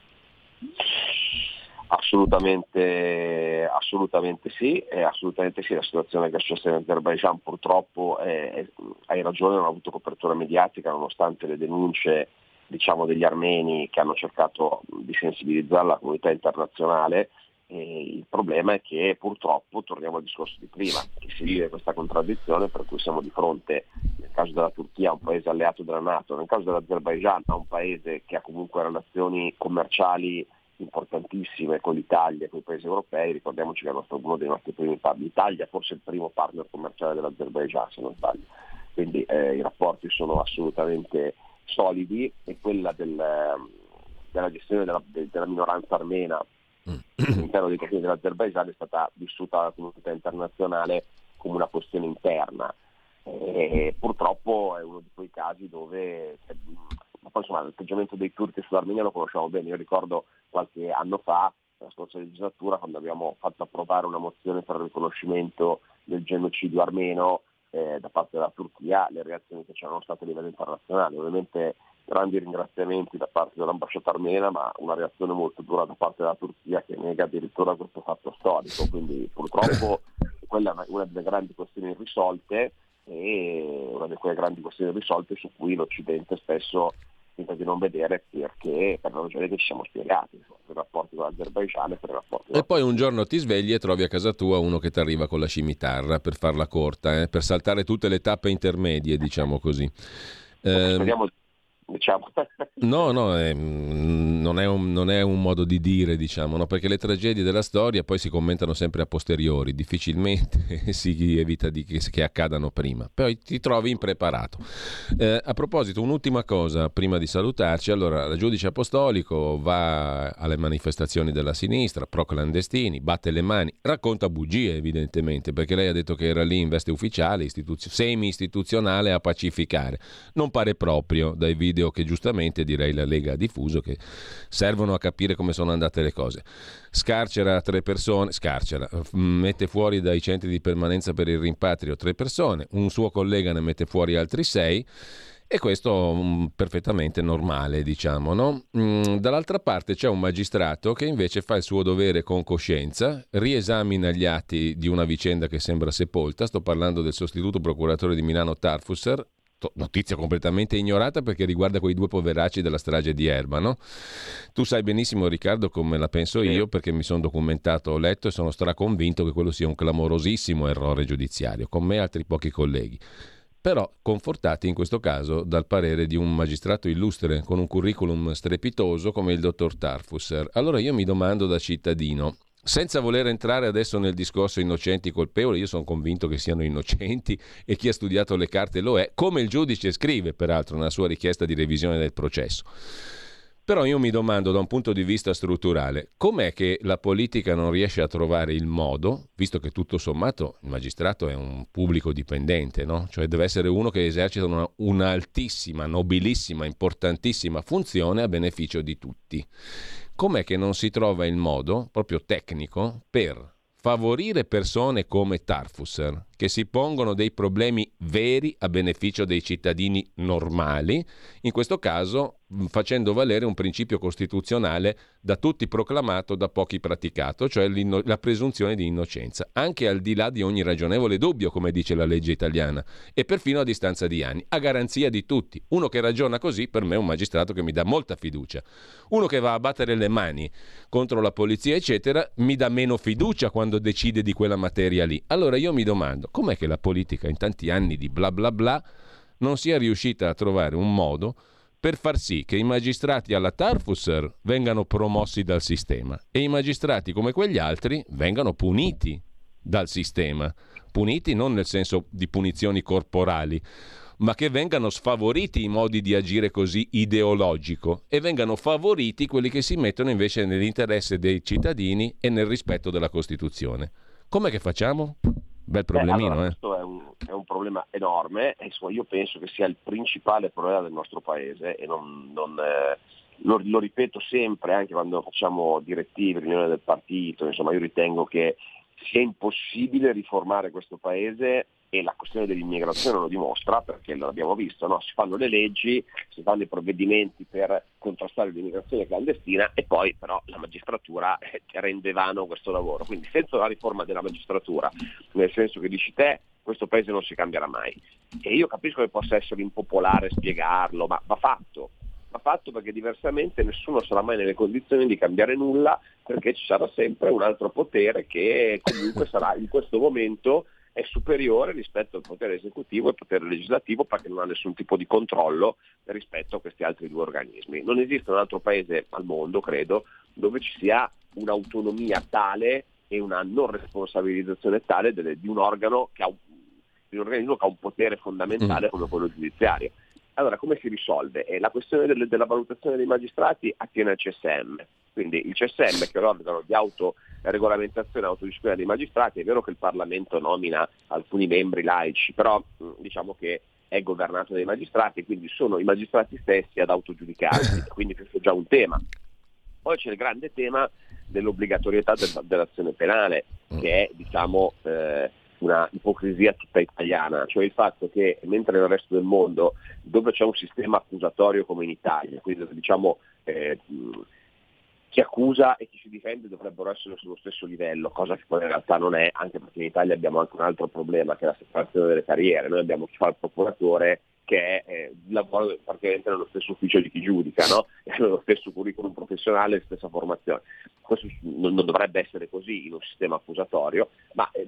[SPEAKER 10] Assolutamente, assolutamente sì, assolutamente sì, la situazione che è successa in Azerbaijan purtroppo è, è, hai ragione, non ha avuto copertura mediatica nonostante le denunce diciamo, degli armeni che hanno cercato di sensibilizzare la comunità internazionale. E il problema è che purtroppo, torniamo al discorso di prima, che si vive questa contraddizione per cui siamo di fronte, nel caso della Turchia, a un paese alleato della Nato, nel caso dell'Azerbaijan a un paese che ha comunque relazioni commerciali importantissime con l'Italia e con i paesi europei, ricordiamoci che è uno dei nostri primi partner, l'Italia forse il primo partner commerciale dell'Azerbaijan se non sbaglio, quindi eh, i rapporti sono assolutamente solidi e quella del, della gestione della, della, minoranza armena all'interno dei confini dell'Azerbaijan è stata vissuta dalla comunità internazionale come una questione interna. E purtroppo è uno di quei casi dove ma poi insomma l'atteggiamento dei turchi sull'Armenia lo conosciamo bene, io ricordo qualche anno fa, nella scorsa legislatura, quando abbiamo fatto approvare una mozione per il riconoscimento del genocidio armeno, eh, da parte della Turchia le reazioni che c'erano state a livello internazionale. Ovviamente grandi ringraziamenti da parte dell'ambasciata armena, ma una reazione molto dura da parte della Turchia che nega addirittura questo fatto storico. Quindi purtroppo <coughs> quella è una delle grandi questioni irrisolte e una di quelle grandi questioni irrisolte su cui l'Occidente spesso finta di non vedere perché per la ragione che ci siamo spiegati, per i rapporti con l'Azerbaigian e per i rapporti con
[SPEAKER 2] E poi un giorno ti svegli e trovi a casa tua uno che ti arriva con la scimitarra per farla corta, eh, per saltare tutte le tappe intermedie, diciamo così. Eh,
[SPEAKER 10] Speriamo diciamo. <laughs>
[SPEAKER 2] No, no, mm, non, è un, non è un modo di dire, diciamo, no? perché le tragedie della storia poi si commentano sempre a posteriori, difficilmente <laughs> si evita di che, che accadano prima, poi ti trovi impreparato. Eh, a proposito, un'ultima cosa prima di salutarci, allora, il giudice apostolico va alle manifestazioni della sinistra, pro clandestini, batte le mani, racconta bugie evidentemente, perché lei ha detto che era lì in veste ufficiale, istituzio- semi-istituzionale a pacificare. Non pare proprio dai video che giustamente direi la Lega ha diffuso che servono a capire come sono andate le cose. Scarcera tre persone, scarcera, f- mette fuori dai centri di permanenza per il rimpatrio tre persone, un suo collega ne mette fuori altri sei. E questo mm, perfettamente normale, diciamo, no? Mm, dall'altra parte c'è un magistrato che invece fa il suo dovere con coscienza, riesamina gli atti di una vicenda che sembra sepolta. Sto parlando del sostituto procuratore di Milano Tarfusser, notizia completamente ignorata perché riguarda quei due poveracci della strage di Erba, no? Tu sai benissimo, Riccardo, come la penso io, perché mi sono documentato, ho letto e sono straconvinto che quello sia un clamorosissimo errore giudiziario, con me e altri pochi colleghi però confortati in questo caso dal parere di un magistrato illustre con un curriculum strepitoso come il dottor Tarfusser. Allora io mi domando da cittadino, senza voler entrare adesso nel discorso innocenti colpevoli, io sono convinto che siano innocenti e chi ha studiato le carte lo è, come il giudice scrive peraltro nella sua richiesta di revisione del processo. Però io mi domando da un punto di vista strutturale, com'è che la politica non riesce a trovare il modo, visto che tutto sommato il magistrato è un pubblico dipendente, no? cioè deve essere uno che esercita una, un'altissima, nobilissima, importantissima funzione a beneficio di tutti. Com'è che non si trova il modo, proprio tecnico, per favorire persone come Tarfusser, che si pongono dei problemi veri a beneficio dei cittadini normali, in questo caso mh, facendo valere un principio costituzionale da tutti proclamato, da pochi praticato, cioè la presunzione di innocenza, anche al di là di ogni ragionevole dubbio, come dice la legge italiana, e perfino a distanza di anni, a garanzia di tutti. Uno che ragiona così, per me è un magistrato che mi dà molta fiducia. Uno che va a battere le mani contro la polizia, eccetera, mi dà meno fiducia quando decide di quella materia lì. Allora io mi domando, com'è che la politica in tanti anni di bla bla bla non sia riuscita a trovare un modo per far sì che i magistrati alla Tarfusser vengano promossi dal sistema e i magistrati come quegli altri vengano puniti dal sistema. Puniti non nel senso di punizioni corporali, ma che vengano sfavoriti i modi di agire così ideologico e vengano favoriti quelli che si mettono invece nell'interesse dei cittadini e nel rispetto della Costituzione. Com'è che facciamo? Bel problemino,
[SPEAKER 10] allora,
[SPEAKER 2] eh?
[SPEAKER 10] Questo è un, è un problema enorme e insomma, io penso che sia il principale problema del nostro paese e non, non, eh, lo, lo ripeto sempre anche quando facciamo direttive, riunioni del partito, insomma io ritengo che sia impossibile riformare questo paese e la questione dell'immigrazione lo dimostra perché l'abbiamo visto, no? si fanno le leggi, si fanno i provvedimenti per contrastare l'immigrazione clandestina e poi però la magistratura eh, rende vano questo lavoro. Quindi senza la riforma della magistratura, nel senso che dici te, questo paese non si cambierà mai. E io capisco che possa essere impopolare spiegarlo, ma va fatto. Va fatto perché diversamente nessuno sarà mai nelle condizioni di cambiare nulla perché ci sarà sempre un altro potere che comunque sarà in questo momento è superiore rispetto al potere esecutivo e al potere legislativo perché non ha nessun tipo di controllo rispetto a questi altri due organismi. Non esiste un altro paese al mondo, credo, dove ci sia un'autonomia tale e una non responsabilizzazione tale delle- di un organo che un, di un organismo che ha un potere fondamentale come quello giudiziario. Allora, come si risolve? Eh, la questione delle- della valutazione dei magistrati attiene al CSM, quindi il CSM che è l'organo di autoregolamentazione e autodisciplina dei magistrati, è vero che il Parlamento nomina alcuni membri laici, però mh, diciamo che è governato dai magistrati, quindi sono i magistrati stessi ad autogiudicarsi, <laughs> quindi questo è già un tema. Poi c'è il grande tema dell'obbligatorietà del- dell'azione penale, che è diciamo, eh, una ipocrisia tutta italiana, cioè il fatto che mentre nel resto del mondo, dove c'è un sistema accusatorio come in Italia, quindi diciamo eh, chi accusa e chi si difende dovrebbero essere sullo stesso livello, cosa che poi in realtà non è, anche perché in Italia abbiamo anche un altro problema che è la separazione delle carriere, noi abbiamo chi fa il procuratore che è eh, lavora praticamente nello stesso ufficio di chi giudica, no? <laughs> nello stesso curriculum professionale, stessa formazione. Questo non, non dovrebbe essere così in un sistema accusatorio, ma eh,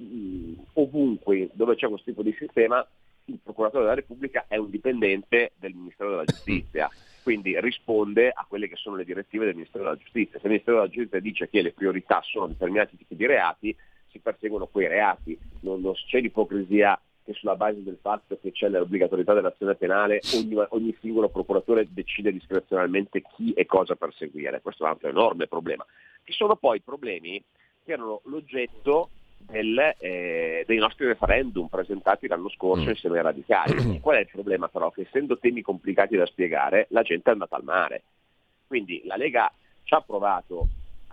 [SPEAKER 10] ovunque dove c'è questo tipo di sistema il procuratore della Repubblica è un dipendente del Ministero della Giustizia, <laughs> quindi risponde a quelle che sono le direttive del Ministero della Giustizia. Se il Ministero della Giustizia dice che le priorità sono determinati tipi di reati, si perseguono quei reati, non, non c'è l'ipocrisia che sulla base del fatto che c'è l'obbligatorietà dell'azione penale ogni, ogni singolo procuratore decide discrezionalmente chi e cosa perseguire. Questo è un altro enorme problema, che sono poi problemi che erano l'oggetto del, eh, dei nostri referendum presentati l'anno scorso mm. insieme ai radicali. <clears throat> Qual è il problema però? Che essendo temi complicati da spiegare, la gente è andata al mare. Quindi la Lega ci ha provato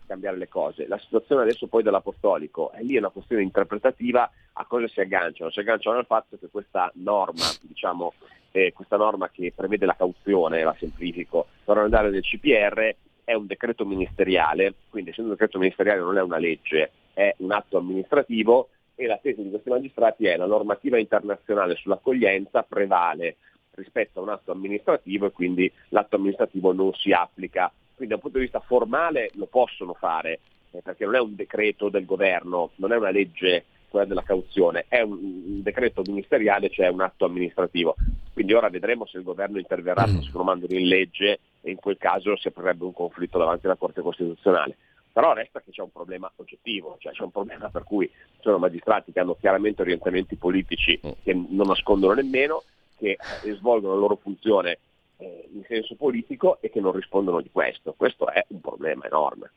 [SPEAKER 10] cambiare le cose. La situazione adesso poi dell'apostolico è lì è una questione interpretativa, a cosa si agganciano? Si agganciano al fatto che questa norma, diciamo, eh, questa norma che prevede la cauzione, la semplifico, per andare nel CPR è un decreto ministeriale, quindi essendo un decreto ministeriale non è una legge, è un atto amministrativo e la tesi di questi magistrati è la normativa internazionale sull'accoglienza prevale rispetto a un atto amministrativo e quindi l'atto amministrativo non si applica quindi da un punto di vista formale lo possono fare, eh, perché non è un decreto del governo, non è una legge quella della cauzione, è un, un decreto ministeriale, cioè un atto amministrativo. Quindi ora vedremo se il governo interverrà mm. trasformandolo in legge e in quel caso si aprirebbe un conflitto davanti alla Corte Costituzionale. Però resta che c'è un problema oggettivo, cioè c'è un problema per cui ci sono magistrati che hanno chiaramente orientamenti politici mm. che non nascondono nemmeno, che svolgono la loro funzione eh, in senso politico e che non rispondono di questo. Questo è un problema enorme.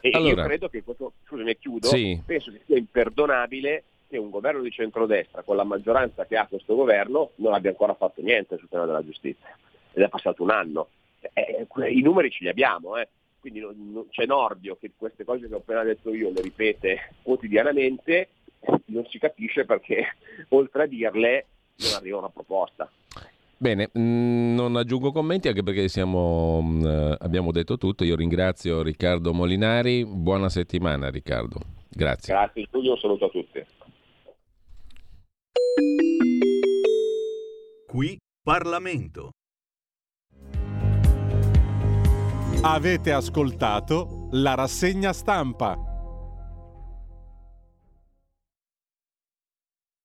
[SPEAKER 10] E allora, io credo che questo, scusami, chiudo, sì. penso che sia imperdonabile che un governo di centrodestra con la maggioranza che ha questo governo non abbia ancora fatto niente sul tema della giustizia. Ed è passato un anno. Eh, I numeri ce li abbiamo, eh. quindi non, non, c'è Nordio che queste cose che ho appena detto io le ripete quotidianamente, non si capisce perché <laughs> oltre a dirle non arriva una proposta.
[SPEAKER 2] Bene, mm, non aggiungo commenti anche perché siamo, mm, eh, abbiamo detto tutto. Io ringrazio Riccardo Molinari. Buona settimana Riccardo. Grazie.
[SPEAKER 10] Grazie Giulio, un saluto a tutti.
[SPEAKER 9] Qui Parlamento.
[SPEAKER 1] Avete ascoltato la rassegna stampa.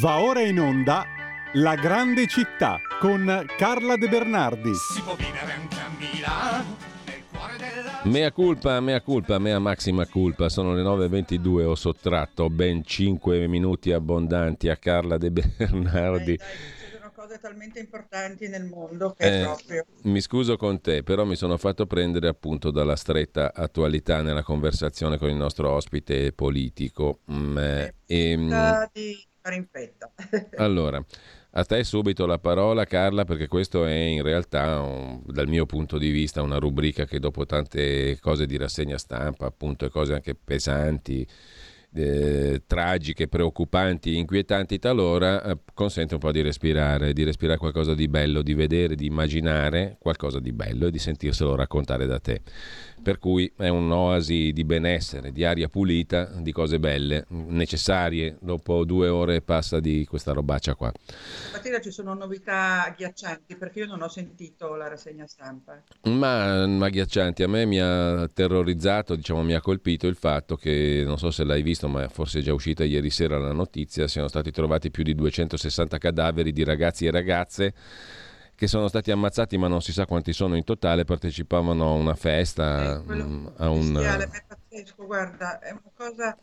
[SPEAKER 1] Va ora in onda La grande città con Carla De Bernardi. Si può vivere anche a
[SPEAKER 2] Milano. Mea culpa, mea culpa, mea massima culpa, sono le 9.22, ho sottratto ben 5 minuti abbondanti a Carla De Bernardi.
[SPEAKER 11] Dai, dai, cose talmente importanti nel mondo che
[SPEAKER 2] eh,
[SPEAKER 11] proprio...
[SPEAKER 2] Mi scuso con te, però mi sono fatto prendere appunto dalla stretta attualità nella conversazione con il nostro ospite politico. Mm, eh,
[SPEAKER 11] e, ehm, di fare in fretta. <laughs>
[SPEAKER 2] allora, a te subito la parola Carla perché questo è in realtà un, dal mio punto di vista una rubrica che dopo tante cose di rassegna stampa, appunto e cose anche pesanti, eh, tragiche, preoccupanti, inquietanti talora, eh, consente un po' di respirare, di respirare qualcosa di bello, di vedere, di immaginare qualcosa di bello e di sentirselo raccontare da te per cui è un'oasi di benessere, di aria pulita, di cose belle, necessarie. Dopo due ore passa di questa robaccia qua.
[SPEAKER 11] Stamattina ci sono novità agghiaccianti perché io non ho sentito la rassegna stampa.
[SPEAKER 2] Ma, ma agghiaccianti, a me mi ha terrorizzato, diciamo mi ha colpito il fatto che, non so se l'hai visto, ma forse è già uscita ieri sera la notizia, siano stati trovati più di 260 cadaveri di ragazzi e ragazze che sono stati ammazzati, ma non si sa quanti sono in totale, partecipavano a una festa,
[SPEAKER 11] eh, mm, a un... È pazzesco, guarda, è una cosa...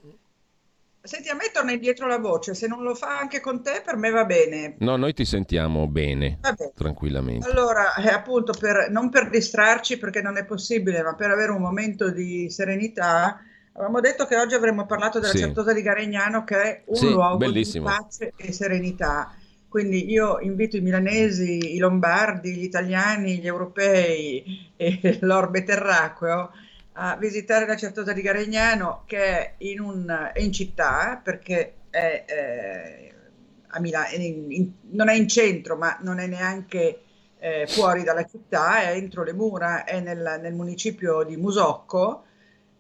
[SPEAKER 11] Senti, a me torna indietro la voce, se non lo fa anche con te per me va bene.
[SPEAKER 2] No, noi ti sentiamo bene,
[SPEAKER 11] Vabbè.
[SPEAKER 2] tranquillamente.
[SPEAKER 11] Allora, eh, appunto, per, non per distrarci perché non è possibile, ma per avere un momento di serenità, Avevamo detto che oggi avremmo parlato della
[SPEAKER 2] Sì.
[SPEAKER 11] Certosa di Garegnano che è un
[SPEAKER 2] Sì,
[SPEAKER 11] luogo
[SPEAKER 2] bellissimo.
[SPEAKER 11] di pace e serenità. Quindi io invito i milanesi, i lombardi, gli italiani, gli europei e <laughs> l'orbe terracqueo a visitare la Certosa di Garegnano che è in, un- è in città perché è, eh, a Milano, non è in centro ma non è neanche eh, fuori dalla città, è entro le mura, è nel, nel municipio di Musocco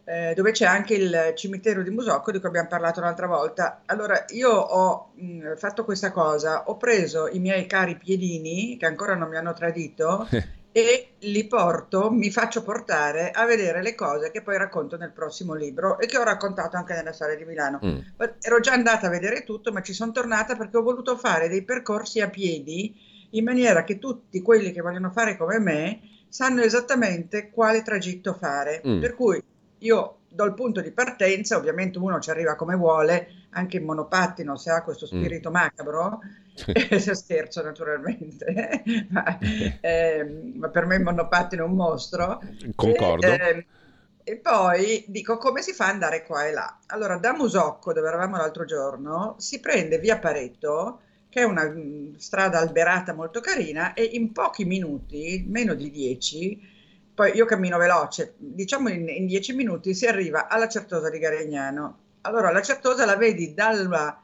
[SPEAKER 11] eh, dove c'è anche il cimitero di Musocco di cui abbiamo parlato l'altra volta. Allora, io ho mh, fatto questa cosa, ho preso i miei cari piedini, che ancora non mi hanno tradito, <laughs> e li porto, mi faccio portare a vedere le cose che poi racconto nel prossimo libro e che ho raccontato anche nella storia di Milano.
[SPEAKER 2] Mm.
[SPEAKER 11] Ero già andata a vedere tutto, ma ci sono tornata perché ho voluto fare dei percorsi a piedi in maniera che tutti quelli che vogliono fare come me sanno esattamente quale tragitto fare.
[SPEAKER 2] Mm.
[SPEAKER 11] Per cui io do il punto di partenza, ovviamente uno ci arriva come vuole, anche in monopattino se ha questo
[SPEAKER 2] Mm.
[SPEAKER 11] spirito macabro, <laughs> scherzo naturalmente, <laughs> ma, ehm, ma per me il monopattino è un mostro.
[SPEAKER 2] Concordo.
[SPEAKER 11] E, ehm, e poi dico come si fa ad andare qua e là. Allora, da Musocco, dove eravamo l'altro giorno, si prende via Pareto, che è una mm, strada alberata molto carina, e in pochi minuti, meno di dieci, poi io cammino veloce, diciamo in, in dieci minuti si arriva alla Certosa di Garegnano. Allora, la Certosa la vedi dalla,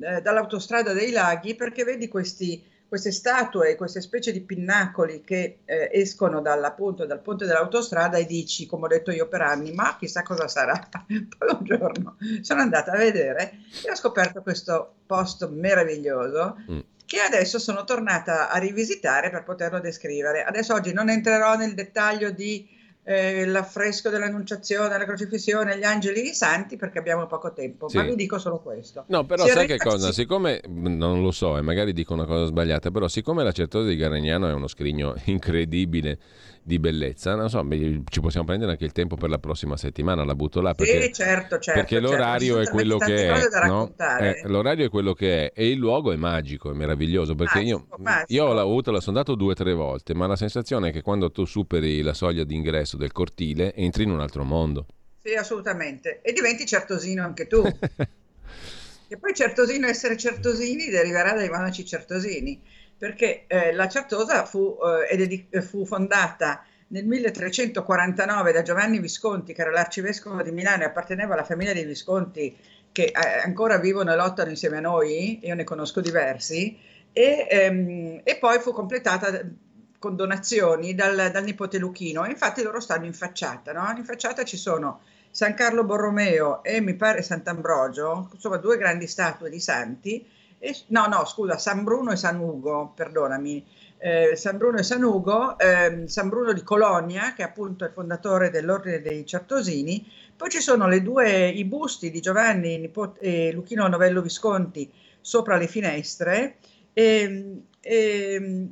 [SPEAKER 11] eh, dall'autostrada dei laghi perché vedi questi, queste statue, queste specie di pinnacoli che eh, escono dal, ponte dell'autostrada e dici, come ho detto io per anni, ma chissà cosa sarà. <laughs> Poi un giorno sono andata a vedere e ho scoperto questo posto meraviglioso
[SPEAKER 2] Mm.
[SPEAKER 11] che adesso sono tornata a rivisitare per poterlo descrivere. Adesso oggi non entrerò nel dettaglio di eh, l'affresco dell'Annunciazione, la crocifissione, gli angeli e i santi perché abbiamo poco tempo,
[SPEAKER 2] Sì.
[SPEAKER 11] ma vi dico solo questo.
[SPEAKER 2] No, però
[SPEAKER 11] Si
[SPEAKER 2] sai che cosa?
[SPEAKER 11] si-
[SPEAKER 2] Siccome non lo so e magari dico una cosa sbagliata, però siccome la Certosa di Garagnano è uno scrigno <laughs> incredibile di bellezza, non so, ci possiamo prendere anche il tempo per la prossima settimana, la butto là perché
[SPEAKER 11] sì, certo, certo.
[SPEAKER 2] perché
[SPEAKER 11] certo.
[SPEAKER 2] l'orario è quello che è, no? Eh, l'orario è quello che è e il luogo è magico, è meraviglioso perché io,
[SPEAKER 11] Magico, magico.
[SPEAKER 2] io l'ho avuto, sono andato due o tre volte, ma la sensazione è che quando tu superi la soglia d'ingresso del cortile entri in un altro mondo.
[SPEAKER 11] Sì, assolutamente. E diventi certosino anche tu. <laughs> E poi certosino essere certosini deriverà dai monaci certosini, perché eh, la Certosa fu, eh, è dedi- fu fondata nel 1349 da Giovanni Visconti, che era l'arcivescovo di Milano e apparteneva alla famiglia dei Visconti che eh, ancora vivono e lottano insieme a noi, io ne conosco diversi, e, ehm, e poi fu completata con donazioni dal, dal nipote Luchino. Infatti loro stanno in facciata, no? In facciata ci sono San Carlo Borromeo e mi pare Sant'Ambrogio, insomma due grandi statue di santi, e- no, no, scusa, San Bruno e San Ugo, perdonami, eh, San Bruno e San Ugo, ehm, San Bruno di Colonia, che è appunto il fondatore dell'Ordine dei Certosini, poi ci sono due, i busti di Giovanni nipote- e Luchino Novello Visconti sopra le finestre, e, e-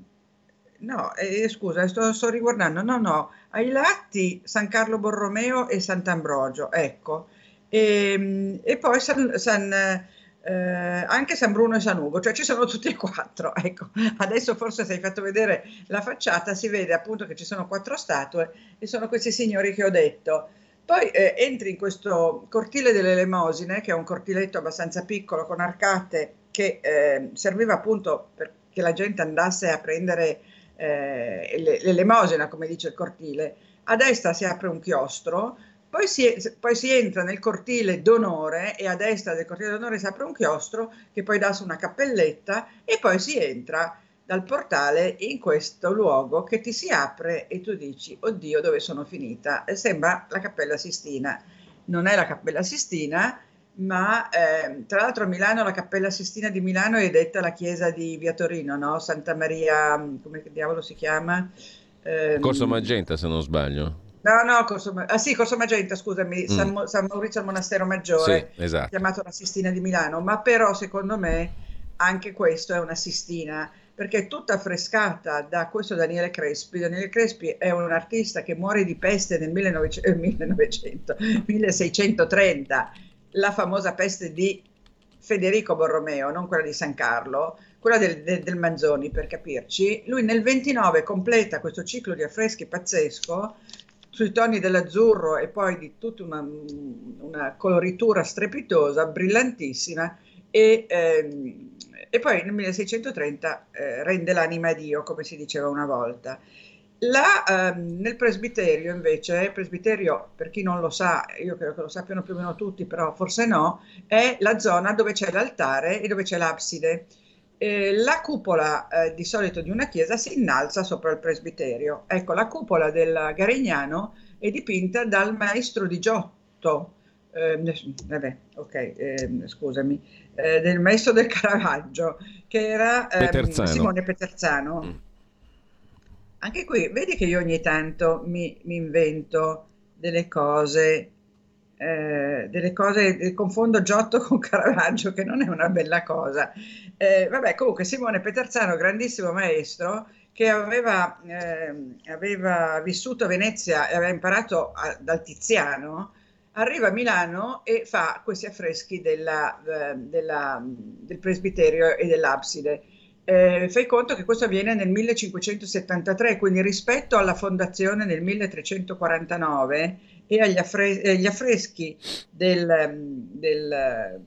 [SPEAKER 11] no, eh, scusa, sto, sto riguardando, no, no, ai lati San Carlo Borromeo e Sant'Ambrogio, ecco, e, e poi San, San, eh, anche San Bruno e San Ugo, cioè ci sono tutti e quattro, <laughs> ecco, adesso forse se hai fatto vedere la facciata si vede appunto che ci sono quattro statue e sono questi signori che ho detto. Poi eh, entri in questo cortile delle Elemosine, che è un cortiletto abbastanza piccolo con arcate che eh, serviva appunto perché la gente andasse a prendere eh, le- l'elemosina, come dice il cortile. A destra si apre un chiostro, poi si, poi si entra nel cortile d'onore e a destra del cortile d'onore si apre un chiostro che poi dà su una cappelletta e poi si entra dal portale in questo luogo che ti si apre e tu dici, oddio, dove sono finita? E sembra la Cappella Sistina. Non è la Cappella Sistina, ma ehm, tra l'altro a Milano, la Cappella Sistina di Milano è detta la chiesa di Via Torino, no? Santa Maria, come diavolo si chiama? Ehm,
[SPEAKER 2] Corso Magenta, se non sbaglio.
[SPEAKER 11] No, no, Corso, ah, sì, Corso Magenta, scusami,
[SPEAKER 2] Mm.
[SPEAKER 11] San, San Maurizio al Monastero Maggiore,
[SPEAKER 2] Sì, esatto.
[SPEAKER 11] chiamato la Sistina di Milano, ma però secondo me anche questo è una Sistina, perché è tutta affrescata da questo Daniele Crespi. Daniele Crespi è un artista che muore di peste nel 1900 eh, 1900, 1630, la famosa peste di Federico Borromeo, non quella di San Carlo, quella del, del- del Manzoni per capirci. Lui nel 29 completa questo ciclo di affreschi pazzesco sui toni dell'azzurro e poi di tutta una, una coloritura strepitosa, brillantissima, e, ehm, e poi nel 1630 eh, rende l'anima a Dio, come si diceva una volta. La, ehm, nel presbiterio invece, il presbiterio per chi non lo sa, io credo che lo sappiano più o meno tutti, però forse no, è la zona dove c'è l'altare e dove c'è l'abside. Eh, la cupola eh, di solito di una chiesa si innalza sopra il presbiterio. Ecco, la cupola del Garignano è dipinta dal maestro di Giotto, eh, vabbè, ok, ehm, scusami, eh, del maestro del Caravaggio, che era ehm,
[SPEAKER 2] Peterzano.
[SPEAKER 11] Simone Peterzano.
[SPEAKER 2] Mm.
[SPEAKER 11] Anche qui, vedi che io ogni tanto mi, mi invento delle cose, eh, delle cose, eh, confondo Giotto <laughs> con Caravaggio, che non è una bella cosa. Eh, vabbè, comunque Simone Peterzano, grandissimo maestro, che aveva, ehm, aveva vissuto a Venezia e aveva imparato a- dal Tiziano, arriva a Milano e fa questi affreschi della, eh, della- del presbiterio e dell'abside. Eh, fai conto che questo avviene nel 1573, quindi rispetto alla fondazione nel 1349 e agli affre- e agli affreschi del, ehm, del,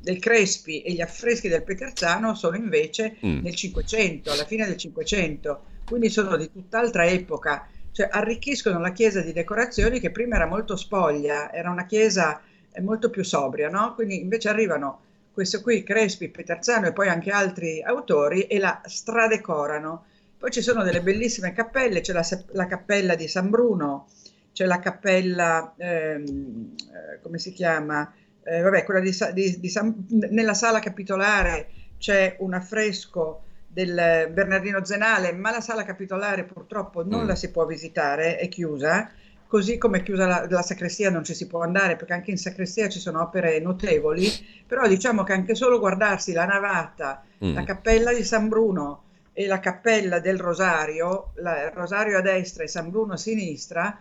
[SPEAKER 11] del Crespi e gli affreschi del Peterzano sono invece
[SPEAKER 2] Mm.
[SPEAKER 11] nel 500, alla fine del 500, quindi sono di tutt'altra epoca, cioè arricchiscono la chiesa di decorazioni che prima era molto spoglia, era una chiesa eh, molto più sobria, no? Quindi invece arrivano questo qui, Crespi, Peterzano e poi anche altri autori e la stradecorano. Poi ci sono delle bellissime cappelle, c'è la, la cappella di San Bruno, c'è la cappella, ehm, eh, come si chiama? Eh, vabbè, quella di, di- di San- nella sala capitolare c'è un affresco del Bernardino Zenale, ma la sala capitolare purtroppo non
[SPEAKER 2] Mm.
[SPEAKER 11] la si può visitare, è chiusa, così come è chiusa la, la sacrestia non ci si può andare perché anche in sacrestia ci sono opere notevoli, però diciamo che anche solo guardarsi la navata,
[SPEAKER 2] Mm.
[SPEAKER 11] la cappella di San Bruno e la cappella del Rosario, la- il Rosario a destra e San Bruno a sinistra,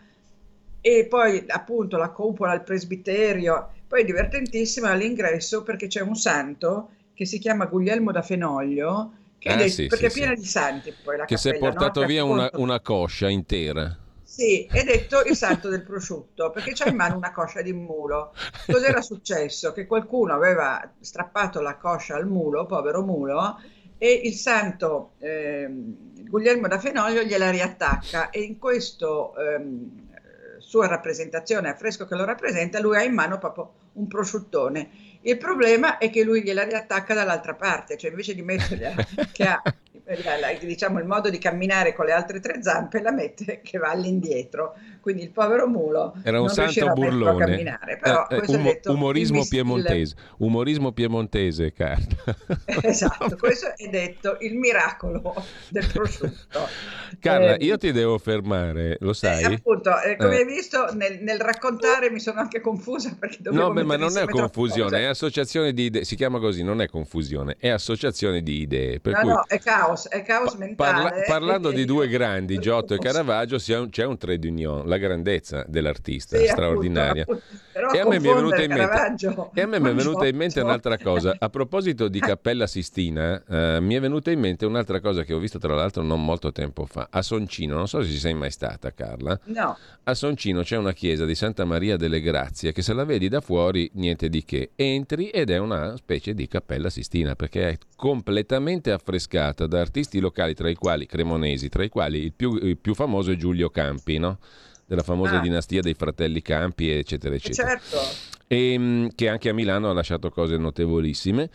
[SPEAKER 11] e poi appunto la cupola, il presbiterio, poi è divertentissimo all'ingresso perché c'è un santo che si chiama Guglielmo da Fenoglio, che è
[SPEAKER 2] Ah,
[SPEAKER 11] de-
[SPEAKER 2] sì,
[SPEAKER 11] perché
[SPEAKER 2] sì,
[SPEAKER 11] è piena
[SPEAKER 2] sì.
[SPEAKER 11] di santi poi la
[SPEAKER 2] Che si è
[SPEAKER 11] cappella, no?
[SPEAKER 2] portato
[SPEAKER 11] Che
[SPEAKER 2] via una, una coscia intera.
[SPEAKER 11] sì, è detto il santo del prosciutto, perché c'ha in mano una coscia di mulo. Cos'era successo? Che qualcuno aveva strappato la coscia al mulo, povero mulo, e il santo ehm, Guglielmo da Fenoglio gliela riattacca e in questo ehm, sua rappresentazione, affresco che lo rappresenta, lui ha in mano proprio un prosciuttone. Il problema è che lui gliela riattacca dall'altra parte, cioè invece di metterla <laughs> che ha la- la- diciamo il modo di camminare con le altre tre zampe la mette <laughs> che va all'indietro quindi il povero mulo
[SPEAKER 2] Era un
[SPEAKER 11] non
[SPEAKER 2] santo
[SPEAKER 11] più a
[SPEAKER 2] burlone.
[SPEAKER 11] camminare però
[SPEAKER 2] Eh, eh,
[SPEAKER 11] questo è
[SPEAKER 2] umo-
[SPEAKER 11] detto
[SPEAKER 2] umorismo
[SPEAKER 11] il
[SPEAKER 2] piemontese. Umorismo piemontese, Carla. <laughs>
[SPEAKER 11] esatto <laughs> questo è detto il miracolo del prosciutto
[SPEAKER 2] Carla,
[SPEAKER 11] Eh,
[SPEAKER 2] io ti devo fermare, lo sai?
[SPEAKER 11] appunto eh, come
[SPEAKER 2] Eh.
[SPEAKER 11] hai visto nel, nel raccontare mi sono anche confusa perché dovevo
[SPEAKER 2] No, beh, ma non è confusione, è associazione di idee, si chiama così, non è confusione, è associazione di idee. Per
[SPEAKER 11] no
[SPEAKER 2] cui
[SPEAKER 11] no è caos è caos mentale
[SPEAKER 2] parla- parlando di due grandi, <laughs> Giotto e Caravaggio, c'è un, c'è un trade union, la grandezza dell'artista,
[SPEAKER 11] Sì,
[SPEAKER 2] straordinaria.
[SPEAKER 11] appunto, appunto. Però
[SPEAKER 2] E a me mi è venuta in mente, e a me mi è venuta in mente un'altra cosa. A proposito di Cappella Sistina, eh, mi è venuta in mente un'altra cosa che ho visto tra l'altro non molto tempo fa. A Soncino, non so se ci sei mai stata, Carla.
[SPEAKER 11] no
[SPEAKER 2] A Soncino c'è una chiesa di Santa Maria delle Grazie che se la vedi da fuori niente di che. Entri ed è una specie di Cappella Sistina perché è completamente affrescata da artisti locali tra i quali cremonesi, tra i quali il più, il più famoso è Giulio Campi, no? Della famosa
[SPEAKER 11] Ah.
[SPEAKER 2] dinastia dei fratelli Campi, eccetera,
[SPEAKER 11] Eh,
[SPEAKER 2] eccetera
[SPEAKER 11] certo
[SPEAKER 2] e, mh, che anche a Milano ha lasciato cose notevolissime.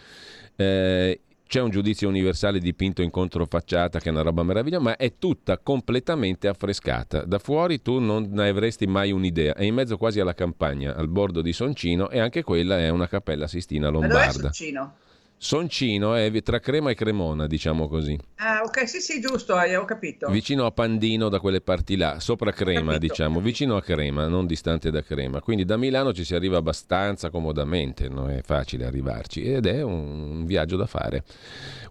[SPEAKER 2] Eh, c'è un giudizio universale dipinto in controfacciata che è una roba meravigliosa, ma è tutta completamente affrescata. Da fuori tu non ne avresti mai un'idea. È in mezzo quasi alla campagna, al bordo di Soncino, e anche quella è una cappella Sistina
[SPEAKER 11] ma dov'è
[SPEAKER 2] lombarda.
[SPEAKER 11] Soncino?
[SPEAKER 2] Soncino è tra Crema e Cremona, diciamo così.
[SPEAKER 11] Ah, ok, sì, sì, giusto, eh, ho capito.
[SPEAKER 2] Vicino a Pandino, da quelle parti là, sopra Crema, diciamo, vicino a Crema, non distante da Crema. Quindi da Milano ci si arriva abbastanza comodamente, non è facile arrivarci ed è un viaggio da fare.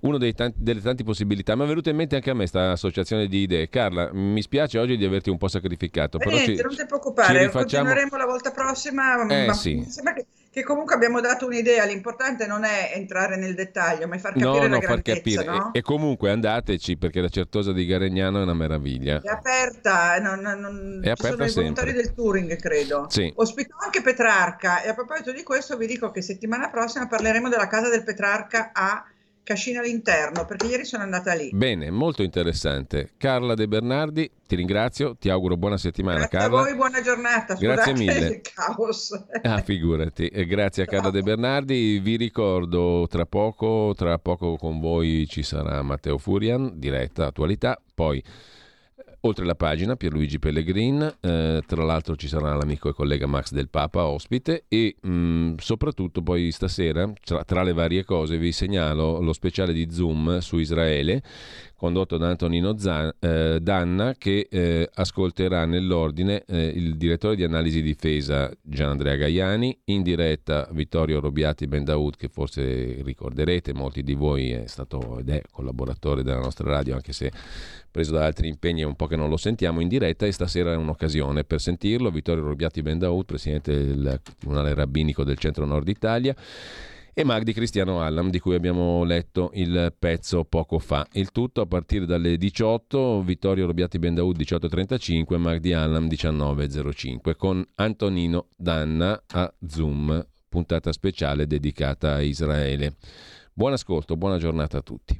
[SPEAKER 2] Una delle tante possibilità. Mi è venuta in mente anche a me questa associazione di idee. Carla, mi spiace oggi di averti un po' sacrificato,
[SPEAKER 11] Eh, niente,
[SPEAKER 2] ci,
[SPEAKER 11] non ti preoccupare,
[SPEAKER 2] rifacciamo.
[SPEAKER 11] continueremo la volta prossima.
[SPEAKER 2] Eh,
[SPEAKER 11] ma
[SPEAKER 2] sì.
[SPEAKER 11] sembra che che comunque abbiamo dato un'idea, l'importante non è entrare nel dettaglio, ma è far capire
[SPEAKER 2] No,
[SPEAKER 11] la
[SPEAKER 2] no, far capire.
[SPEAKER 11] no?
[SPEAKER 2] E, e comunque andateci perché la Certosa di Garegnano è una meraviglia.
[SPEAKER 11] È aperta, eh, non, non-
[SPEAKER 2] È
[SPEAKER 11] ci sono
[SPEAKER 2] aperta
[SPEAKER 11] i volontari
[SPEAKER 2] sempre.
[SPEAKER 11] del touring, credo.
[SPEAKER 2] Sì.
[SPEAKER 11] Ospitò anche Petrarca e a proposito di questo vi dico che settimana prossima parleremo della casa del Petrarca a Cascina all'interno, perché ieri sono andata lì.
[SPEAKER 2] Bene, molto interessante. Carla De Bernardi, ti ringrazio, ti auguro buona settimana
[SPEAKER 11] Grazie a
[SPEAKER 2] Carla.
[SPEAKER 11] voi, buona giornata.
[SPEAKER 2] Grazie
[SPEAKER 11] Scusate
[SPEAKER 2] mille.
[SPEAKER 11] il caos. <laughs>
[SPEAKER 2] Ah, figurati. E grazie a Carla De Bernardi. Vi ricordo tra poco, tra poco con voi ci sarà Matteo Furian, diretta attualità. Poi, oltre la pagina, Pierluigi Pellegrin. eh, tra l'altro ci sarà l'amico e collega Max del Papa ospite. E mh, soprattutto poi stasera, tra, tra le varie cose, vi segnalo lo speciale di Zoom su Israele condotto da Antonino Zan- eh, Danna che eh, ascolterà nell'ordine eh, il direttore di analisi difesa Gian Andrea Gaiani, in diretta Vittorio Robiati Bendaud che forse ricorderete, molti di voi è stato ed è collaboratore della nostra radio anche se preso da altri impegni è un po' che non lo sentiamo in diretta e stasera è un'occasione per sentirlo, Vittorio Robiati Bendaud, presidente del Tribunale Rabbinico del Centro Nord Italia e Magdi Cristiano Allam di cui abbiamo letto il pezzo poco fa. Il tutto a partire dalle 18, Vittorio Robiati Bendaud 18.35, Magdi Allam 19.05 con Antonino Danna a Zoom, puntata speciale dedicata a Israele. Buon ascolto, buona giornata a tutti.